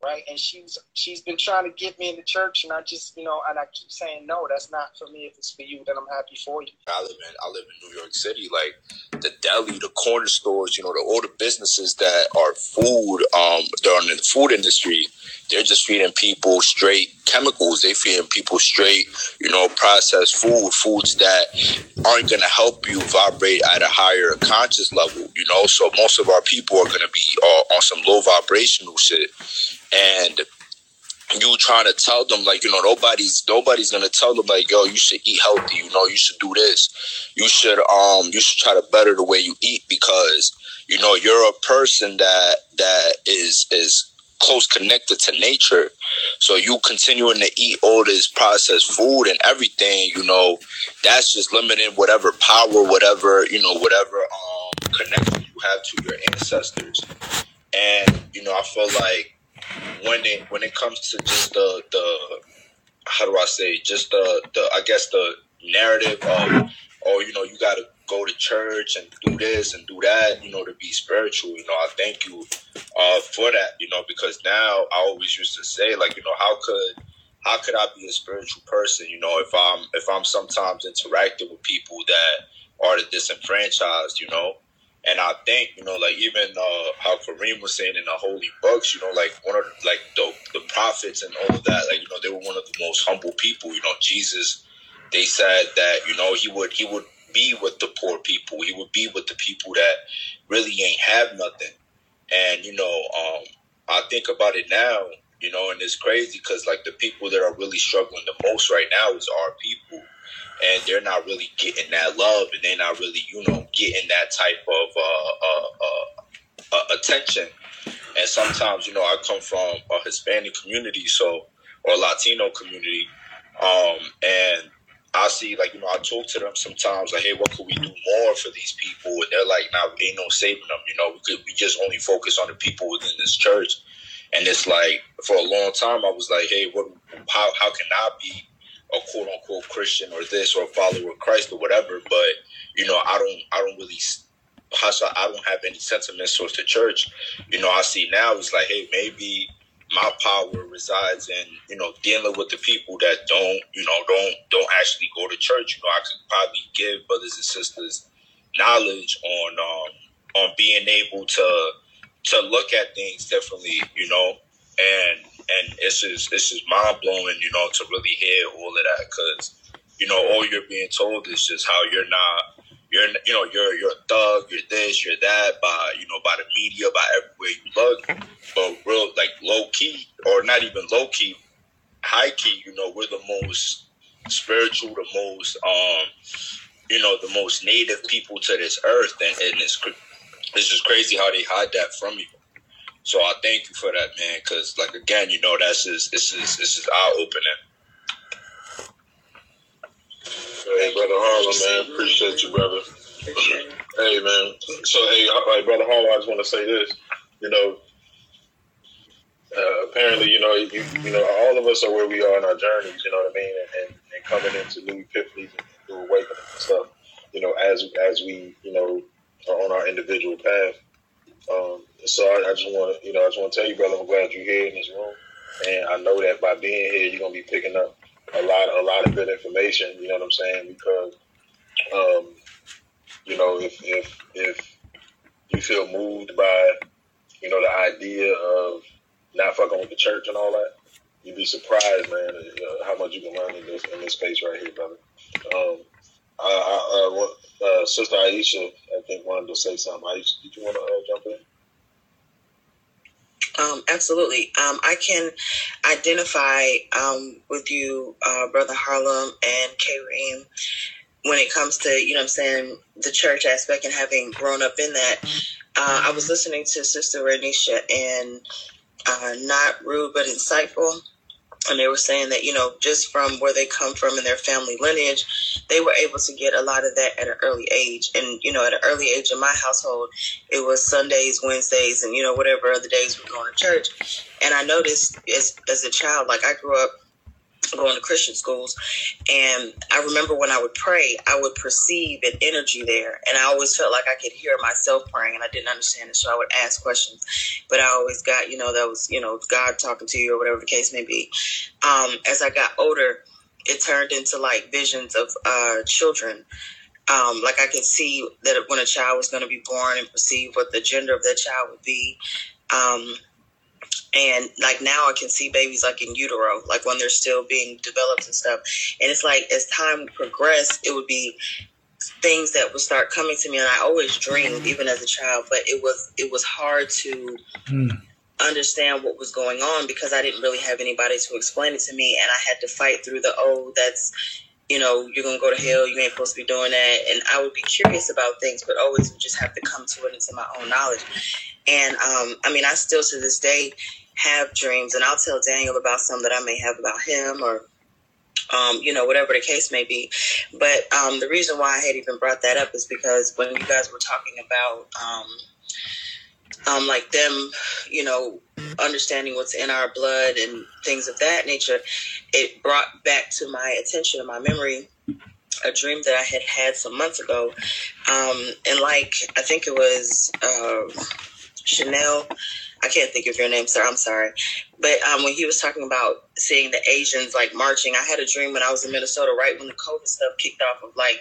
right? And she's she's been trying to get me in the church, and I just you know, and I keep saying no, that's not for me. If it's for you, then I'm happy for you. I live in I live in New York City. Like the deli, the corner stores, you know, the all the businesses that are food, um, they're in the food industry. They're just feeding people straight chemicals. They're feeding people straight, you know, processed food, foods that aren't gonna help you vibrate at a higher conscious level. You know, so most of our people are gonna be uh, on some low vibrational shit, and you trying to tell them like you know nobody's nobody's gonna tell them like yo you should eat healthy you know you should do this. You should um you should try to better the way you eat because you know you're a person that that is is close connected to nature. So you continuing to eat all this processed food and everything you know that's just limiting whatever power whatever you know whatever um connection you have to your ancestors. And you know i feel like when it when it comes to just the the how do I say just the the I guess the narrative of oh you know you got to go to church and do this and do that you know to be spiritual you know I thank you uh, for that you know because now I always used to say like you know how could how could I be a spiritual person you know if I'm if I'm sometimes interacting with people that are the disenfranchised you know and I think, you know, like even uh, how Kareem was saying in the holy books, you know, like one of like the the prophets and all of that, like you know, they were one of the most humble people. You know, Jesus, they said that you know he would he would be with the poor people. He would be with the people that really ain't have nothing. And you know, um, I think about it now, you know, and it's crazy because like the people that are really struggling the most right now is our people and they're not really getting that love, and they're not really, you know, getting that type of uh, uh, uh, uh, attention. And sometimes, you know, I come from a Hispanic community, so or Latino community, um, and I see, like, you know, I talk to them sometimes, like, hey, what could we do more for these people? And they're like, nah, ain't no saving them. You know, we could we just only focus on the people within this church. And it's like for a long time, I was like, hey, what? How how can I be a quote unquote Christian or this or a follower of Christ or whatever. But you know, I don't I don't really I don't have any sentiments towards the church. You know, I see now it's like, hey, maybe my power resides in you know dealing with the people that don't you know don't don't actually go to church. You know, I could probably give brothers and sisters knowledge on um, on being able to to look at things differently. You know, and and it's just it's just mind blowing, you know, to really hear all of that because you know all you're being told is just how you're not you're you know you're you're a thug, you're this, you're that by you know by the media, by everywhere you look, but real like low key or not even low key, high key, you know, we're the most spiritual, the most um you know the most native people to this earth, and, and it's it's just crazy how they hide that from you. So I thank you for that, man. Because like again, you know, that's just this is this is eye opening. Hey, brother Harlem, man, appreciate you, brother. Hey, man. So, hey, brother Harlem, I just want to say this. You know, uh, apparently, you know, you, you know, all of us are where we are in our journeys. You know what I mean, and, and, and coming into new epiphanies and new awakenings and stuff. You know, as as we, you know, are on our individual path. Um, so I, I just want to, you know, I just want to tell you, brother, I'm glad you're here in this room, and I know that by being here, you're gonna be picking up a lot, a lot of good information. You know what I'm saying? Because, um, you know, if if if you feel moved by, you know, the idea of not fucking with the church and all that, you'd be surprised, man, uh, how much you can learn in this in this space right here, brother. Um, I, I, uh, uh, Sister Aisha, I think wanted to say something. Aisha, did you want to uh, jump in? Um, absolutely. Um, I can identify um, with you, uh, Brother Harlem and Kareem, when it comes to you know I'm saying the church aspect and having grown up in that, uh, I was listening to Sister Renisha and uh, not rude but insightful and they were saying that you know just from where they come from in their family lineage they were able to get a lot of that at an early age. And you know at an early age in my household it was sundays wednesdays and you know whatever other days we're going to church. And i noticed as, as a child like i grew up going to Christian schools. And I remember when I would pray, I would perceive an energy there. And I always felt like I could hear myself praying and I didn't understand it. So I would ask questions. But I always got, you know, that was, you know, God talking to you or whatever the case may be. Um, as I got older, it turned into like visions of uh, children. Um, like I could see that when a child was going to be born and perceive what the gender of that child would be. Um, and like now I can see babies like in utero, like when they're still being developed and stuff. And it's like as time progressed, it would be things that would start coming to me and I always dreamed even as a child, but it was it was hard to Mm. understand what was going on because I didn't really have anybody to explain it to me and I had to fight through the oh that's you know, you're gonna go to hell, you ain't supposed to be doing that. And I would be curious about things, but always would just have to come to it into my own knowledge. And um, I mean, I still to this day have dreams, and I'll tell Daniel about some that I may have about him or. Um, you know, whatever the case may be. But um, the reason why I had even brought that up is because when you guys were talking about um, um, like them, you know, understanding what's in our blood and things of that nature, it brought back to my attention and my memory a dream that I had had some months ago. Um, and like, I think it was uh, Chanel. I can't think of your name, sir. I'm sorry. But um, when he was talking about seeing the Asians like marching, I had a dream when I was in Minnesota, right when the COVID stuff kicked off, of like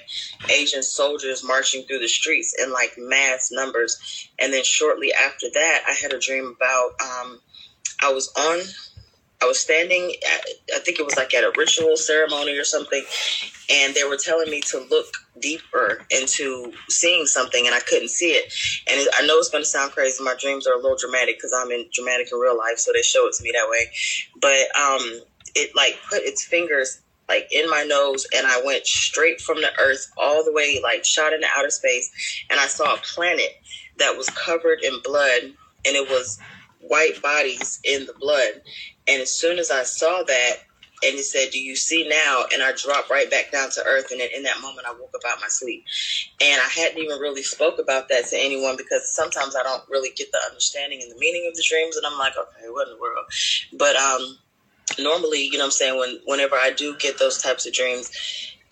Asian soldiers marching through the streets in like mass numbers. And then shortly after that, I had a dream about um, I was on, I was standing, at, I think it was like at a ritual ceremony or something, and they were telling me to look deeper into seeing something, and I couldn't see it. And it, I know it's going to sound crazy. My dreams are a little dramatic because I'm in dramatic in real life, so they show it to me that way. But um, it like put its fingers like in my nose and I went straight from the earth all the way like shot into outer space and I saw a planet that was covered in blood and it was white bodies in the blood and as soon as I saw that and he said do you see now? And I dropped right back down to earth and then in that moment I woke up out my sleep. And I hadn't even really spoke about that to anyone because sometimes I don't really get the understanding and the meaning of the dreams and I'm like okay what in the world? But um normally, you know what I'm saying, when whenever I do get those types of dreams,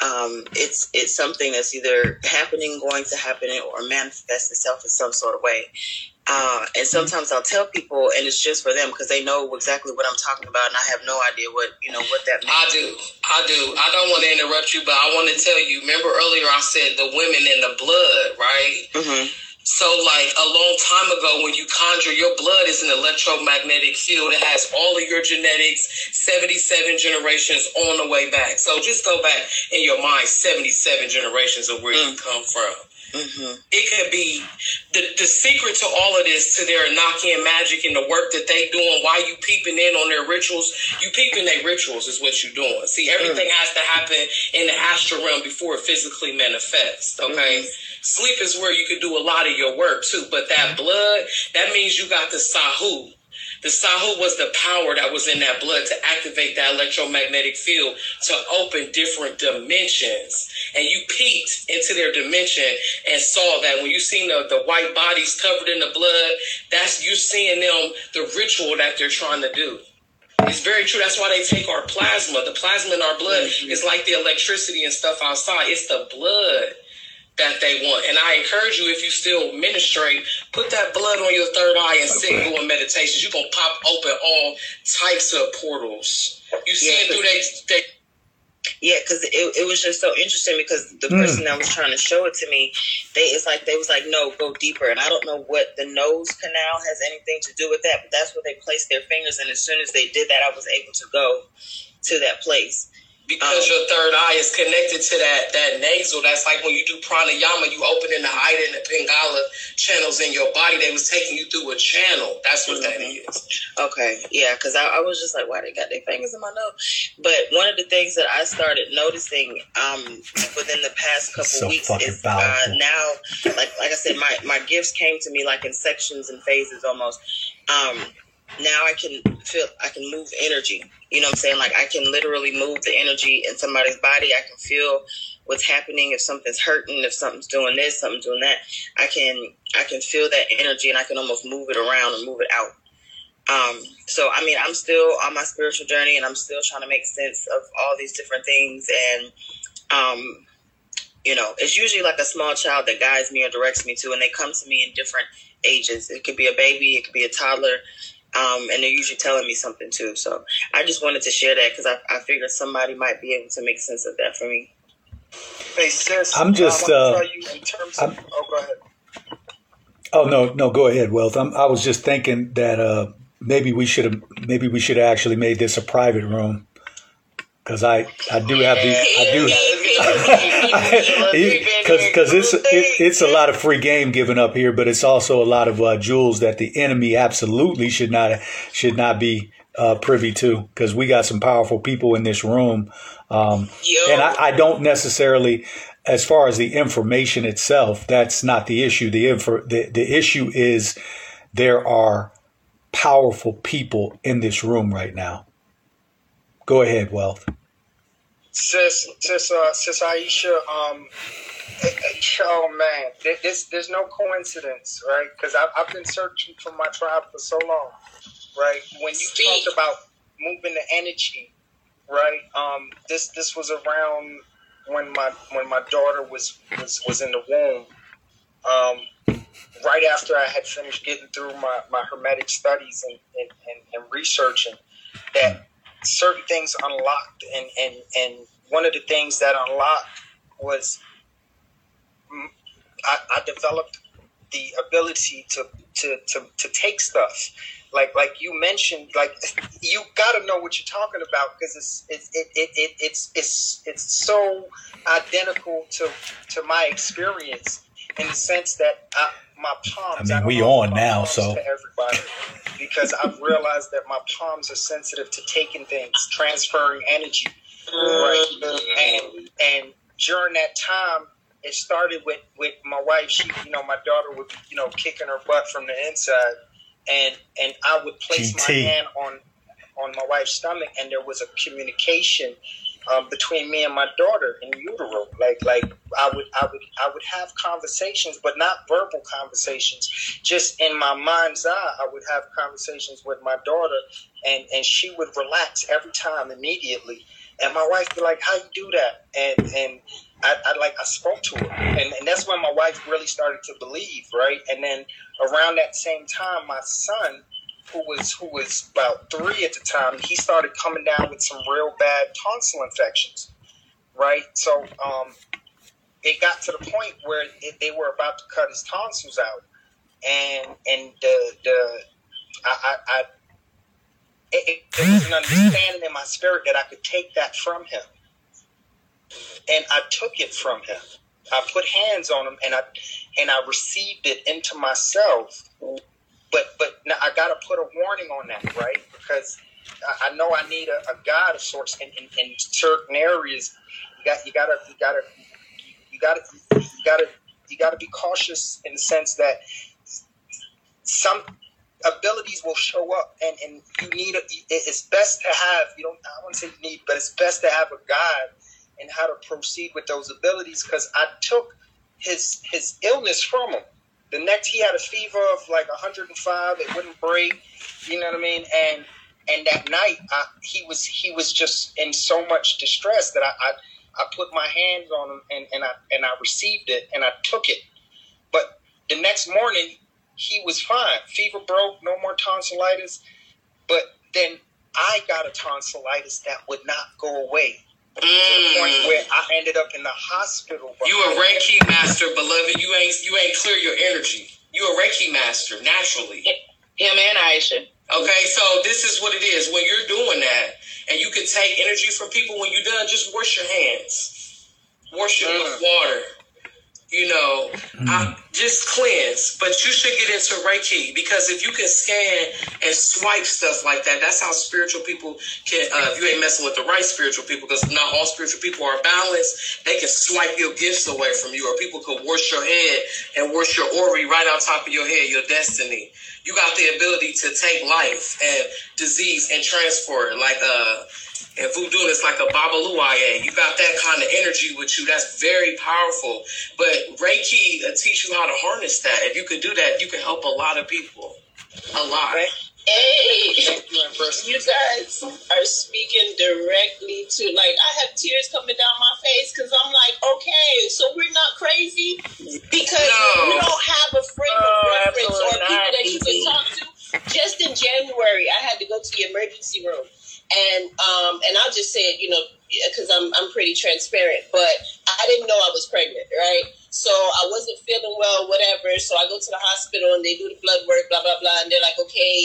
um, it's it's something that's either happening, going to happen, or manifest itself in some sort of way. Uh, and sometimes I'll tell people, and it's just for them because they know exactly what I'm talking about, and I have no idea what you know what that means. I do. I do. I don't want to interrupt you, but I want to tell you. Remember earlier I said the women in the blood, right? Mm-hmm. So, like a long time ago, when you conjure, your blood is an electromagnetic field. It has all of your genetics, 77 generations on the way back. So, just go back in your mind 77 generations of where you come from. Mm-hmm. It could be the, the secret to all of this, to their Enochian magic and the work that they doing. Why you peeping in on their rituals? You peeping their rituals is what you doing. See, everything has to happen in the astral realm before it physically manifests. Okay. Sleep is where you could do a lot of your work too, but that blood, that means you got the Sahu. The Sahu was the power that was in that blood to activate that electromagnetic field to open different dimensions. And you peeked into their dimension and saw that when you seen the, the white bodies covered in the blood, that's you seeing them the ritual that they're trying to do. It's very true. That's why they take our plasma. The plasma in our blood is like the electricity and stuff outside. It's the blood that they want. And I encourage you, if you still menstruate, put that blood on your third eye and sit doing meditations. You're going to pop open all types of portals. You see Yeah, it through they, they Yeah, because it, it was just so interesting because the Mm. person that was trying to show it to me, they it's like they was like, no, go deeper. And I don't know what the nose canal has anything to do with that, but that's where they placed their fingers. And as soon as they did that, I was able to go to that place. Because your third eye is connected to that that nasal. That's like when you do pranayama, you open in the Ida and the Pingala channels in your body. They was taking you through a channel. That's what that Mhm. is. Okay, yeah, because I, I was just like, why they got their fingers in my nose? But one of the things that I started noticing um, within the past couple So weeks is uh, now, like like I said, my my gifts came to me like in sections and phases almost. Um, now I can feel, I can move energy. You know what I'm saying? Like I can literally move the energy in somebody's body. I can feel what's happening if something's hurting, if something's doing this, something's doing that. I can I can feel that energy and I can almost move it around and move it out. Um, so I mean, I'm still on my spiritual journey, and I'm still trying to make sense of all these different things. And um, you know, it's usually like a small child that guides me or directs me to, and they come to me in different ages. It could be a baby, it could be a toddler, um, and they're usually telling me something too. So I just wanted to share that because I, I figured somebody might be able to make sense of that for me. Hey sis, I'm just, uh, tell you in terms of. oh, go ahead. Oh no, no, go ahead, Wealth. I'm, I was just thinking that uh, maybe we should have maybe we should have actually made this a private room because I I do have the I do because because it's it, it's a lot of free game given up here, but it's also a lot of uh, jewels that the enemy absolutely should not should not be uh, privy to because we got some powerful people in this room, um, and I, I don't necessarily. As far as the information itself, that's not the issue. The, info, the the issue is there are powerful people in this room right now. Go ahead, Wealth. sis, sis, uh, sis Aisha, um, oh man, there- there's there's no coincidence, right? Because I've, I've been searching for my tribe for so long, right? When you talked about moving the energy, right? Um, this this was around when my when my daughter was was was in the womb. Um, right after I had finished getting through my, my hermetic studies and, and, and, and researching, that certain things unlocked. And, and, and one of the things that unlocked was I, I developed the ability to, to, to, to take stuff. Like like you mentioned like you got to know what you're talking about because it's it's it, it, it, it's it's it's so identical to to my experience in the sense that I, my palms I mean, don't we on now, so everybody because I've realized that my palms are sensitive to taking things, transferring energy, right? And and during that time, it started with with my wife. She, you know, my daughter would, you know, kicking her butt from the inside, and and I would place my hand on on my wife's stomach, and there was a communication um, between me and my daughter in utero. Like like I would I would I would have conversations, but not verbal conversations. Just in my mind's eye, I would have conversations with my daughter, and and she would relax every time immediately. And my wife be like, "How you do that?" And and I, I like I spoke to her, and, and that's when my wife really started to believe, right? And then around that same time, my son, who was who was about three at the time, he started coming down with some real bad tonsil infections, right? So um, it got to the point where it, they were about to cut his tonsils out, and and the the I, I, I it, it, there was an understanding in my spirit that I could take that from him, and I took it from him. I put hands on him, and I and I received it into myself. But but I got to put a warning on that, right? Because I, I know I need a, a guide of sorts in, in, in certain areas. You got you got to you got to you got to you got to you got to be cautious in the sense that some abilities will show up and, and you need a, it's best to have you don't I want to say you need but it's best to have a guide in how to proceed with those abilities because I took his his illness from him the next he had a fever of like 105 it wouldn't break you know what I mean and and that night I, he was he was just in so much distress that I, I I put my hands on him and, and I and I received it and I took it but the next morning he was fine. Fever broke, no more tonsillitis. But then I got a tonsillitis that would not go away. To the point mm. where I ended up in the hospital. You a Reiki master, beloved. You ain't you ain't clear your energy. You a Reiki master naturally. Him and Aisha. Okay, so this is what it is. When you're doing that, and you can take energy from people when you're done. Just wash your hands, wash your with water. You know, I, just cleanse. But you should get into Reiki because if you can scan and swipe stuff like that, that's how spiritual people can. Uh, if you ain't messing with the right spiritual people, because not all spiritual people are balanced, they can swipe your gifts away from you, or people could wash your head and wash your ori right on top of your head, your destiny. You got the ability to take life and disease and transfer it, like uh and voodoo is like a babaluaye. You got that kind of energy with you. That's very powerful. But Reiki uh, teach you how to harness that. If you could do that, you can help a lot of people. A lot. Hey, you guys are speaking directly to like I have tears coming down my face because I'm like, okay, so we're not crazy because No. we don't have a frame Oh, of reference or people not, that you can talk to. Just in January, I had to go to the emergency room, and um, and I'll just say it, you know, because I'm I'm pretty transparent, but I didn't know I was pregnant, right? So I wasn't feeling well, whatever. So I go to the hospital and they do the blood work, blah blah blah, and they're like, okay,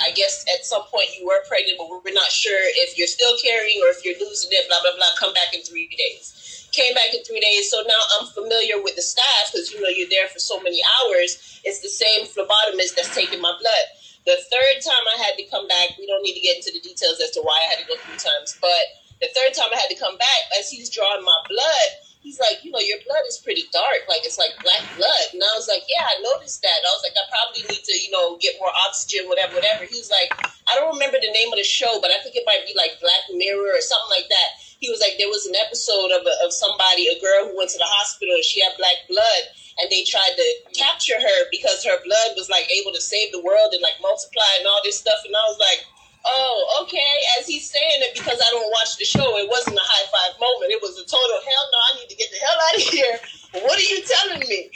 I guess at some point you were pregnant, but we're not sure if you're still carrying or if you're losing it, blah blah blah. Come back in three days. Came back in three days, so now I'm familiar with the staff because you know you're there for so many hours. It's the same phlebotomist that's taking my blood. The third time I had to come back, we don't need to get into the details as to why I had to go three times, but the third time I had to come back, as he's drawing my blood, he's like, you know, your blood is pretty dark, like it's like black blood. And I was like, yeah, I noticed that. I was like, I probably need to, you know, get more oxygen, whatever, whatever. He's like, I don't remember the name of the show, but I think it might be like Black Mirror or something like that. He was like, there was an episode of, a, of somebody, a girl who went to the hospital and she had black blood and they tried to capture her because her blood was like able to save the world and like multiply and all this stuff. And I was like, oh, okay. As he's saying it, because I don't watch the show, it wasn't a high five moment. It was a total hell no. I need to get the hell out of here. What are you telling me?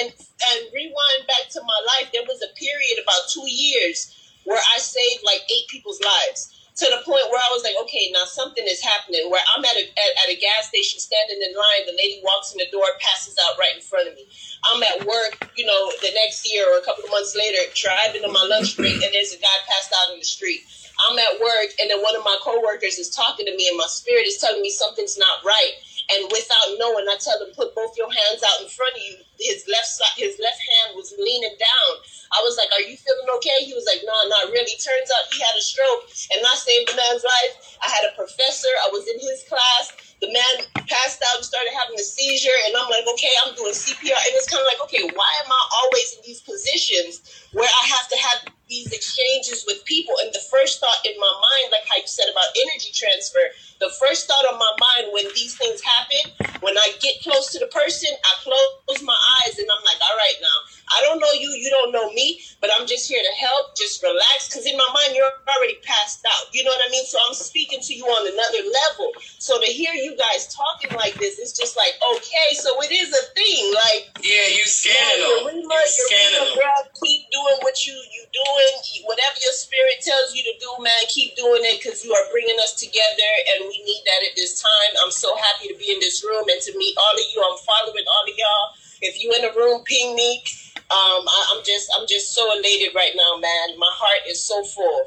And and rewind back to my life. There was a period about two years where I saved like eight people's lives to the point where I was like, okay, now something is happening. Where I'm at a at, at a gas station standing in line, the lady walks in the door, passes out right in front of me. I'm at work, you know, the next year or a couple of months later, driving on my lunch break, and there's a guy passed out in the street. I'm at work, and then one of my coworkers is talking to me, and my spirit is telling me something's not right. And without knowing, I tell him, put both your hands out in front of you. His left side, his left hand was leaning down. I was like, "Are you feeling okay?" He was like, "No, not really." Turns out he had a stroke, and I saved the man's life. I had a professor. I was in his class. The man passed out and started having a seizure, and I'm like, "Okay, I'm doing CPR." And it's kind of like, "Okay, why am I always in these positions where I have to have these exchanges with people?" And the first thought in my mind, like how you said about energy transfer, the first thought on my mind when these things happen, when I get close to the person, I close my eyes and I'm like, all right, now, I don't know you, you don't know me, but I'm just here to help, just relax. Because in my mind, you're already passed out. You know what I mean? So I'm speaking to you on another level. So to hear you guys talking like this, it's just like, okay, so it is a thing. Like, Yeah, you scanning yeah, them. Yarima, You scanning Yarima, them. girl, keep doing what you you doing. Whatever your spirit tells you to do, man, keep doing it because you are bringing us together, and we need that at this time. I'm so happy to be in this room and to meet all of you. I'm following all of y'all. If you in the room, ping me. Um, I, I'm just I'm just so elated right now, man. My heart is so full.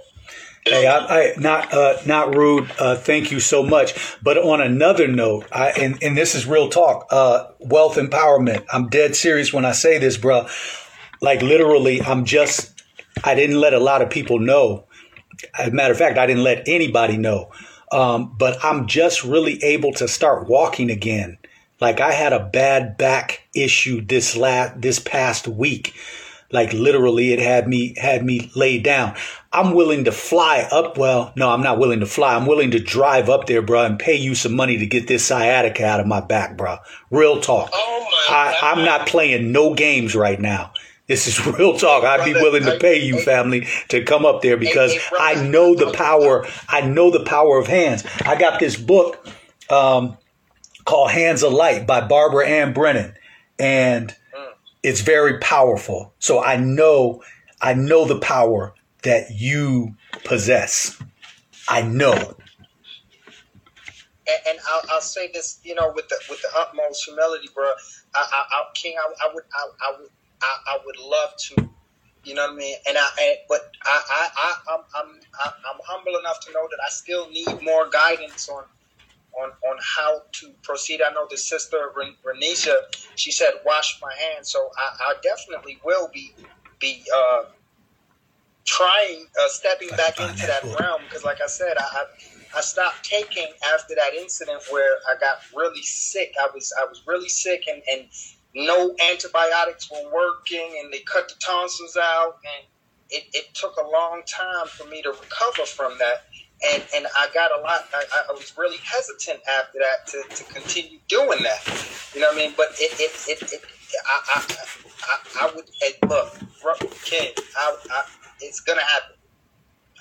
Hey, I, I not uh, not rude. Uh, thank you so much. But on another note, I and, and this is real talk. Uh, wealth empowerment. I'm dead serious when I say this, bro. Like literally, I'm just. I didn't let a lot of people know. As a matter of fact, I didn't let anybody know. Um, but I'm just really able to start walking again. Like I had a bad back issue this last this past week. Like literally, it had me had me laid down. I'm willing to fly up. Well, no, I'm not willing to fly. I'm willing to drive up there, bro, and pay you some money to get this sciatica out of my back, bro. Real talk. I, I'm not playing no games right now. This is real talk. I'd be willing to pay you, family, to come up there because I know the power. I know the power of hands. I got this book um, called Hands of Light by Barbara Ann Brennan, and it's very powerful. So I know, I know the power that you possess. I know. and, and I'll, I'll say this, you know, with the with the utmost humility, bro. I, I, I King, I, I would, I, I would, I, I would love to You know what I mean? And I, and, but I, I, I, I'm, I'm, I'm humble enough to know that I still need more guidance on, on, on how to proceed. I know the sister Renisha, she said, "Wash my hands," so I, I definitely will be, be uh, trying, uh, stepping back into that realm because, like I said, I, I, I stopped taking after that incident where I got really sick. I was, I was really sick, and and no antibiotics were working and they cut the tonsils out. And it, it took a long time for me to recover from that. And and I got a lot I, I was really hesitant after that to, to continue doing that. You know what I mean? But it it, it, it I, I, I, I would hey, look Ken I, I, it's gonna happen.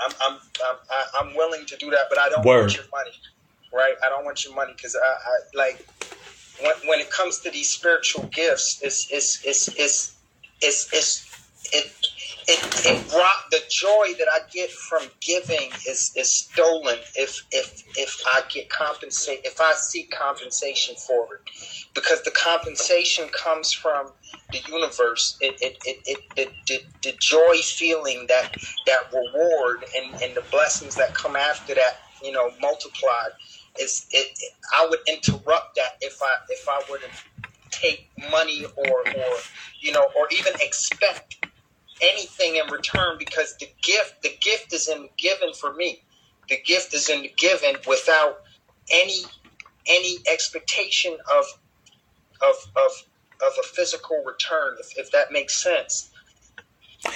I'm I'm I'm I'm willing to do that but I don't Word. want your money right? I don't want your money because I, I like when, when it comes to these spiritual gifts, it's it's it's it's it's, it's it it it brought the joy that I get from giving is is stolen if if if I get compensate if I seek compensation for it. Because the compensation comes from the universe. It it, it, it, it the, the joy feeling that that reward and, and the blessings that come after that you know multiplied it's it, it, I would interrupt that if I if I were to take money or or you know or even expect anything in return because the gift the gift is in the giving for me. The gift is in the giving without any any expectation of of of of a physical return, if, if that makes sense.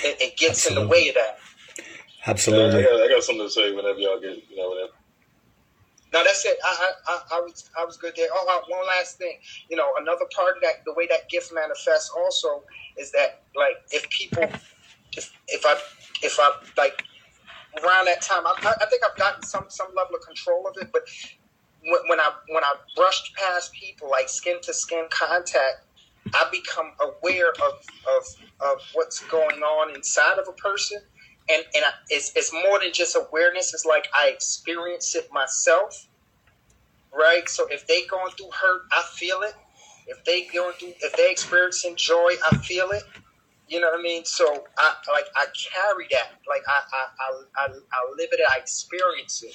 It, it gets Absolutely. in the way of that. Absolutely. Yeah, I, got, I got something to say whenever y'all get, you know, whenever no, that's it. I, I, I was I was good there. Oh, uh, one last thing. You know, another part of that, the way that gift manifests, also is that like if people, if if I if I like around that time, I, I think I've gotten some some level of control of it. But when, when I when I brushed past people like skin to skin contact, I become aware of of of what's going on inside of a person and and I, it's it's more than just awareness. It's like I experience it myself, right? So if they going through hurt, I feel it. If they going through, if they experiencing joy, I feel it. You know what I mean? So I like I carry that. Like I I, I, I, live it. I experience it.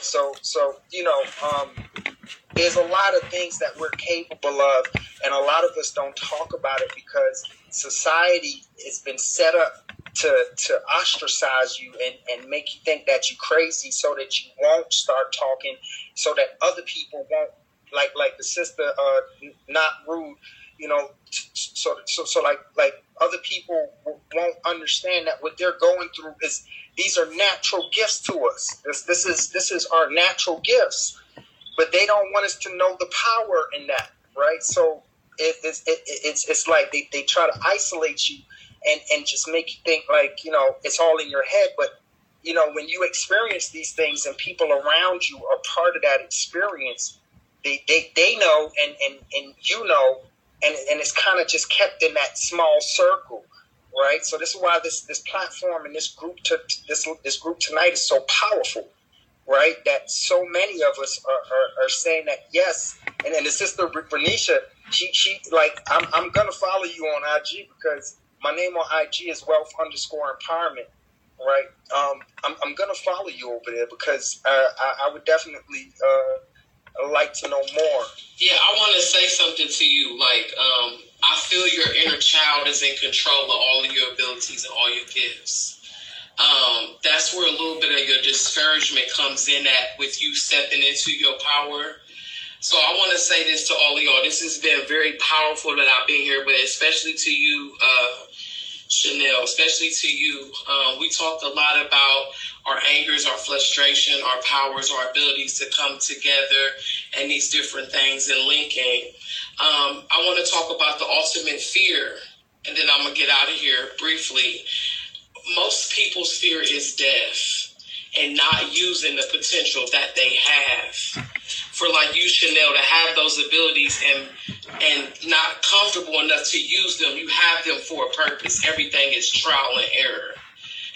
So so you know, um, there's a lot of things that we're capable of, and a lot of us don't talk about it because society has been set up to to ostracize you and, and make you think that you're crazy so that you won't start talking so that other people won't like like the sister uh not rude you know so so so like like other people won't understand that what they're going through is these are natural gifts to us. This this is this is our natural gifts. But they don't want us to know the power in that right? So it, it's it, it's it's like they, they try to isolate you and and just make you think like you know it's all in your head. But you know when you experience these things and people around you are part of that experience they they, they know and, and and you know and and it's kind of just kept in that small circle right so this is why this this platform and this group to this this group tonight is so powerful right that so many of us are, are, are saying that yes and then the sister Renisha she she like I'm, I'm gonna follow you on IG because my name on IG is wealth underscore empowerment. Right. Um, I'm, I'm gonna follow you over there because uh, I, I would definitely uh, like to know more. Yeah, I want to say something to you. Like, um, I feel your inner child is in control of all of your abilities and all your gifts. Um, that's where a little bit of your discouragement comes in at with you stepping into your power. So I want to say this to all of y'all. This has been very powerful that I've been here, but especially to you, uh, Chanel, especially to you. Um, we talked a lot about our angers, our frustration, our powers, our abilities to come together, and these different things in linking. Um, I want to talk about the ultimate fear, and then I'm going to get out of here briefly. Most people's fear is death and not using the potential that they have for like you, Chanel, to have those abilities and and not comfortable enough to use them. You have them for a purpose. Everything is trial and error.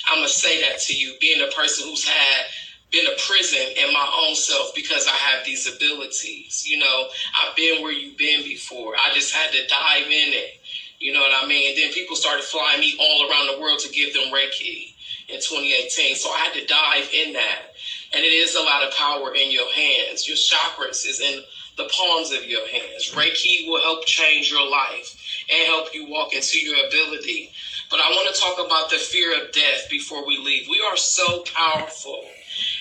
I'm gonna say that to you, being a person who's had been a prison in my own self because I have these abilities. You know, I've been where you've been before. I just had to dive in it You know what I mean? And then people started flying me all around the world to give them Reiki in 2018. So I had to dive in that. And it is a lot of power in your hands. Your chakras is in the palms of your hands. Reiki will help change your life and help you walk into your ability. But I want to talk about the fear of death before we leave. We are so powerful.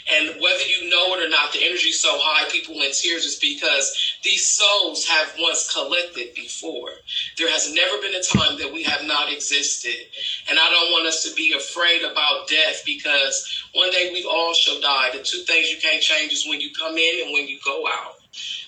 And whether you know it or not, the energy is so high, people in tears is because these souls have once collected before. There has never been a time that we have not existed. And I don't want us to be afraid about death because one day we all shall die. The two things you can't change is when you come in and when you go out.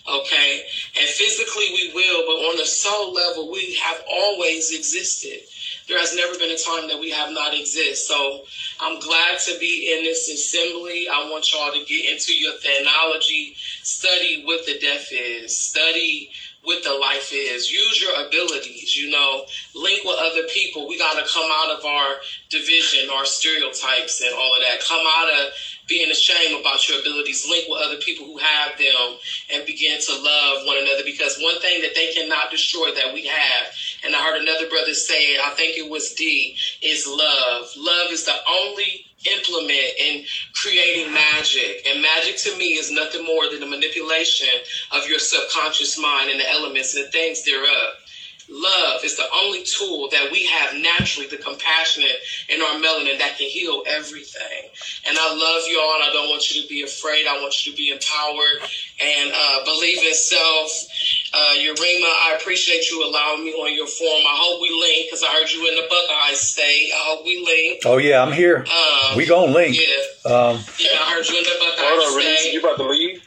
Okay? And physically we will, but on the soul level, we have always existed. There has never been a time that we have not exist. So I'm glad to be in this assembly. I want y'all to get into your theology, study what the death is, study what the life is. Use your abilities, you know, link with other people. We got to come out of our division, our stereotypes, and all of that. Come out of being ashamed about your abilities, link with other people who have them, and begin to love one another. Because one thing that they cannot destroy that we have, and I heard another brother say, I think it was D, is love. Love is the only implement in creating magic. And magic to me is nothing more than the manipulation of your subconscious mind and the elements and the things thereof. Love is the only tool that we have naturally, the compassionate in our melanin that can heal everything. And I love y'all, and I don't want you to be afraid. I want you to be empowered and uh, believe in self. Uh, Yarima, I appreciate you allowing me on your forum. I hope we link because I heard you in the Buckeye State. I hope we link. Oh yeah, I'm here. Um, we gonna link. Yeah. Um, Yeah, I heard you in the Buckeye Hold on, State. You about to leave?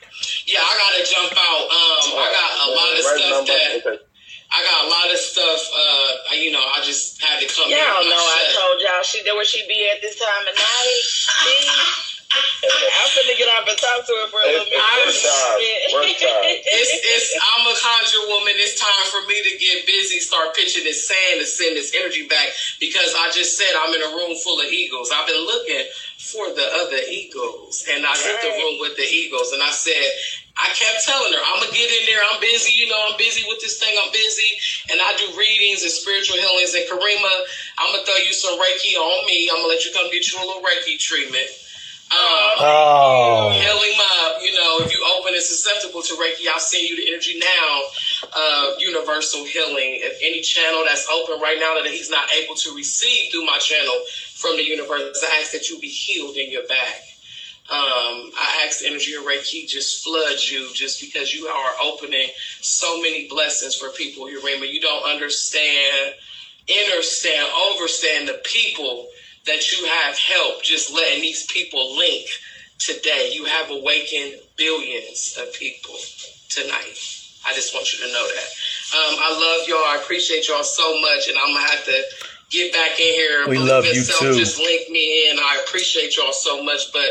Yeah, I gotta jump out. Um, I got a lot of Right stuff number? that Okay. I got a lot of stuff. Uh, I- you know, I just had to come. Y'all know I told y'all she where she be at this time of night. See? I'm finna get off and talk to her for a little bit. It's, it's, I'm a conjure woman. It's time for me to get busy, start pitching this sand to send this energy back because I just said I'm in a room full of eagles. I've been looking for the other eagles and I hit the room with the eagles and I said, I kept telling her, I'm gonna get in there. I'm busy, you know, I'm busy with this thing. I'm busy, and I do readings and spiritual healings. And Karima, I'm gonna throw you some Reiki on me. I'm gonna let you come get you a little Reiki treatment. Um, Oh. Healing up, you know, if you open and susceptible to Reiki, I'll send you the energy now of universal healing. If any channel that's open right now that he's not able to receive through my channel from the universe, I ask that you be healed in your back. Um, I ask the energy of Reiki just flood you just because you are opening so many blessings for people, You Yarima. You don't understand, understand, overstand the people that you have helped just letting these people link today. You have awakened billions of people tonight. I just want you to know that. Um, I love y'all. I appreciate y'all so much, and I'm gonna have to get back in here. We love you too. Just link me in. I appreciate y'all so much, but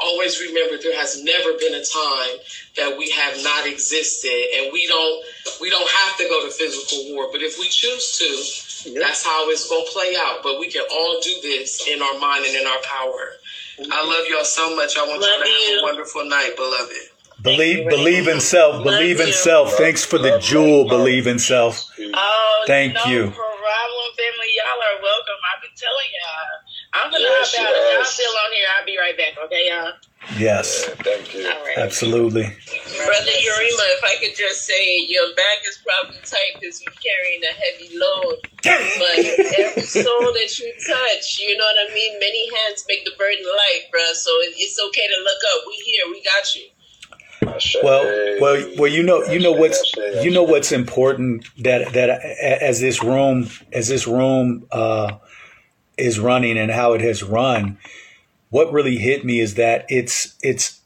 always remember there has never been a time that we have not existed, and we don't we don't have to go to physical war. But if we choose to, that's how it's gonna play out. But we can all do this in our mind and in our power. I mm-hmm. love y'all so much. I want y'all to have a wonderful night, beloved. Believe, believe in self. Believe in self. Thanks for the jewel. Believe in self. Oh, Thank no you. problem, family. Y'all are welcome. I've been telling y'all. I'm gonna Yes, hop out. If y'all still on here, I'll be right back. Okay, y'all. Yes, Thank you. absolutely. Brother Yarima, if I could just say, your back is probably tight because you're carrying a heavy load. But every soul that you touch, you know what I mean? Many hands make the burden light, bruh. So it's okay to look up. We here. We got you. Well, well, well. You know, you know what's, you know what's important that that as this room, as this room uh, is running and how it has run. What really hit me is that it's it's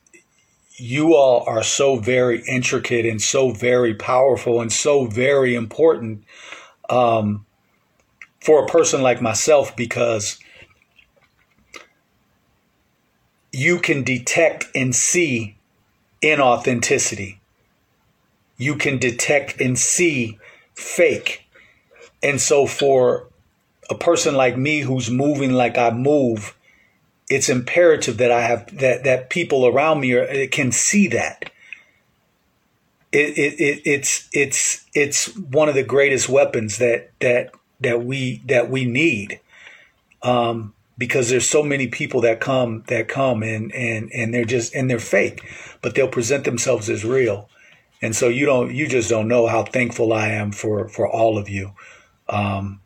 you all are so very intricate and so very powerful and so very important um, for a person like myself because you can detect and see inauthenticity. You can detect and see fake. And so for a person like me who's moving like I move, it's imperative that I have that that people around me are, can see that. It, it, it it's it's it's one of the greatest weapons that that that we that we need. Um, because there's so many people that come that come and and and they're just and they're fake, but they'll present themselves as real. And so you don't you just don't know how thankful I am for for all of you. Um,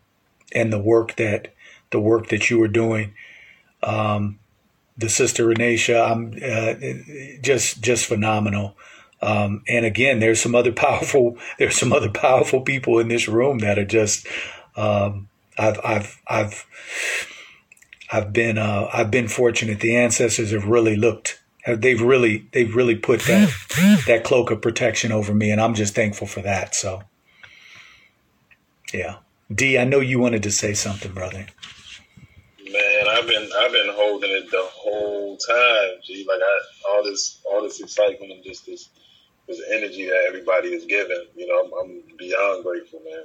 and the work that the work that you are doing. Um, the sister Renisha, I'm uh, just just phenomenal. Um, and again, there's some other powerful there's some other powerful people in this room that are just um, I've I've I've I've been uh, I've been fortunate. The ancestors have really looked. They've really they've really put that that cloak of protection over me, and I'm just thankful for that. So, yeah, D, I know you wanted to say something, brother. I've been I've been holding it the whole time. G, like I, all this all this excitement and just this this energy that everybody is giving. You know, I'm, I'm beyond grateful, man.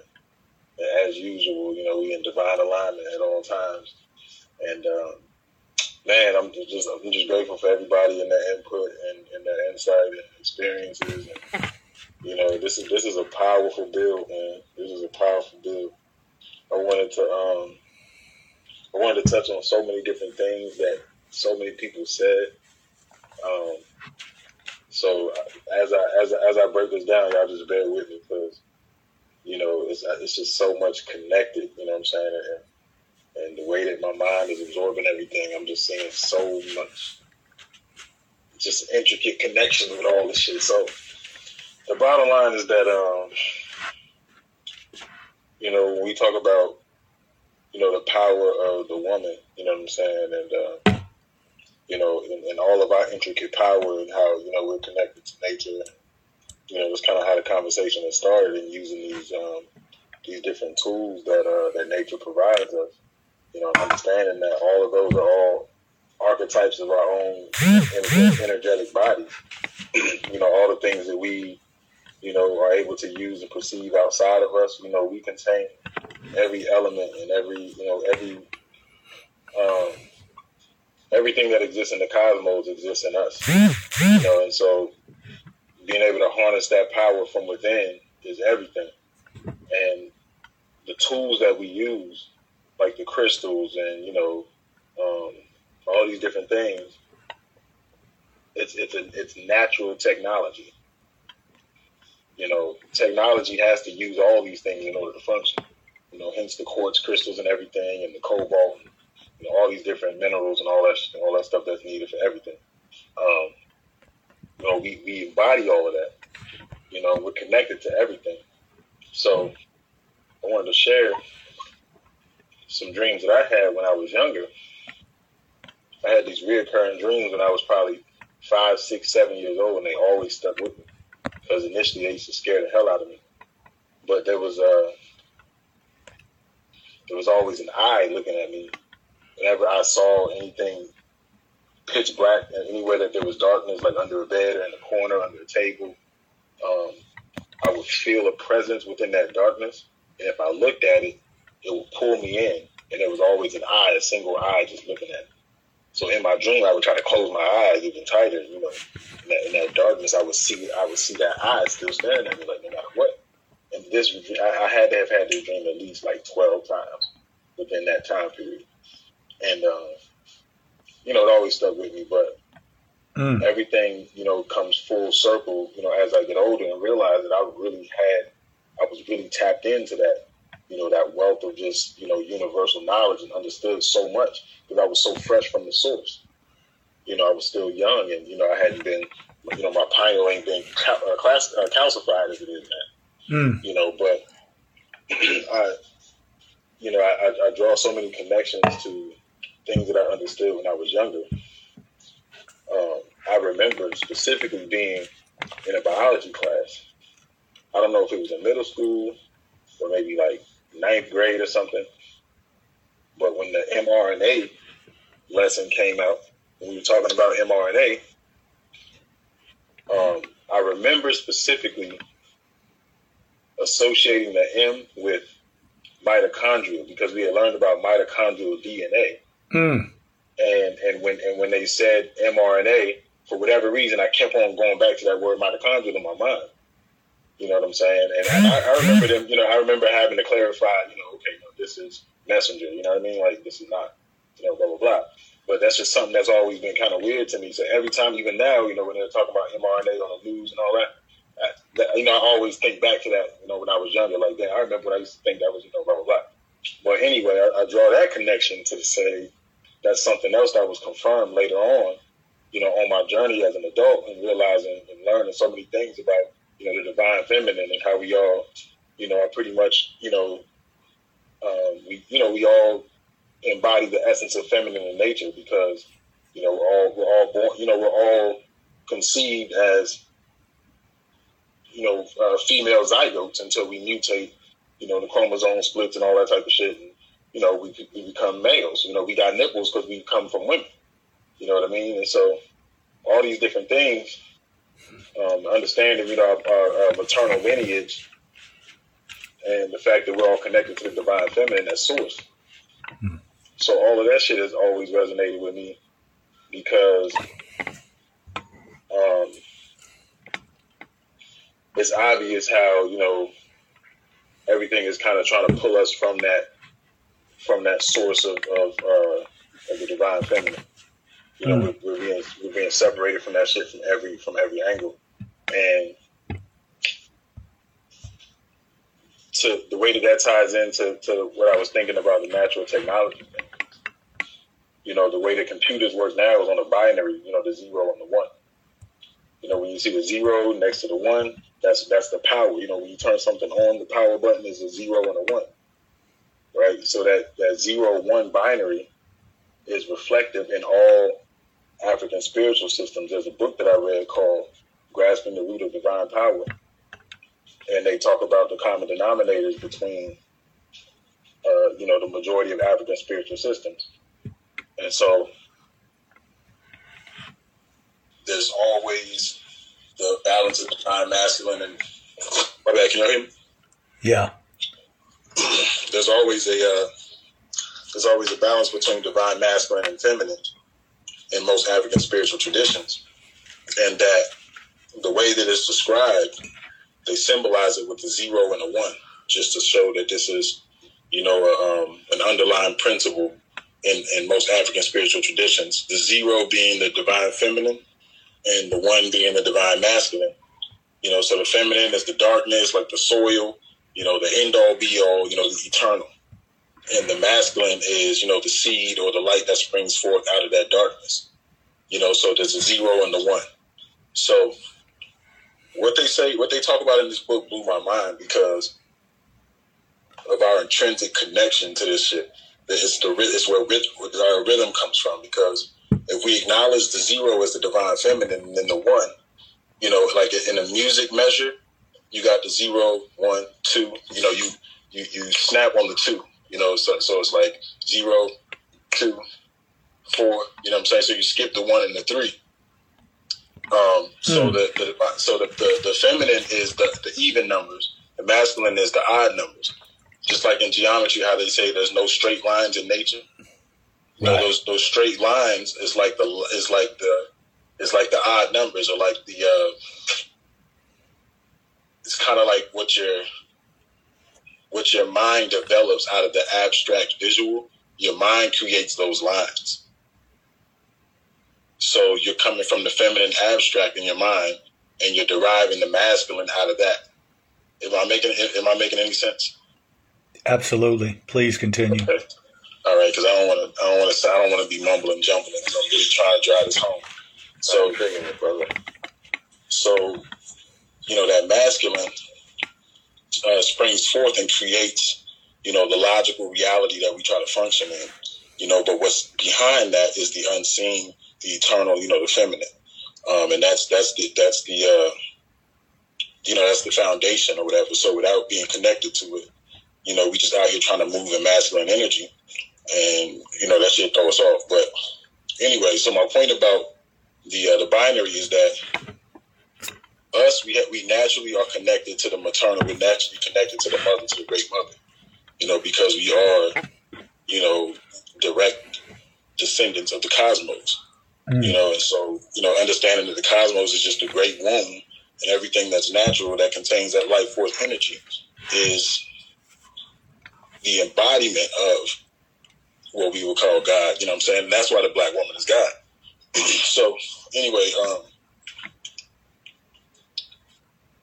And as usual, you know, we in divine alignment at all times. And um, man, I'm just I'm just grateful for everybody and their input and, and their insight and experiences. And you know, this is this is a powerful build, man. This is a powerful build. I wanted to um, I wanted to touch on so many different things that so many people said. Um, so as I as I, as I break this down, y'all just bear with me because you know it's it's just so much connected. You know what I'm saying? And, and the way that my mind is absorbing everything, I'm just seeing so much just intricate connections with all this shit. So the bottom line is that um, you know, when we talk about you know the power of the woman, you know what I'm saying, and uh, you know, and, and all of our intricate power and how you know we're connected to nature. You know, it's kind of how the conversation has started and using these um, these different tools that uh, that nature provides us you know, understanding that all of those are all archetypes of our own energetic bodies. you know, all the things that we, you know, are able to use and perceive outside of us. You know, we contain every element and every, you know, every, um, everything that exists in the cosmos exists in us. You know, and so being able to harness that power from within is everything. And the tools that we use like the crystals and you know um, all these different things. It's it's a, it's natural technology. You know, technology has to use all these things in order to function. You know, hence the quartz crystals and everything, and the cobalt, and, you know, all these different minerals and all that all that stuff that's needed for everything. Um, you know, we, we embody all of that. You know, we're connected to everything. So I wanted to share some dreams that I had when I was younger. I had these reoccurring dreams when I was probably five, six, seven years old, and they always stuck with me because initially they used to scare the hell out of me. But there was a uh, there was always an eye looking at me whenever I saw anything pitch black anywhere that there was darkness, like under a bed or in a corner, under a table. Um, I would feel a presence within that darkness, and if I looked at it, it would pull me in, and there was always an eye, a single eye, just looking at me. So in my dream, I would try to close my eyes even tighter. You know, in that, in that darkness, I would see, I would see that eye still staring at me, like no matter what. And this, I, I had to have had this dream at least like twelve times within that time period, and uh, you know, it always stuck with me. But mm. everything, you know, comes full circle. You know, as I get older and realize that I really had, I was really tapped into that you know, that wealth of just, you know, universal knowledge and understood so much because I was so fresh from the source. You know, I was still young and, you know, I hadn't been, you know, my pineal ain't been uh, class, uh, calcified as it is now. Mm. You know, but I, you know, I, I draw so many connections to things that I understood when I was younger. Um, I remember specifically being in a biology class. I don't know if it was in middle school or maybe like ninth grade or something. But when the mRNA lesson came out, when we were talking about mRNA, um, I remember specifically associating the M with mitochondria because we had learned about mitochondrial DNA. Mm. And and when and when they said mRNA, for whatever reason, I kept on going back to that word mitochondria in my mind. You know what I'm saying? And, I, I remember them. You know, I remember having to clarify. You know, okay, no, this is messenger. You know what I mean? Like this is not. You know, blah blah blah. But that's just something that's always been kind of weird to me. So every time, even now, you know, when they're talking about mRNA on the news and all that, I, that, you know, I always think back to that. You know, when I was younger, like, that. I remember when I used to think that was, you know, blah blah blah. But anyway, I, I draw that connection to say that's something else that was confirmed later on. You know, on my journey as an adult and realizing and learning so many things about you know the divine feminine and how we all, you know, are pretty much, you know, um, we, you know, we all embody the essence of feminine in nature because you know we're all we're all born you know we're all conceived as you know uh, female zygotes until we mutate you know the chromosome splits and all that type of shit and you know we we become males. You know we got nipples because we come from women. You know what I mean? And so all these different things um, understanding you know our, our, our maternal lineage and the fact that we're all connected to the divine feminine as source. So all of that shit has always resonated with me because um, it's obvious how you know everything is kind of trying to pull us from that from that source of of, uh, of the divine feminine. You know, we're, we're being we're being separated from that shit from every from every angle, and to the way that that ties into to what I was thinking about the natural technology thing. You know, the way the computers work now is on a binary. You know, the zero and the one. You know, when you see the zero next to the one, that's that's the power. You know, when you turn something on, the power button is a zero and a one. Right. So that that zero one binary is reflective in all African spiritual systems. There's a book that I read called Grasping the Root of Divine Power and they talk about the common denominators between, uh, you know, the majority of African spiritual systems. And so there's always the balance of divine masculine and my bad, can you hear me? Yeah. There's always a uh, there's always a balance between divine masculine and feminine in most African spiritual traditions, and that the way that it's described they symbolize it with the zero and a one, just to show that this is, you know, um, an underlying principle in, in most African spiritual traditions. The zero being the divine feminine, and the one being the divine masculine. You know, so the feminine is the darkness, like the soil, you know, the end all be all, you know, the eternal. And the masculine is, you know, the seed or the light that springs forth out of that darkness. You know, so there's a zero and the one. So what they say, what they talk about in this book blew my mind because of our intrinsic connection to this shit. It's the it's where our rhythm comes from because if we acknowledge the zero as the divine feminine and then the one, you know, like in a music measure, you got the zero, one, two. You know, you you you snap on the two. You know, so so it's like zero, two, four. You know what I'm saying? So you skip the one and the three. Um, so mm. the, the so the, the, the feminine is the, the even numbers, the masculine is the odd numbers. Just like in geometry, how they say there's no straight lines in nature. You know, those those straight lines is like the is like the is like the odd numbers or like the uh, it's kind of like what your what your mind develops out of the abstract visual. Your mind creates those lines. So you're coming from the feminine abstract in your mind, and you're deriving the masculine out of that. Am I making Am I making any sense? Absolutely. Please continue. Okay. All right, because I don't want to. I don't want to. I don't want to be mumbling, jumbling. I'm really trying to drive this home. So, it, brother. So, you know that masculine uh, springs forth and creates, you know, the logical reality that we try to function in. You know, but what's behind that is the unseen the eternal, you know, the feminine. Um, and that's that's the that's the uh, you know that's the foundation or whatever. So without being connected to it, you know, we just out here trying to move in masculine energy, and you know that shit throw us off. But anyway, so my point about the uh, the binary is that us we we naturally are connected to the maternal. We're naturally connected to the mother, to the great mother. You know, because we are, you know, direct descendants of the cosmos. Mm. You know, and so, you know, understanding that the cosmos is just a great womb and everything that's natural that contains that life force energy is the embodiment of what we would call God. You know what I'm saying? that's why the black woman is God. so anyway, um,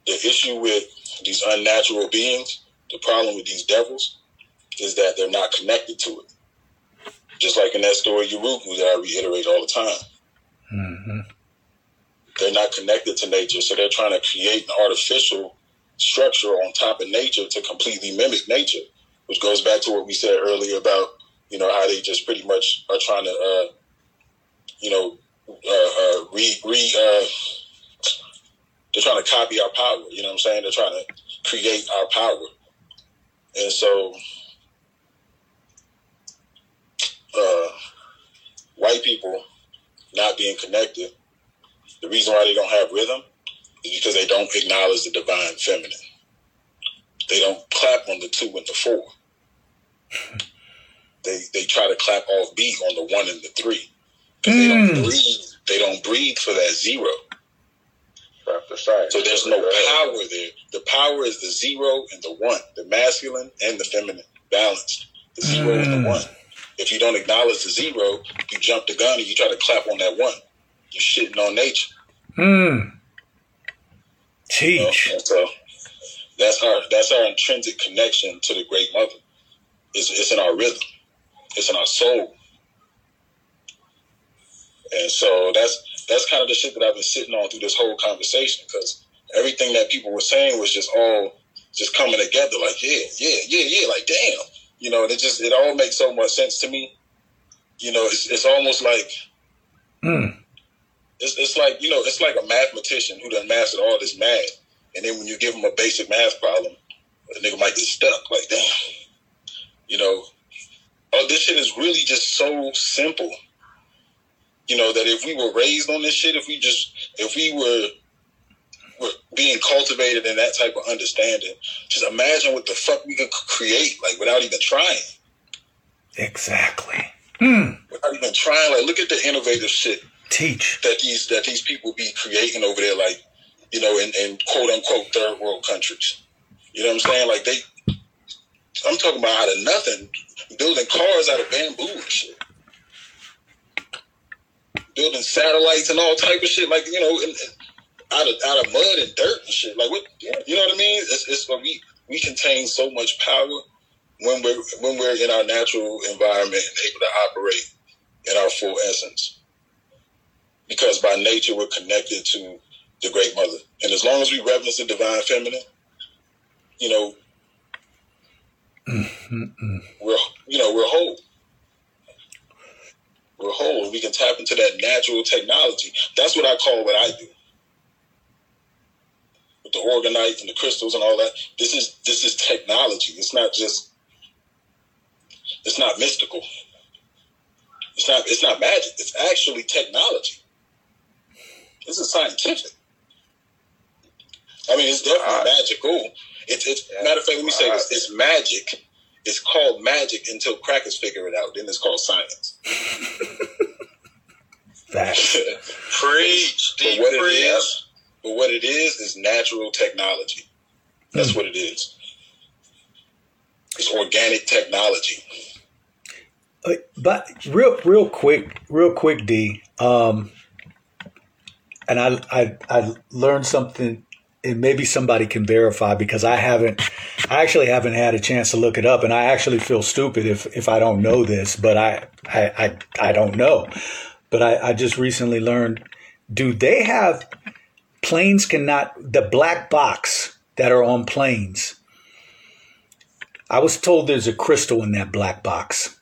the issue with these unnatural beings, the problem with these devils, is that they're not connected to it. Just like in that story Yurugu that I reiterate all the time. Mm-hmm. They're not connected to nature, so they're trying to create an artificial structure on top of nature to completely mimic nature, which goes back to what we said earlier about you know how they just pretty much are trying to uh, you know uh, uh, re re uh, they're trying to copy our power. You know what I'm saying? They're trying to create our power, and so uh, white people not being connected. The reason why they don't have rhythm is because they don't acknowledge the divine feminine. They don't clap on the two and the four. they they try to clap off beat on the one and the three. Because they don't hmm. breathe. They don't breathe for that zero. So there's no power there. The power is the zero and the one, the masculine and the feminine, balanced. The zero and the hmm. one. If you don't acknowledge the zero, you jump the gun and you try to clap on that one. You're shitting on nature. Hmm. Teach. You know? So that's our that's our intrinsic connection to the Great Mother. It's, it's in our rhythm. It's in our soul. And so that's that's kind of the shit that I've been sitting on through this whole conversation because everything that people were saying was just all just coming together. Like yeah, yeah, yeah, yeah. Like damn, you know. And it just it all makes so much sense to me. You know, it's it's almost like Hmm. it's it's like you know it's like a mathematician who done mastered all this math, and then when you give him a basic math problem, the nigga might get stuck. Like damn, you know. Oh, this shit is really just so simple you know that if we were raised on this shit if we just if we were being cultivated in that type of understanding just imagine what the fuck we could create like without even trying Exactly. Hmm. without even trying like look at the innovative shit Teach. that these that these people be creating over there like you know in, in quote unquote third world countries you know what i'm saying like they i'm talking about out of nothing building cars out of bamboo and shit building satellites and all type of shit, like you know, in, in- out of out of mud and dirt and shit. Like what you know what I mean? It's, it's like we we contain so much power when we're when we're in our natural environment and able to operate in our full essence. Because by nature we're connected to the Great Mother, and as long as we reverence the divine feminine, you know, mm-hmm. we're you know we're whole. We're whole. We can tap into that natural technology. That's what I call what I do. The orgonite and the crystals and all that. This is this is technology. It's not just it's not mystical. It's not it's not magic. It's actually technology. This is scientific. I mean, it's definitely magical. It's, it's matter of fact. Let me say this: it's magic. It's called magic until crackers figure it out. Then it's called science. Facts. Preach. It is, but what it is, is natural technology. That's what it is. It's organic technology. Uh, But real, real quick, real quick, D. Um, and I, I, I learned something, and maybe somebody can verify because I haven't, I actually haven't had a chance to look it up, and I actually feel stupid if if I don't know this, but I, I, I, I don't know. But I, I just recently learned. Do they have planes cannot the black box that are on planes? I was told there's a crystal in that black box.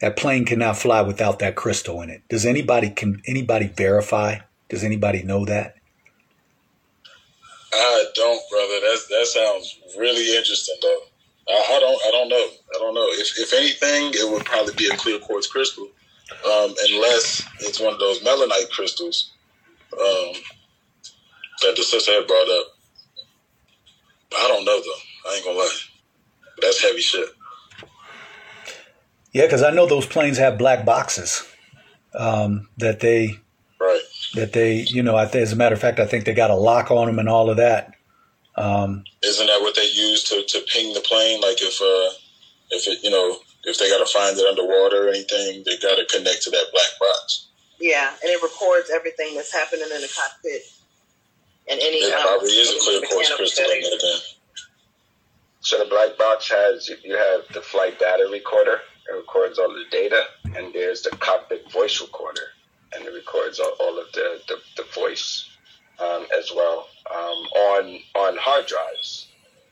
That plane cannot fly without that crystal in it. Does anybody can anybody verify? Does anybody know that? I don't, brother. That's that sounds really interesting, though. I, I don't, I don't know. I don't know. If if anything, it would probably be a clear quartz crystal, um, unless it's one of those melanite crystals um, that the sister had brought up. I don't know though. I ain't gonna lie. That's heavy shit. Yeah, because I know those planes have black boxes um, that they Right. that they, you know, I th- as a matter of fact, I think they got a lock on them and all of that. Um, Isn't that what they use to, to ping the plane? Like if uh if it you know if they got to find it underwater or anything, they got to connect to that black box. Yeah, and it records everything that's happening in the cockpit. And any There um, probably is a clear quartz mechanical crystal in there then. So the black box has you have the flight data recorder. It records all the data, and there's the cockpit voice recorder, and it records all, all of the the, the voice um, as well um, on on hard drives.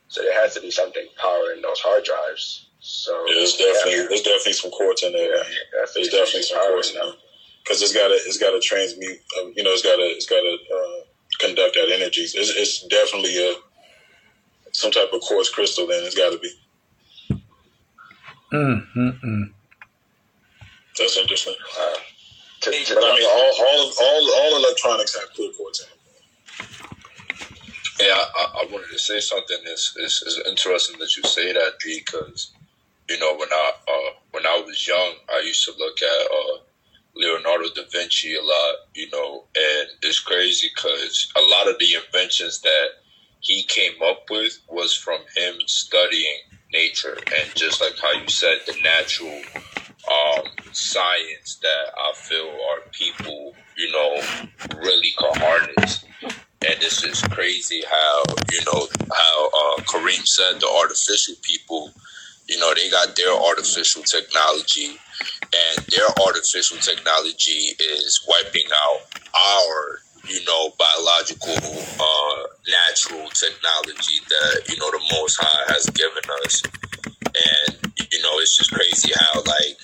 So there has to be something powering those hard drives. So Yeah, there's definitely there's definitely some quartz in there. there's definitely some quartz in there because it's got to it's got to transmute. Uh, you know, it's got to it's got to uh, conduct that energy. It's, it's definitely a some type of quartz crystal. Then it's got to be. mm, mm, mm. That's interesting. Uh, but I mean, all all all all electronics have clear quartz in them. Yeah, I, I wanted to say something. It's, it's, it's interesting that you say that, because you know when I uh, when I was young, I used to look at uh, Leonardo da Vinci a lot. You know, and it's crazy because a lot of the inventions that he came up with was from him studying nature and just like how you said, the natural um, science that I feel our people, you know, really can harness. And this is crazy how, you know, how uh, Kareem said the artificial people, you know, they got their artificial technology and their artificial technology is wiping out our, you know, biological, uh, natural technology that, you know, the Most High has given us. And, you know, it's just crazy how, like,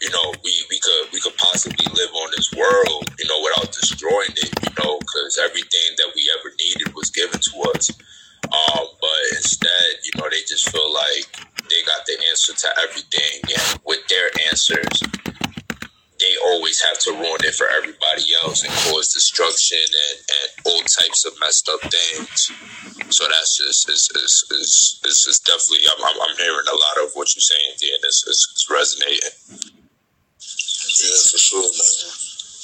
you know, we, we could we could possibly live on this world, you know, without destroying it, you know, because everything that we ever needed was given to us. Um, but instead, you know, they just feel like they got the answer to everything, and with their answers, they always have to ruin it for everybody else and cause destruction and, and all types of messed up things. So that's just is is is is just definitely I'm, I'm I'm hearing a lot of what you're saying, D, and it's, it's, it's resonating. Yeah, for sure, man.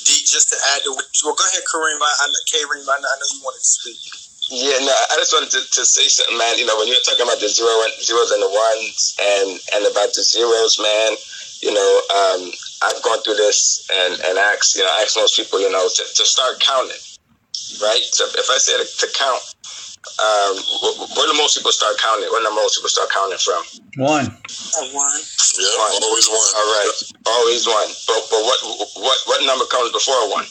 D, just to add to what well, go ahead, Kareem. I, I, Kareem, I, I know you wanted to speak. Yeah, no, I just wanted to, to say something, man. You know, when you're talking about the zero and, zeros and the ones and, and about the zeros, man, you know, um, I've gone through this and, and asked, you know, asked most people, you know, to, to start counting, right? So if I say to, to count, um, wh- wh- where do most people start counting? Where do most people start counting from? One. One. Yeah, always one. All right, always one. But but what what what number comes before one?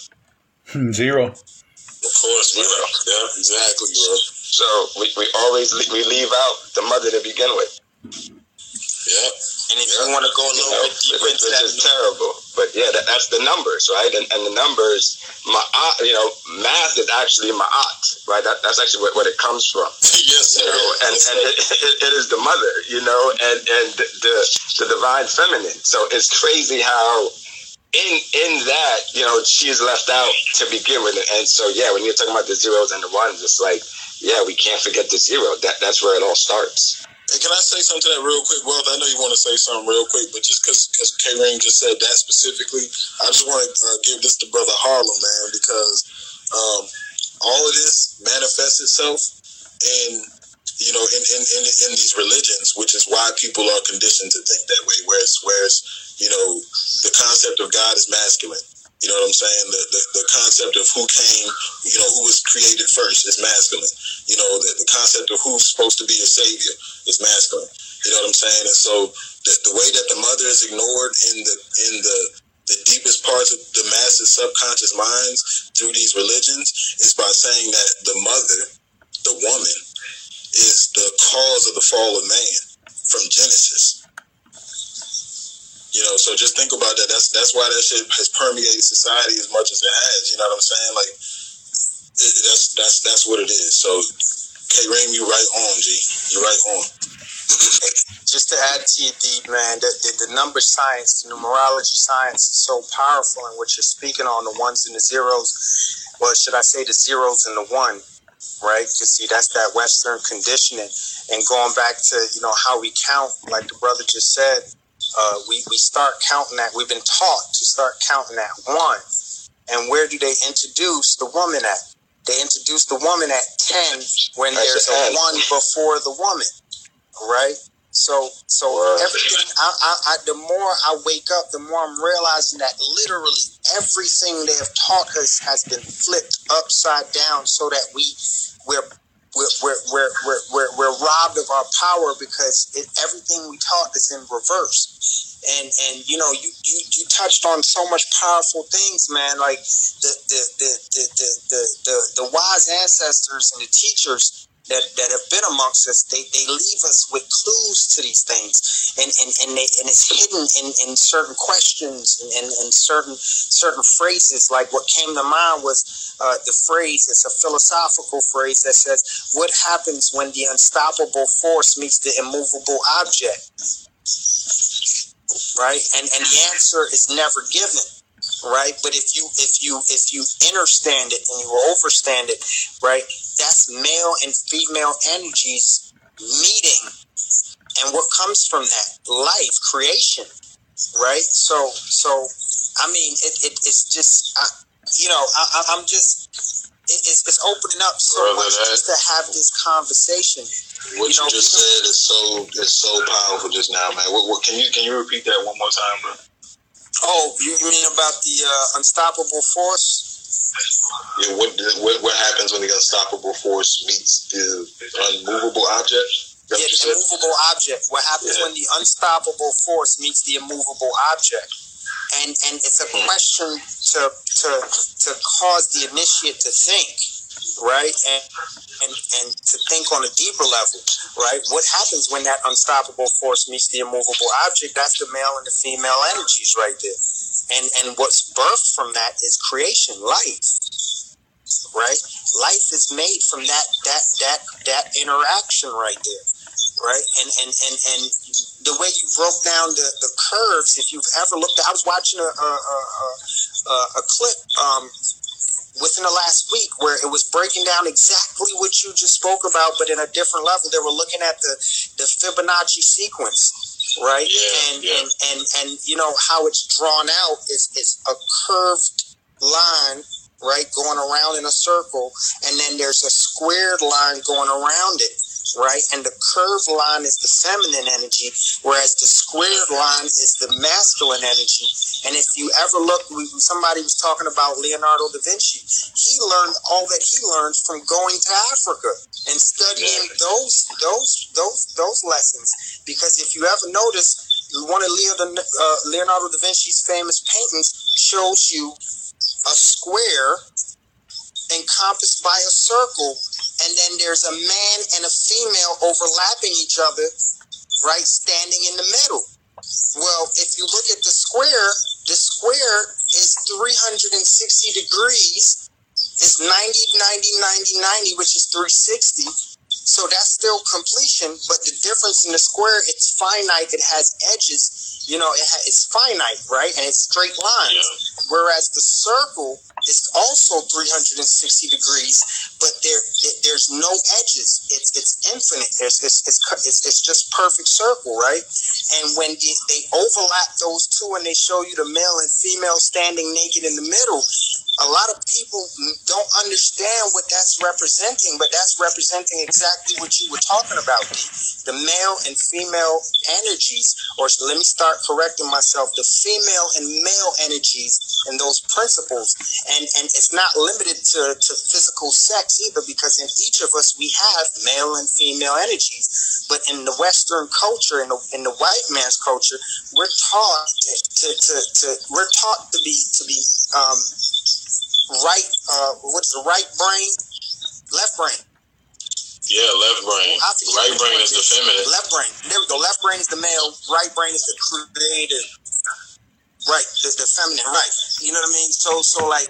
Hmm, Zero. Of course, zero. Yeah, exactly, bro. So we, we always le- we leave out the mother to begin with. Yeah. And if you want to go a little bit deeper which, which is terrible, but yeah, that, that's the numbers, right? And, and the numbers, ma'at, you know, math is actually ma'at, right? That, that's actually what, what it comes from. yes, You know, and and it, it, it is the mother, you know, and and the, the the divine feminine. So it's crazy how in in that you know she's left out to begin with, and so yeah, when you're talking about the zeros and the ones, it's like yeah, we can't forget the zero. That that's where it all starts. Hey, can I say something to that real quick, Wealth? I know you want to say something real quick, but just because because Kareem just said that specifically, I just want to uh, give this to Brother Harlem, man, because um, all of this manifests itself in you know in, in, in, in these religions, which is why people are conditioned to think that way. Whereas whereas you know the concept of God is masculine. You know what I'm saying? The, the, the concept of who came, you know, who was created first is masculine. You know, the, the concept of who's supposed to be a savior is masculine. You know what I'm saying? And so the, the way that the mother is ignored in the in the the deepest parts of the masses' subconscious minds through these religions is by saying that the mother, the woman, is the cause of the fall of man from Genesis. You know, so just think about that. That's that's why that shit has permeated society as much as it has. You know what I'm saying? Like it, that's that's that's what it is. So, Kareem, you right on, G. You right on. just to add to your deep man, the, the, the number science, the numerology science is so powerful in what you're speaking on, the ones and the zeros. Well, should I say the zeros and the one, right? Because see, that's that Western conditioning. And going back to, you know, how we count, like the brother just said, uh, we, we start counting that. We've been taught to start counting that one. And where do they introduce the woman at? They introduce the woman at 10 when At there's a one before the woman, right? So, so everything. I, I, I, the more I wake up, the more I'm realizing that literally everything they have taught us has been flipped upside down, so that we we're we're we're we're we're, we're, robbed of our power because it, everything we taught is in reverse. And and you know you, you you touched on so much powerful things, man. Like the the the the the the, the, the wise ancestors and the teachers that, that have been amongst us, they, they leave us with clues to these things. And and, and they and it's hidden in, in certain questions and, and, and certain certain phrases. Like what came to mind was uh, the phrase, it's a philosophical phrase that says, What happens when the unstoppable force meets the immovable object? Right? And and the answer is never given right but if you if you if you understand it and you overstand it right that's male and female energies meeting. And what comes from that? Life creation right? So so i mean it, it it's just I, you know I, I- i'm just it, it's, it's opening up so Brother, much that- just to have this conversation. What you, know, just said is so is so powerful just now, man. What, what can you can you repeat that one more time, bro? oh you mean about the uh, unstoppable force Yeah, what, what what happens when the unstoppable force meets the unmovable object? Yeah, the immovable object. What happens when the unstoppable force meets the immovable object? And and it's a hmm. question to to to cause the initiate to think, right? And and and to think on a deeper level, right? What happens when that unstoppable force meets the immovable object? That's the male and the female energies right there. And and what's birthed from that is creation, life right? Life is made from that that that that interaction right there, right? And and and and the way you broke down the the curves, if you've ever looked, at, I was watching a a, a, a, a clip um, within the last week where it was breaking down exactly what you just spoke about, but in a different level. They were looking at the the Fibonacci sequence. Right, and, and and and you know how it's drawn out is is a curved line right, going around in a circle, and then there's a squared line going around it, right? And the curved line is the feminine energy, whereas the squared line is the masculine energy. And if you ever look, somebody was talking about Leonardo da Vinci. He learned all that he learned from going to Africa and studying those those those those lessons. Because if you ever notice, one of Leo, uh, Leonardo da Vinci's famous paintings shows you a square encompassed by a circle, and then there's a man and a female overlapping each other, right, standing in the middle. Well, if you look at the square, the square is 360 degrees. It's 90, 90, 90, 90, which is 360. So that's still completion, but the difference in the square, it's finite. It has edges. You know, it ha- it's finite, right? And it's straight lines. Whereas the circle is also 360 degrees, but there it, there's no edges. It's it's infinite. There's it's, it's it's it's just perfect circle, right? And when they, they overlap those two and they show you the male and female standing naked in the middle, a lot of people don't understand what that's representing, but that's representing exactly what you were talking about. The male and female energies, or let me start correcting myself, the female and male energies and those principles. And and it's not limited to, to physical sex either, because in each of us we have male and female energies. But in the Western culture, in the in the white man's culture, we're taught to, to, to we're taught to be to be um, right uh what's the right brain? Left brain. Yeah, left brain. Forget Right brain is the feminine. left brain. There we go. Left brain is the male. Right brain is the creative. Right the, the feminine. Right. You know what i mean? So so like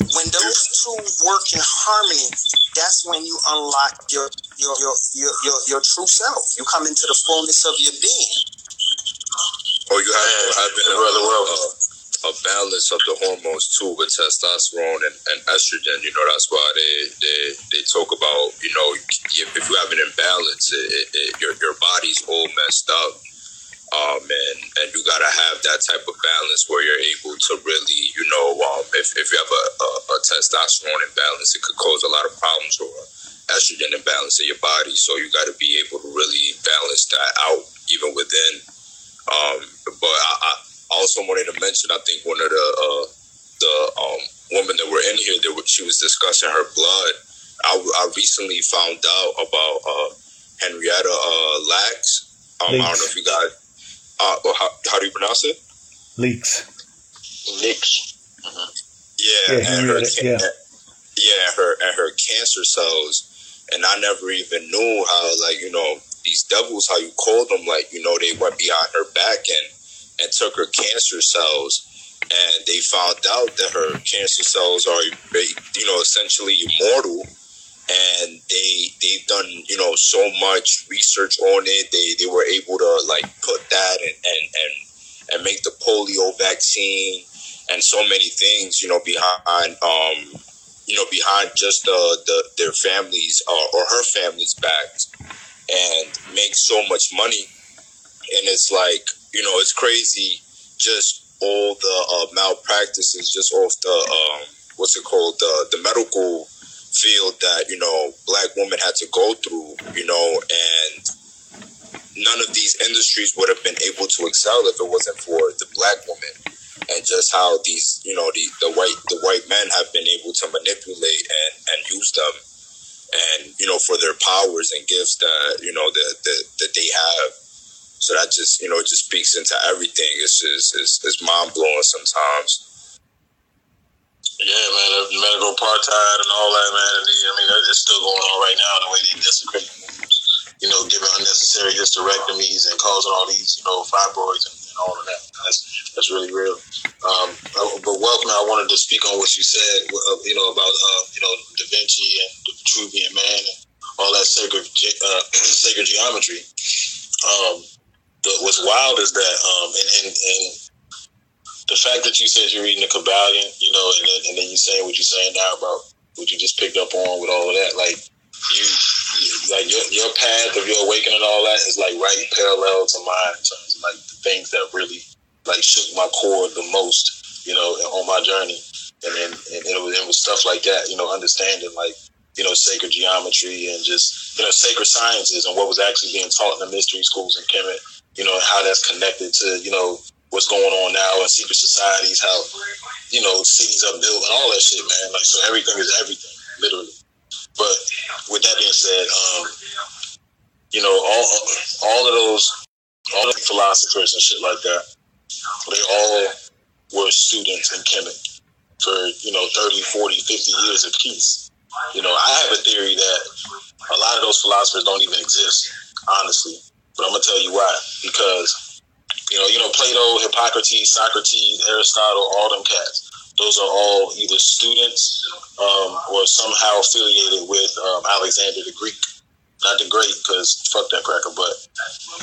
when those two work in harmony that's when you unlock your your your your, your, your true self you come into the fullness of your being Or you have to have a, a, a balance of the hormones too with testosterone and, and estrogen. You know, that's why they, they, they talk about, you know, if, if you have an imbalance, it, it, it, your, your body's all messed up. Um, and, and you gotta have that type of balance where you're able to really, you know, um, if, if you have a, a, a testosterone imbalance, it could cause a lot of problems or estrogen imbalance in your body. So you got to be able to really balance that out even within. Um, but I, I also wanted to mention, I think one of the uh, the um, women that were in here, that were, she was discussing her blood. I, I recently found out about uh, Henrietta uh, Lacks. Um, I don't know if you got. Uh, well, how, how do you pronounce it? Leaks. Leaks. Yeah, Yeah, and her, Henrietta, yeah. yeah, her and her cancer cells, and I never even knew how like you know these devils, how you call them, like you know they went behind her back and and took her cancer cells, and they found out that her cancer cells are you know essentially immortal, and they they've done you know so much research on it. They they were able to like put that and and and, and make the polio vaccine and so many things you know behind um you know behind just the, the their families uh, or her family's backs and make so much money and it's like you know it's crazy just all the uh, malpractices just off the um what's it called the the medical field that you know black women had to go through you know and none of these industries would have been able to excel if it wasn't for the black woman and just how these you know the, the white the white men have been able to manipulate and and use them and you know for their powers and gifts that you know that that, that they have. So that just you know it just speaks into everything. It's just it's, it's mind blowing sometimes Yeah, man, the medical apartheid and all that, man. And the, I mean, that- it's still going on right now. The way they desecrate, you know, giving unnecessary hysterectomies and causing all these, you know, fibroids and, and all of that. That's that's really real. Um, uh, but welcome. I wanted to speak on what you said, uh, you know, about uh, you know Da Vinci and the Vitruvian Man and all that sacred uh, sacred geometry. Um, the, what's wild is that, um, the fact that you said you're reading the Kybalion, you know, and then, and then you saying what you're saying now about what you just picked up on with all of that, like you, like your your path of your awakening and all that is like right parallel to mine in terms of like the things that really like shook my core the most, you know, on my journey, and then and it was, it was stuff like that, you know, understanding like you know sacred geometry and just you know sacred sciences and what was actually being taught in the mystery schools in Kemet, you know, how that's connected to you know what's going on now in secret societies, how you know cities are built and all that shit, man. Like so, everything is everything, literally. But with that being said, um, you know, all all of those, all the philosophers and shit like that, they all were students in Kemet for you know 30, 40, 50 years apiece. You know, I have a theory that a lot of those philosophers don't even exist, honestly. But I'm gonna tell you why. Because you know, you know, Plato, Hippocrates, Socrates, Aristotle, all them cats. Those are all either students um, or somehow affiliated with um, Alexander the Greek. Not the Great, because fuck that cracker. But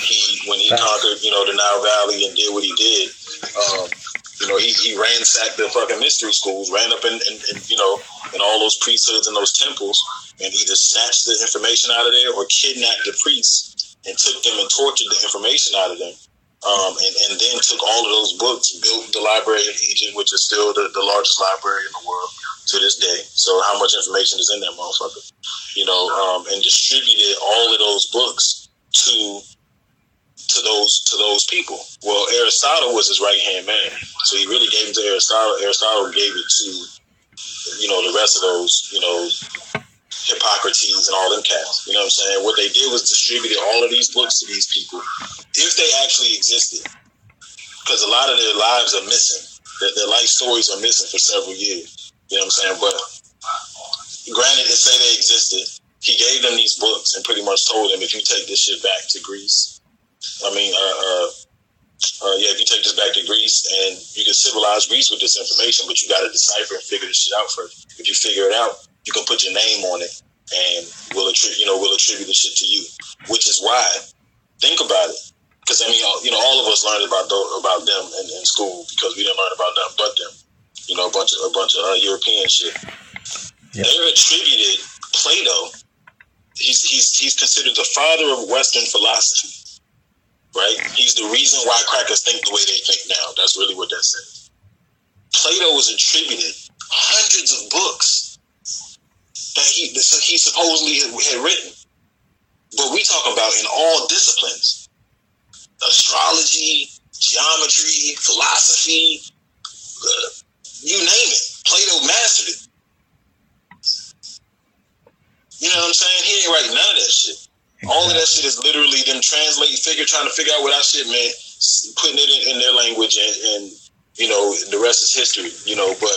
he, when he conquered, you know, the Nile Valley and did what he did, um, you know, he, he ransacked the fucking mystery schools, ran up in, in, in, you know, in all those priesthoods and those temples, and either snatched the information out of there or kidnapped the priests and took them and tortured the information out of them. Um, and, and then took all of those books, built the library in Egypt, which is still the, the largest library in the world to this day. So how much information is in that motherfucker? You know, um, and distributed all of those books to to those to those people. Well, Aristotle was his right hand man, so he really gave it to Aristotle. Aristotle gave it to you know the rest of those you know Hippocrates and all them cats. You know what I'm saying? What they did was distributed all of these books to these people, if they actually existed, because a lot of their lives are missing. Their, their life stories are missing for several years. You know what I'm saying? But granted, to say they existed, he gave them these books and pretty much told them, if you take this shit back to Greece, I mean, uh, uh, uh, yeah, if you take this back to Greece and you can civilize Greece with this information, but you got to decipher and figure this shit out first. If you figure it out, you can put your name on it, and we'll attribute, you know, we'll attribute the shit to you. Which is why, think about it, because I mean, all- you know, all of us learned about about them in, in school because we didn't learn about them but them. You know, a bunch of a bunch of uh, European shit. They're attributed Plato. He's he's he's considered the father of Western philosophy. right? He's the reason why crackers think the way they think now. That's really what that says. Plato was attributed hundreds of books that he that he supposedly had written. But we talk about in all disciplines: astrology, geometry, philosophy, uh, you name it. Plato mastered it. You know what I'm saying? He ain't writing none of that shit. All of that shit is literally them translating, figure, trying to figure out what our shit meant, putting it in, in their language, and, and you know the rest is history. You know, but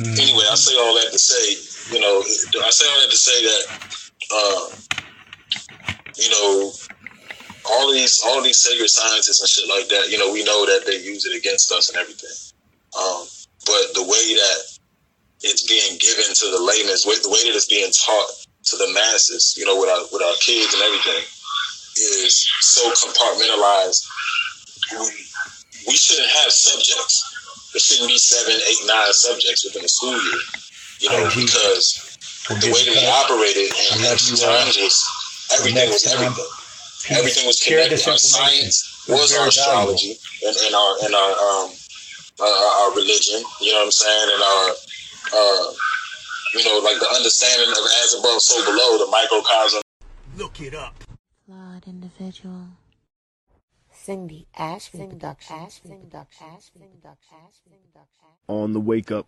mm. anyway, I say all that to say, you know, I say all that to say that, uh, you know, all these all these sacred scientists and shit like that, you know, we know that they use it against us and everything. Um, but the way that it's being given to the laymen, the way that it's being taught to the masses, you know, with our with our kids and everything, is so compartmentalized. We, we shouldn't have subjects. There shouldn't be seven, eight, nine subjects within a school year. You know, because the way that we operated in ancient times was everything was everything. Everything was connected. Our science was our astrology and, and our and our um our, our religion. You know what I'm saying? And our uh you know, like the understanding of as above, so below, the microcosm. Look it up. Flawed individual. Cindy Ashby Production. On the wake up.